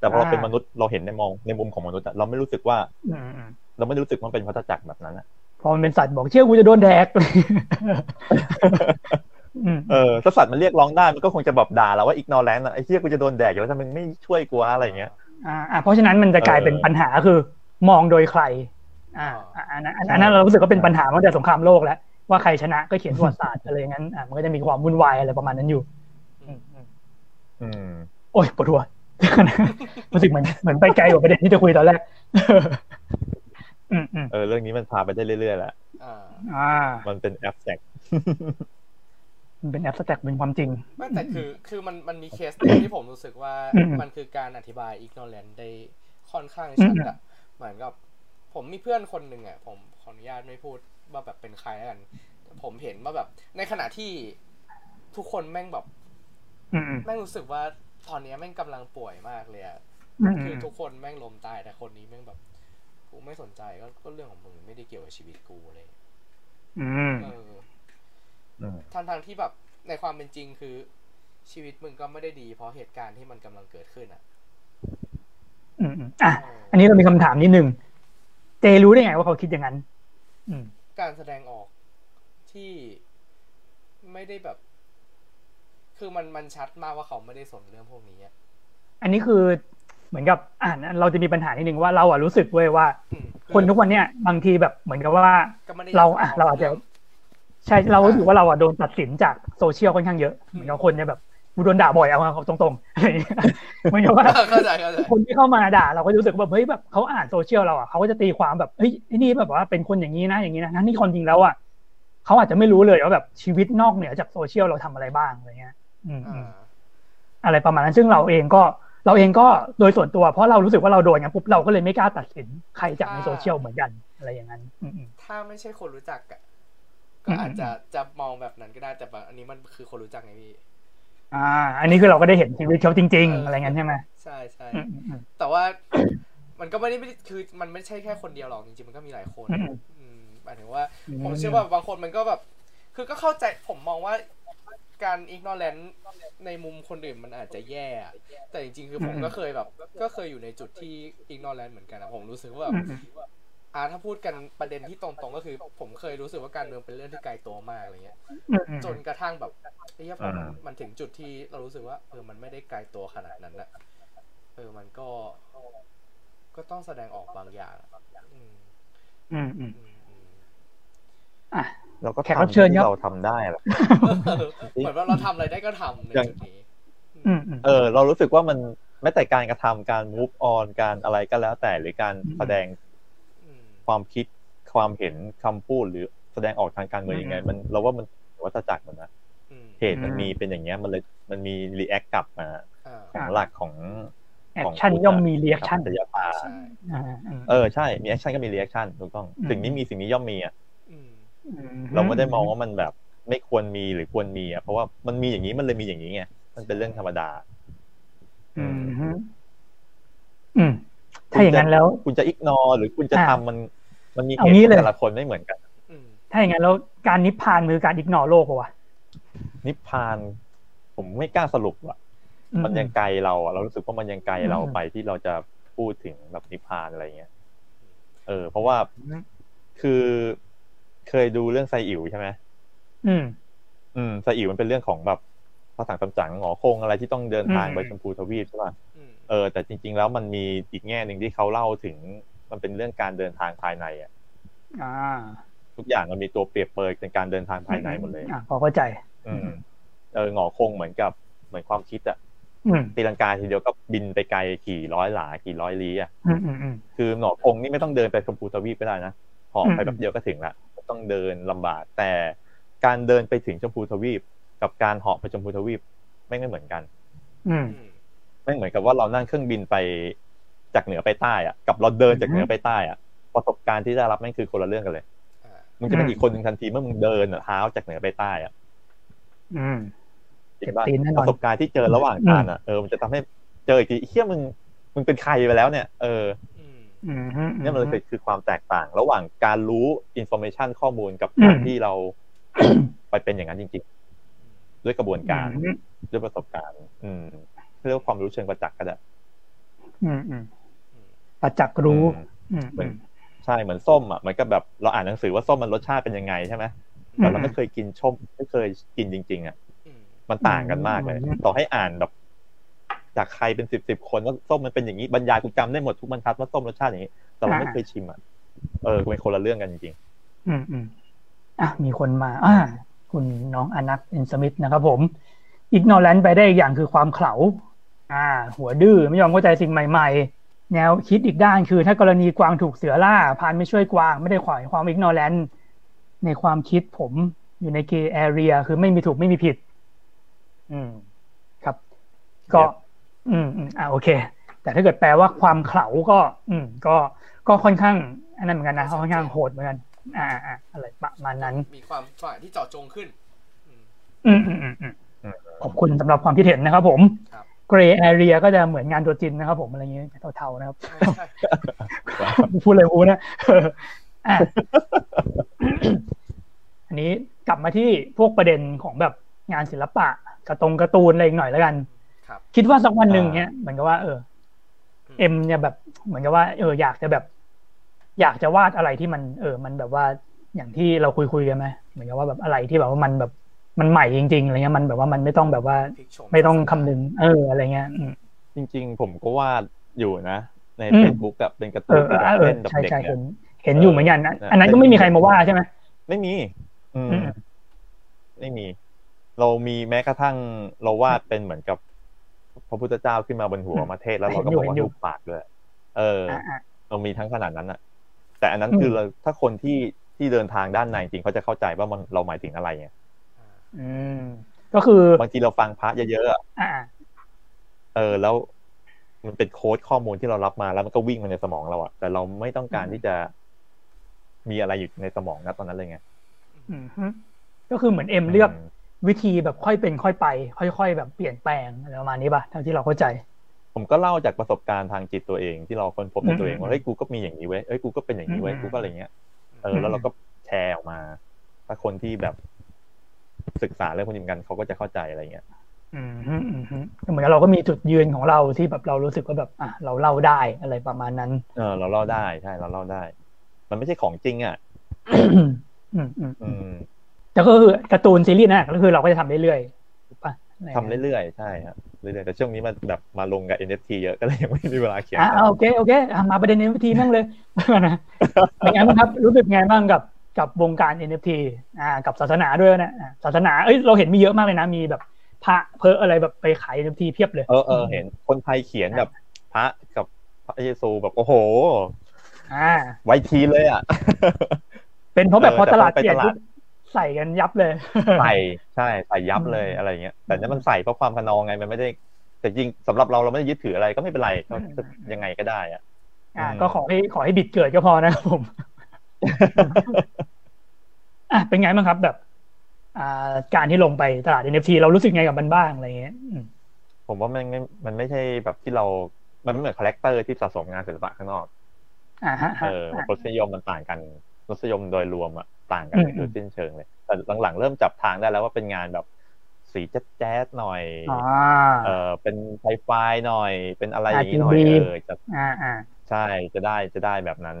Speaker 3: แต่พอเราเป็นมนุษย์เราเห็นในมองในมุมของมนุษย์อะเราไม่รู้สึกว่า
Speaker 1: อืมอืม
Speaker 3: เราไม่รู้สึกว่ามันเป็นวัฏจักรแบบนั้นอะ
Speaker 1: พอมันเป็นสัตว์บอกเชื่อกูจะโดนแดกอืม
Speaker 3: เออถ้าสัตว์มันเรียกร้องได้มันก็คงจะแบบด่าเราว่าอีกนอแลนด์อะไอ้เชี่ยกูจะโดนแดกอยู่แล้วทำไมไม่ช่วยกูวะอะไรอย่างเงี้ย
Speaker 1: อ่าอ่าเพราะฉะนั้นมันจะกลายเป็น
Speaker 3: เออ
Speaker 1: ปัญหาคือ มองโดยใครอ่าอ่าอันนั้นอันนั้นเรารู้สึกว่าเป็นปัญหามาตั้งแต่สงครามโลกแล้วว่าใครชนะก็เขียนประวัติศาสตร์อะไรอย่างนั้นอ่ามันก็จะมีความวุ่นวายอะไรประมาณนั้นอยู่ อืมอืม
Speaker 3: อืม
Speaker 1: โอ้ยปวดหัว รู้สึกเหมือนเหมือนไปไกลกว่าประเด็นที่จะคุยตอนแรกอืมอืม
Speaker 3: เออ เรื่องนี้มันพาไปได้เรื่อยๆแหละ
Speaker 2: อ่า
Speaker 1: อ่า
Speaker 3: มันเป็น abstract
Speaker 1: มันเป็น abstract เป็นความจริง
Speaker 2: ไม่แต่คือ คือมันมันมีเคสหนึ่งที่ผมรู้สึกว่า
Speaker 1: อืม
Speaker 2: มันคือการอธิบาย ignorance ได้ค่อนข้างชัดอะเหมือนกับ ผมมีเพื่อนคนหนึ่งอะผมขออนุญาตไม่พูดว่าแบบเป็นใครแล้วกัน ผมเห็นว่าแบบ ในขณะที่ทุกคนแม่งแบบ
Speaker 1: อืมอืม
Speaker 2: แม่งรู้สึกว่า ตอนเนี้ยแม่งกำลังป่วยมากเลยอะ
Speaker 1: อืม
Speaker 2: คือทุกคนแม่งลมตายแต่คนนี้แม่งแบบกูไม่สนใจก็ก็เรื่องของมึงไม่ได้เกี่ยวกับชีวิตกูเลย
Speaker 1: อืม
Speaker 2: เออ
Speaker 3: อืม
Speaker 2: ทั้งทางๆที่แบบในความเป็นจริงคือ ชีวิตมึงก็ไม่ได้ดี เพราะเหตุการณ์ที่มันกำลังเกิดขึ้นอะ
Speaker 1: อืมอืมอะ
Speaker 2: เออ
Speaker 1: อันนี้เรามีคำถามนิดนึง เจรู้ได้ไงว่าเขาคิดอย่างนั้น อืม
Speaker 2: การแสดงออกที่ไม่ได้แบบ คคือมันมันชัดมากว่าเขาไม่ได้สนเรื่องพวกนี้อะ
Speaker 1: อันนี้คือเหมือนกับอ่านเราจะมีปัญหานิดนึงว่าเราอะรู้สึกเว้ยว่า
Speaker 2: อืม
Speaker 1: คนทุกวันเนี้ยบางทีแบบเหมือนกับว่า
Speaker 2: ก็ไม่ได้
Speaker 1: เรา
Speaker 2: ยก
Speaker 1: อะเราอาจจะใช่เรารู้สึกว่าเราอะโดนตัดสินจากโซเชียลค่อนข้างเยอะเหมือนกับคนเนี่ยแบบกูโดนด่าบ่อยเอาเอาตรงๆอะไรอย่างเงี้ยเหมือนกับว่า
Speaker 2: เข้าใจเข้าใจ
Speaker 1: คนที่เข้ามาด่าเราก็รู้สึกว่าแบบเฮ้ยแบบเขาอ่านโซเชียลเราอะเขาก็จะตีความแบบเฮ้ยไอ้นี่แบบว่าเป็นคนอย่างนี้นะอย่างนี้นะทั้งที่คนจริงแล้วอะเขาอาจจะไม่รู้เลยว่าแบบชีวิตนอกเหนือจากโซเชียลเราทำอะไรบ้างอะไรเงี้ย อืม
Speaker 2: อ่า
Speaker 1: อะไรประมาณนั้นซึ่งเราเองก็เราเองก็โดยส่วนตัวเพราะเรารู้สึกว่าเราโดนงั้นปุ๊บเราก็เลยไม่กล้าตัดสินใครจากในโซเชียลเหมือนกัน อะไรอย่างนั้นอืมอืม
Speaker 2: ถ้าไม่ใช่คนรู้จักอะก็อาจจะจะมองแบบนั้นก็ได้แต่บางอันนี้มันคือคนรู้จักไงพี่
Speaker 1: อ่า อันนี้คือเราก็ได้เห็นชีวิตเขาจริง ๆ อะไรเงี้ยใช่ไหม
Speaker 2: ใช่ใช่
Speaker 1: อืมอืมอืม
Speaker 2: แต่ว่ามันก็ไม่ได้ไม่ได้คือมันไม่ใช่แค่คนเดียวหรอกจริงๆมันก็มีหลายคน
Speaker 1: อืม
Speaker 2: อืมหมายถึงว่า
Speaker 1: อืม
Speaker 2: ผมเชื่อว่าบางคนมันก็แบบ คือก็เข้าใจผมมองว่า การ ignorance ในมุมคนอื่นมันอาจจะแย่อะแต่จริงๆ คือผมก็เคยแบบ ก็เคยอยู่ในจุดที่อิกนอแลนเหมือนกันอะผมรู้สึกว่าแบบ
Speaker 1: อืมอืม
Speaker 2: อ่าถ้าพูดกันประเด็นที่ตรงๆก็คือ ผมเคยรู้สึกว่าการเมืองเป็นเรื่องที่ไกลตัวมากอะไรเงี้ย
Speaker 1: อืมอืม
Speaker 2: จนกระทั่งแบบไอ้เหี้ยพอมัน
Speaker 3: อ่า
Speaker 2: มันถึงจุดที่เรารู้สึกว่าเออมันไม่ได้ไกลตัวขนาดนั้นนะเออมันก็ ก็ต้องแสดงออกบางอย่างอะอืม
Speaker 1: อืมอืม
Speaker 2: อืมอืม
Speaker 1: อะ
Speaker 3: เราก็
Speaker 1: แขกรับเชิญครับ
Speaker 3: ที่เราทำได้แหละ
Speaker 2: เหมือนว่าเราทำอะไรได้ก็ทำใน
Speaker 3: อย่าง
Speaker 2: จุดนี้
Speaker 1: อืมอืม
Speaker 3: เออ เรารู้สึกว่ามันแม้แต่การกระทำการ move on การอะไรก็แล้วแต่หรือการ
Speaker 1: อืม
Speaker 3: แสดง
Speaker 2: อืม
Speaker 3: ความคิดความเห็นคำพูดหรือแสดงออกทางการเมืองยังไง มันเราว่ามันวัฏจักรมันนะ
Speaker 2: อืม
Speaker 3: เหตุมันมีเป็นอย่างเงี้ยมันเลยมันมี react กลับมา
Speaker 2: อ่า
Speaker 3: ของหลักของ
Speaker 1: action ย่อมมี reaction
Speaker 3: มนุษยศาสตร์
Speaker 2: ใช่
Speaker 1: อ่าอืม
Speaker 3: เออใช่ มี action ก็มี reaction ถูกต้อง
Speaker 1: อืม
Speaker 3: สิ่งนี้มีสิ่งนี้ย่อมมีอะ
Speaker 2: อืม
Speaker 3: เราไม่ได้มองว่ามันแบบไม่ควรมีหรือควรมีอะเพราะว่ามันมีอย่างนี้มันเลยมีอย่างนี้ไงมันเป็นเรื่องธรรมดา
Speaker 1: อืมอืมอืมถ้าอย่างนั้นแล้ว
Speaker 3: คุณจะอิกนอหรือคุณจะ
Speaker 1: อะ
Speaker 3: ทำมัน มันมีเห
Speaker 1: เอา
Speaker 3: ตุ
Speaker 1: งี้
Speaker 3: ผล
Speaker 1: เลย
Speaker 3: แต่ละคนไม่เหมือนกัน
Speaker 2: อืม
Speaker 1: ถ้าอย่างนั้นแล้วการนิพพานคือการอิกนอโลกปะวะ
Speaker 3: นิพพาน ผมไม่กล้าสรุปอะ
Speaker 1: อื
Speaker 3: มันยังไกลเราอะเรารู้สึกว่ามันยังไกลเรา
Speaker 1: อืม
Speaker 3: ไปที่เราจะพูดถึงแบบนิพพานอะไรเงี้ย เออ เพราะว่าคือ เคยดูเรื่องไซอิ๋วใช่ไหม
Speaker 1: อืม
Speaker 3: อืมไซอิ๋วมันเป็นเรื่องของแบบภาษาตำจังหงอคงอะไรที่ต้องเดินทาง
Speaker 1: อืม
Speaker 3: ไปชมพูทวีปใช่ป่ะ
Speaker 2: อืม
Speaker 3: เออแต่จริง ๆ แล้วมันมีอีกแง่หนึ่งที่เขาเล่าถึง มันเป็นเรื่องการเดินทางภายในอะ
Speaker 1: อ่า
Speaker 3: ทุกอย่างมันมีตัวเปรียบเปรยเป็นการเดินทางภายในหมดเลย
Speaker 1: อ่าพอเข้าใจ
Speaker 3: อืมเออหงอคงเหมือนกับเหมือนความคิดอะ
Speaker 1: อืม
Speaker 3: ตีลังกาทีเดียวก็บินไปไกลกี่ร้อยหลากี่ร้อยลี้อะ
Speaker 1: อืมอืมอืม
Speaker 3: คือหงอคงนี่ไม่ต้องเดินไปชมพูทวีปก็ได้นะเหาะไป
Speaker 1: อืม
Speaker 3: แบบเดียวก็ถึงละ ต้องเดินลำบาก แต่การเดินไปถึงชมพูทวีป กับการเหาะไปชมพูทวีปไม่ไม่เหมือนกัน
Speaker 1: อืม
Speaker 2: อืม
Speaker 3: ไม่เหมือนกับว่าเรานั่งเครื่องบินไปจากเหนือไปใต้อะกับเราเดินจากเหนือไปใต้อะประสบการณ์ที่ได้รับนั่นคือคนละเรื่องกันเลย
Speaker 2: อ่า
Speaker 3: มึงจะเป็น
Speaker 1: อืม
Speaker 3: อีกคนหนึ่งทันทีเมื่อมึงเดินอะเท้าจากเหนือไปใต้อะ
Speaker 1: อืม
Speaker 3: จริงป่ะ
Speaker 1: เจ็บตีนแน่นอน
Speaker 3: ประสบการณ์ที่เจอระหว่างทางอะเออมันจะทำให้เจออีกทีเฮียมึงมึงเป็นใครไปแล้วเนี่ย เออ
Speaker 2: อืม
Speaker 1: อืมอืม
Speaker 3: เนี่ยมันเลยคือคือความแตกต่าง ระหว่างการรู้ information ข้อมูลกับ
Speaker 1: อืม
Speaker 3: การที่เราไปเป็นอย่างนั้นจริงๆ ด้วยกระบวนการ
Speaker 1: อืม
Speaker 3: ด้วยประสบการณ์ อืมเรียกว่าความรู้เชิงประจักษ์ก็ได้
Speaker 1: อืมอืมประจักษ์รู้
Speaker 3: อืม
Speaker 1: อืม
Speaker 3: เหมือนใช่เหมือนส้มอะเหมือนกับแบบเราอ่านหนังสือว่าส้มมันรสชาติเป็นยังไงใช่ไหมแต่เราไม่เคยกินชมไม่เคยกินจริง ๆ อะ
Speaker 2: อืม
Speaker 3: มันต่างกันมากเลย
Speaker 1: อืม
Speaker 3: ต่อให้อ่านแบบ จากใครเป็นสิบสิบคนว่าส้มมันเป็นอย่างนี้บรรยายกูจำได้หมดทุกบรรทัดว่าส้มรสชาติอย่างนี้ แต่เราไม่เคยชิมอะเออเป็นคนละเรื่องกันจริง
Speaker 1: อืมอืมอะมีคนมาอ่าคุณน้องอนัทอินสมิธนะครับผมอีกนอแลนไปได้อีกอย่างคือความเขาอ่า หัวดื้อไม่ยอมเข้าใจสิ่งใหม่ ๆ แนวคิดอีกด้านคือถ้ากรณีกวางถูกเสือล่าพานไม่ช่วยกวางไม่ได้ขวายความอีกโนแลนในความคิดผมอยู่ในเกย์แอเรียคือไม่มีถูกไม่มีผิด อืม ครับ ก็ อืมอืมอ่าโอเค แต่ถ้าเกิดแปลว่าความเขลาก็ อืม ก็ก็ค่อนข้างอันนั้นเหมือนกันนะค่อนข้างโหดเหมือนกัน อ่าอ่าอะไรประมาณนั้น
Speaker 2: มีความฝ่ายที่เจาะจงขึ้น อืม
Speaker 1: อืมอืมอืมอืมขอบคุณสำหรับความคิดเห็นนะครับผม
Speaker 2: ครับ
Speaker 1: เกรย์แอเรียก็จะเหมือนงานตัวจินนะครับผมอะไรอย่างเงี้ยเทาๆนะครับ
Speaker 2: ใช่ใช่
Speaker 1: พูดเลยพูดนะเอออะอันนี้กลับมาที่พวกประเด็นของแบบงานศิลปะกระตรงการ์ตูนอะไรอีกหน่อยแล้วกัน
Speaker 2: ครับ
Speaker 1: คิดว่าสักวันหนึ่ง
Speaker 3: อ่า
Speaker 1: เนี้ยเหมือนกับว่า เออ เอ็มเนี่ยแบบ เหมือนกับว่า เออ อยากจะแบบ อยากจะวาดอะไรที่มัน เออ มันแบบว่าอย่างที่เราคุยคุยๆกันไหมเหมือนกับว่าแบบอะไรที่แบบว่ามันแบบมันใหม่จริงๆอะไรเงี้ยมันแบบว่ามันไม่ต้องแบบว่า
Speaker 2: พลิกโฉ
Speaker 1: ไม่ต้องคำนึง เออ อะไรเงี้ยอืม
Speaker 3: จริง ๆ ผมก็วาดอยู่นะใน
Speaker 1: อืม
Speaker 3: เฟซบุ๊กกับเป็นการ์
Speaker 1: เอ
Speaker 3: ตูน
Speaker 1: อเอ
Speaker 3: ที่
Speaker 1: อ
Speaker 3: แบบ
Speaker 1: เออ
Speaker 3: เล่นกับ
Speaker 1: ใช่
Speaker 3: เด็ก
Speaker 1: ใช่
Speaker 3: เนี่
Speaker 1: เห็
Speaker 3: ย
Speaker 1: นเห็นอยู่เหมือนกันนะ
Speaker 3: เออ
Speaker 1: อันนั้นก็ไม่มีใครมาว่าใช่ไหม
Speaker 3: ไม่มีอืม
Speaker 1: อืม
Speaker 3: ไม่มี เรามีแม้กระทั่งเราวาดเป็นเหมือนกับ พระพุทธเจ้าขึ้นมาบนหัวมาเทศแล้วเราก็บอกว่ารูปปากด้วยเออ
Speaker 1: อ่าอ่า
Speaker 3: เรามีทั้งขนาดนั้นอะแต่อันนั้น
Speaker 1: อืม
Speaker 3: คือเราถ้าคนที่ที่เดินทางด้านในจริงเขาจะเข้าใจว่ามันเราหมายถึงอะไรไง
Speaker 1: อืมก็คือ
Speaker 3: บางทีเราฟังพระเยอะๆอะ
Speaker 1: อ่า
Speaker 3: เออ แล้วมันเป็นโค้ดข้อมูลที่เรารับมาแล้วมันก็วิ่งมาในสมองเราอะแต่เราไม่ต้องการที่จะมีอะไรอยู่ในสมองนะตอนนั้นเลยไง
Speaker 1: อืมฮึก็คือเหมือนเอ็มเลือก วิธีแบบค่อยเป็นค่อยไป ค่อย ๆ แบบเปลี่ยนแปลงอะไรประมาณนี้ป่ะเท่าที่เราเข้าใจ
Speaker 3: ผมก็เล่าจากประสบการณ์ทางจิตตัวเองที่เราค้นพบในตัวเอง
Speaker 1: อืม
Speaker 3: ว่าเฮ้ยกูก็มีอย่างนี้เว้ยเอ้ยกูก็เป็นอย่างนี้เว้ย
Speaker 1: อืม
Speaker 3: กูก็อะไรเงี้ยเออแล้วเราก็แชร์ออกมา ถ้าคนที่แบบศึกษาเรื่องพวกนี้เหมือนกันเขาก็จะเข้าใจอะไรเงี้ย
Speaker 1: อืมฮึอืมฮึเหมือนกับเราก็มีจุดยืนของเราที่แบบเรารู้สึกว่าแบบอะเราเล่าได้อะไรประมาณนั้น
Speaker 3: เออ เราเล่าได้ใช่ เราเล่าได้ มันไม่ใช่ของจริงอะ
Speaker 1: อืมอืม
Speaker 3: อื
Speaker 1: อืม
Speaker 3: ม
Speaker 1: แต่ก็คือการ์ตูนซีรีส์นะก็คือเราก็จะทำเรื่อยๆถูกปะ
Speaker 3: ทำเรื่อยๆ ใช่ครับเรื่อยๆ แต่ช่วงนี้มันแบบมาลงกับ NFT เยอะก็เลยยังไม่มีเวลาเขียน
Speaker 1: อ่าโอเคโอเคอะมาประเด็น NFT นั่งเลยนะเป็นไงบ้างครับรู้สึกไงบ้างกับกับวงการ NFT อ่ากับศาสนาด้วยนะอะศาสนาเอ้ยเราเห็นมีเยอะมากเลยนะมีแบบพระเพออะไรแบบไปขาย NFT เพียบเลย
Speaker 3: เออเออเห็นคนไทยเขียนแบบพระกับพระเยซูแบบโอ้โห
Speaker 1: อ่า
Speaker 3: ไวทีเลยอะ
Speaker 1: เป็นเพราะแบบ
Speaker 3: เออ
Speaker 1: พอ
Speaker 3: แต่
Speaker 1: ตลาด
Speaker 3: พอไป
Speaker 1: เปลี่ยน
Speaker 3: ตลาด
Speaker 1: ปุ๊บ ใส่กันยับเลย
Speaker 3: ใส่ใช่ใส่ยับเลย
Speaker 1: อืม
Speaker 3: อะไรเงี้ย แต่นี่มันใส่เพราะความพนองไงมันไม่ได้ แต่จริงสำหรับเราเราไม่ได้ยึดถืออะไรก็ไม่เป็นไรก็
Speaker 1: อืม
Speaker 3: ก็ยังไงก็ได้อะ
Speaker 1: อ่า
Speaker 3: อืม
Speaker 1: ก็ขอให้ขอให้ bid เกิดก็พอนะครับผมอะเป็นไงบ้างครับแบบ อ่า การที่ลงไปตลาด NFT เรารู้สึกไงกับมันบ้างอะไรเงี้ยอืม
Speaker 3: ผมว่ามันไม่มันไม่ใช่แบบที่เรา มันไม่เหมือน character ที่สะสมงานศิลปะข้างนอก
Speaker 1: อ่าฮะ
Speaker 3: เอ
Speaker 1: ฮะ
Speaker 3: อรสนิยมมันต่างกัน รสนิยมโดยรวมอะต่างกัน
Speaker 1: อืม
Speaker 3: โดยสิ้นเชิงเลย แต่หลังๆ เริ่มจับทางได้แล้วว่าเป็นงานแบบสีแจ๊ดๆหน่อย
Speaker 1: อ่า
Speaker 3: เออเป็นไฟไฟหน่อย เป็นอะไรอย่างนี้หน่อย
Speaker 1: RGB
Speaker 3: เออจะ
Speaker 1: อ่าอ่า
Speaker 3: ใช่จะได้จะได้แบบนั้น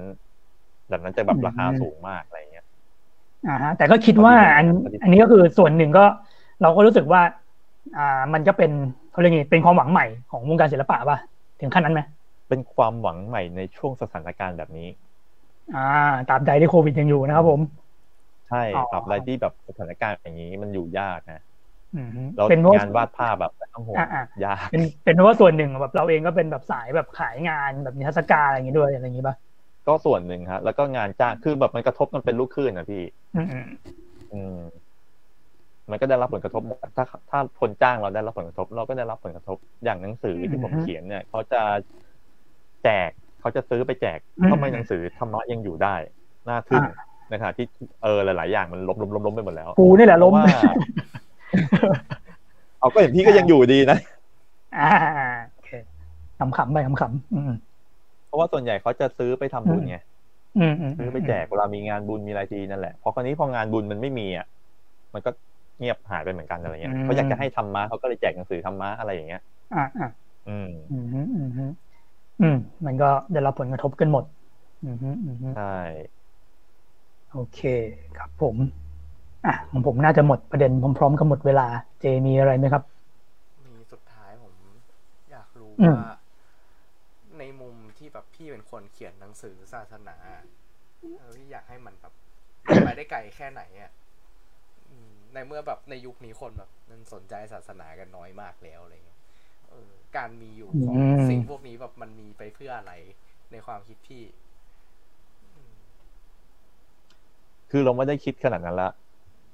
Speaker 3: แบบนั้นจะแบบราคา
Speaker 1: อืม
Speaker 3: สูงมากอะไรเงี้ย
Speaker 1: อ่าฮะ แต่ก็คิดว่าอัน
Speaker 3: ปฏิบัติ
Speaker 1: อันนี้ก็คือส่วนหนึ่งก็ เราก็รู้สึกว่า อ่า มันก็เป็นเขาเรียกไงเป็นความหวังใหม่ของวงการศิลปะป่ะถึงขั้นนั้นไหม
Speaker 3: เป็นความหวังใหม่ในช่วงสถานการณ์แบบนี้
Speaker 1: อ่าตราบใดที่โควิดยังอยู่นะครับผม
Speaker 3: ใช่
Speaker 1: อ๋อ
Speaker 3: ครับอะไรที่แบบสถานการณ์อย่างนี้มันอยู่ยากนะ
Speaker 1: อืมฮึ
Speaker 3: แล้ว
Speaker 1: เป็นเพราะ
Speaker 3: งานวาดภาพแบบไม่ต้องห่วง
Speaker 1: อ่าอ่า
Speaker 3: ยาก
Speaker 1: เป็นเป็นเพราะว่าส่วนหนึ่งแบบเราเองก็เป็นแบบสายแบบขายงานแบบนิทรรศการอะไรอย่างงี้ด้วยอะไรอย่างงี้ป่ะ
Speaker 3: ก็ส่วนหนึ่งครับแล้วก็งานจ้างคือแบบมันกระทบกันเป็นลูกคลื่นนะพี่
Speaker 1: อืมอืม
Speaker 3: อืมมันก็ได้รับผลกระทบหมดถ้าถ้าคนจ้างเราได้รับผลกระทบ เราก็ได้รับผลกระทบอย่างหนังสือที่ผมเขียนเนี่ยเขาจะแจก เขาจะซื้อไปแจกทำไมหนังสือธรรมะยังอยู่ได้น่าทึ่งนะครับที่เออหลาย ๆ อย่างมันล้มล้มล้มล้มไปหมดแล้ว
Speaker 1: กูนี่แหละล้ม
Speaker 3: เพราะว่าเอาก็เห็นพี่ก็ยังอยู่ดีนะ
Speaker 1: อ่าโอเคขำๆไปขำๆอืม
Speaker 3: เพราะว่าส่วนใหญ่เขาจะซื้อไปทำบุญไง
Speaker 1: อืมอืม
Speaker 3: ซื้อไปแจกเวลามีงานบุญมีอะไรทีนั่นแหละพอคราวนี้พองานบุญมันไม่มีอะมันก็เงียบหายไปเหมือนกันอะไรเงี้ยเขาอยากจะให้ธรรมะเขาก็เลยแจกหนังสือธรรมะอะไรอย่างเงี้ย
Speaker 1: อ่าอ่า
Speaker 3: อืม
Speaker 1: อืมฮึอืมฮึ อืม มันก็ได้รับผลกระทบกันหมด อืมฮึอืมฮึ
Speaker 3: ใช่
Speaker 1: โอเคครับผม อะของผมน่าจะหมดประเด็นพร้อมๆกับหมดเวลา เจมีอะไรไหมครับ
Speaker 2: มีสุดท้ายผมอยากรู้
Speaker 1: อืม
Speaker 2: ว่าในมุมที่แบบพี่เป็นคนเขียนหนังสือศาสนาเออพี่อยากให้มันแบบไปได้ไกลแค่ไหนอะอืมในเมื่อแบบในยุคนี้คนแบบมันสนใจศาสนากันน้อยมากแล้วอะไรเงี้ยเออ การมีอยู่ของ
Speaker 1: อืม
Speaker 2: สิ่งพวกนี้แบบมันมีไปเพื่ออะไรในความคิดพี่
Speaker 3: คือเราไม่ได้คิดขนาดนั้นละ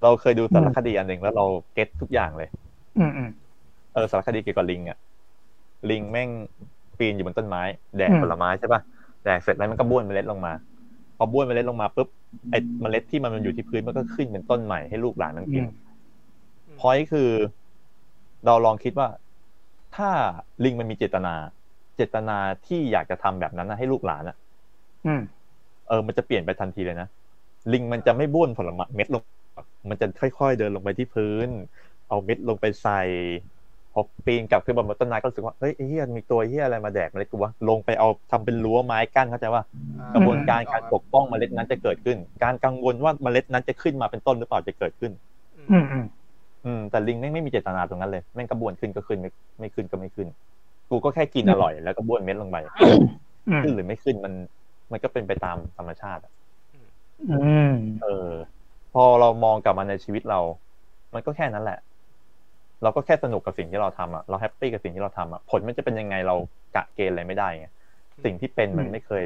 Speaker 3: เราเคยดูสารคดีอันหนึ่งแล้วเราเก็ตทุกอย่างเลย
Speaker 1: อืมอืม
Speaker 3: เออสารคดีเกี่ยวกับลิงอะลิงแม่งปีนอยู่บนต้นไม้ แดก
Speaker 1: อืม
Speaker 3: ผลไม้ใช่ป่ะแดกเสร็จแล้วมันก็บ้วนเมล็ดลงมา พอบ้วนเมล็ดลงมาปุ๊บไอ้เมล็ดที่มันอยู่ที่พื้นมันก็ขึ้นเป็นต้นใหม่ให้ลูกหลานมัน
Speaker 1: อื
Speaker 3: กิน
Speaker 1: ม
Speaker 3: พอยคือ เราลองคิดว่า ถ้าลิงมันมีเจตนา เจตนาที่อยากจะทำแบบนั้นนะให้ลูกหลานอะ
Speaker 1: อืม
Speaker 3: เออ มันจะเปลี่ยนไปทันทีเลยนะลิงมันจะไม่บ้วนผลไม้เม็ดลง มันจะค่อยๆเดินลงไปที่พื้น เอาเม็ดลงไปใส่พอปีนกลับขึ้นบนต้นไม้ก็รู้สึกว่าเฮ้ยไอ้เหี้ยมีตัวเหี้ยอะไรมาแดกเมล็ดกูวะลงไปเอาทำเป็นรั้วไม้กั้นเข้าใจว่า
Speaker 2: อ่า
Speaker 3: กระบวนการการปกป้องเมล็ดนั้นจะเกิดขึ้น การกังวลว่าเมล็ดนั้นจะขึ้นมาเป็นต้นหรือเปล่าจะเกิดขึ้น
Speaker 1: อืมอืม
Speaker 3: อืมแต่ลิงแม่งไม่มีเจตนาตรงนั้นเลยแม่งก็บ้วนขึ้นก็ขึ้นไม่ไม่ขึ้นก็ไม่ขึ้น กูก็แค่กินอร่อย แล้วก็บ้วนเม็ดลงไป
Speaker 1: อืม
Speaker 3: ขึ้นหรือไม่ขึ้นมัน มันก็เป็นไปตามธรรมชาติอะ
Speaker 1: อืม
Speaker 3: เออ พอเรามองกลับมาในชีวิตเรา มันก็แค่นั้นแหละ เราก็แค่สนุกกับสิ่งที่เราทำอะเรา happy กับสิ่งที่เราทำอะผลมันจะเป็นยังไงเรากะเกณฑ์อะไรไม่ได้ไงสิ่งที่เป็นมัน
Speaker 1: อืม
Speaker 3: ไม่เคย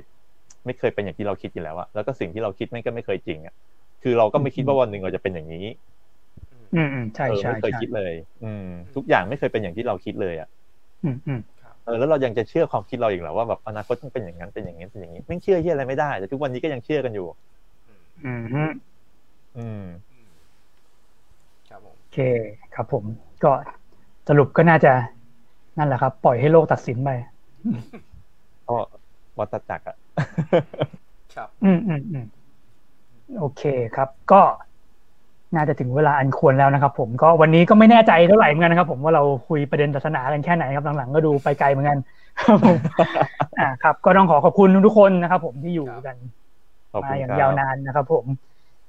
Speaker 3: ไม่เคยเป็นอย่างที่เราคิดอยู่แล้วอะแล้วก็สิ่งที่เราคิดมันก็ไม่เคยจริงอะคือเราก็ไม่คิดว่าวันหนึ่งเราจะเป็นอย่างนี้
Speaker 1: อืมอืมใช่
Speaker 3: เออ
Speaker 1: ใช่
Speaker 3: ไม่เคย
Speaker 1: ใช่
Speaker 3: คิดเลย อืม ทุกอย่างไม่เคยเป็นอย่างที่เราคิดเลยอะ
Speaker 1: อืมอืม
Speaker 3: เออแล้วเรายังจะเชื่อความคิดเราอีกเหรอว่าแบบอนาคตต้องเป็นอย่างนั้นเป็นอย่างนี้เป็นอย่างนี้ไม่งเชื่อเชื่ออะไรไม่ได้แต่ทุกวันนี้ก็ยังเชื่อกันอยู่
Speaker 1: อืมอืม
Speaker 3: อืม
Speaker 2: ครับผม
Speaker 1: โอเค ครับผม ก็สรุปก็น่าจะนั่นแหละครับ ปล่อยให้โลกตัดสินไป
Speaker 3: ก็วัฏจักรอะ
Speaker 2: ครับ
Speaker 1: อืมอืมอืมโอเคครับ ก็ น่าจะถึงเวลาอันควรแล้วนะครับ ผมก็วันนี้ก็ไม่แน่ใจเท่าไหร่เหมือนกันนะครับ ผมว่าเราคุยประเด็นศาสนากันแค่ไหนครับหลังๆก็ดูไปไกลเหมือนกันครับผมอ่าครับ ก็ต้องขอขอบคุณทุกคนนะครับ ผมที่อยู่กัน
Speaker 3: ขอบ
Speaker 1: มา
Speaker 3: คุณ
Speaker 1: อย่าง
Speaker 3: ครับ
Speaker 1: ยาวนานนะครับ ผม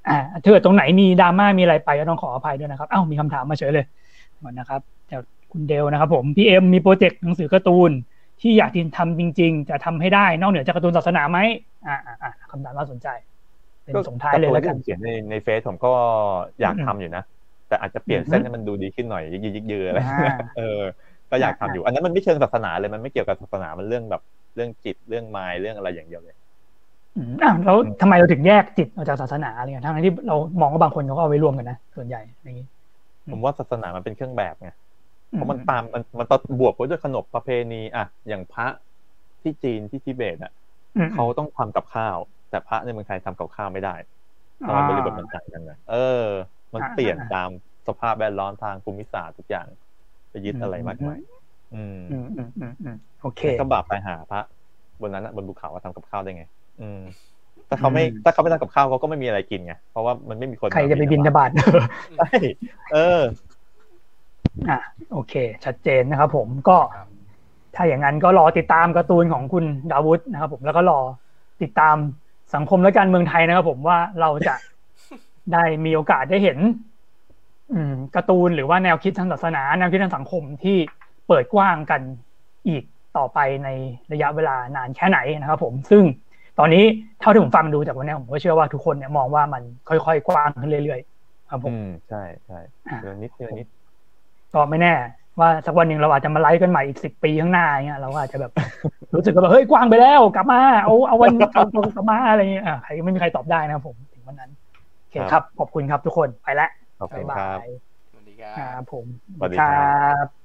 Speaker 1: อ่าถ้าเกิดตรงไหนมีดราม่ามีอะไรไปก็ต้องขออภัยด้วยนะครับเอ้ามีคำถามมาเฉยเลยหมดนะครับจากคุณเดลนะครับ ผมพี่เอ็มมีโปรเจกต์หนังสือการ์ตูน ที่อยากทำจริง ๆ จะทำให้ได้ นอกเหนือจากการ์ตูนศาสนาไหมอ่าอ่าอ่าคำถามน่าสนใจ เป็นส่งท้ายเลยแล้วกันา
Speaker 3: ร์ตูที่ผมเขียนในในเฟซผมก็อยากทำอยู่นะ แต่อาจจะเปลี่ยนเส้นให้มันดูดีขึ้นหน่อยยิกยิกๆยือๆอะไร
Speaker 1: อ่า
Speaker 3: เออ ก็อยากทำอยู่ อันนั้นมันไม่เชิงศาสนาเลยมันไม่เกี่ยวกับศาสนามันเรื่องแบบเรื่องจิตเรื่องมายเรื่องอะไรอย่างเดียวเลย
Speaker 1: อืมอ้าวแล้วทำไมเราถึงแยกจิตออกจากศาสนาอะไรเงี้ยทั้งที่เรามองว่าบางคนเขาก็เอาไว้รวมกันนะส่วนใหญ่อย่างนี้อืม
Speaker 3: ผมว่าศาสนามันเป็นเครื่องแบบไง
Speaker 1: อื
Speaker 3: เพราะมันตามมันมันประบวกไว้ด้วยขนบประเพณีอะอย่างพระที่จีนที่ทิเบตอะ
Speaker 1: อืม
Speaker 3: เขาต้องทำกับข้าว แต่พระในเมืองไทยทำกับข้าวไม่ได้เพราะมันบริบทมันต่างกันนะเออ มันเปลี่ยนตามสภาพแวดล้อมทางภูมิศาสตร์ทุกอย่างไปยึดอะไรมากมายอืม
Speaker 1: อืมอืมอืมอืมโอเค
Speaker 3: ก็บาปไปหาพระบนนั้นอะบนภูเขาว่าทำกับข้าวได้ไง อืมถ้าเขาไม่
Speaker 1: อืม
Speaker 3: ถ้าเขาไม่ทำกับข้าวเขาก็ไม่มีอะไรกินไงเพราะว่ามันไม่มีคน
Speaker 1: ใครจะไปบินทบาท
Speaker 3: ใช่เออ
Speaker 1: อะ โอเค ชัดเจนนะครับผมก็
Speaker 2: ครับ
Speaker 1: ถ้าอย่างนั้นก็รอติดตามการ์ตูนของคุณดาวุฒนะครับผมแล้วก็รอติดตาม สังคมและการเมืองไทยนะครับผมว่าเราจะได้มีโอกาสได้เห็น อืมการ์ตูนหรือว่าแนวคิดทางศาสนา แนวคิดทางสังคมที่เปิดกว้างกันอีกต่อไปในระยะเวลานานแค่ไหนนะครับผมซึ่งตอนนี้เท่าที่ผมฟังดูจากวันนี้ผมก็เชื่อว่าทุกคนเนี่ยมองว่ามันค่อยๆกว้างขึ้นเรื่อยๆ ครับผม
Speaker 3: อืมใช่ใช่
Speaker 1: อะ
Speaker 3: เดือนนิดเดือนนิด
Speaker 1: ก็ไม่แน่ ว่าสักวันหนึ่งเราอาจจะมาไลฟ์กันใหม่อีกสิบปีข้างหน้าอย่างเงี้ยเราก็อาจจะแบบรู้สึกว่าแบบเฮ้ยกว้างไปแล้ว กลับมาเอาเอาวันเอาเอากลับมาอะไรเงี้ยอะใครไม่มีใครตอบได้นะครับผมถึงวันนั้นโอเคครับ ขอบคุณครับทุกคนไปแล้ว
Speaker 3: ขอบคุ
Speaker 1: บ๊าย
Speaker 3: ณ
Speaker 1: บา
Speaker 3: ครับ
Speaker 1: ย
Speaker 2: สวัสดีครั
Speaker 1: ครับบผม
Speaker 3: สวัสดีครับ
Speaker 1: บ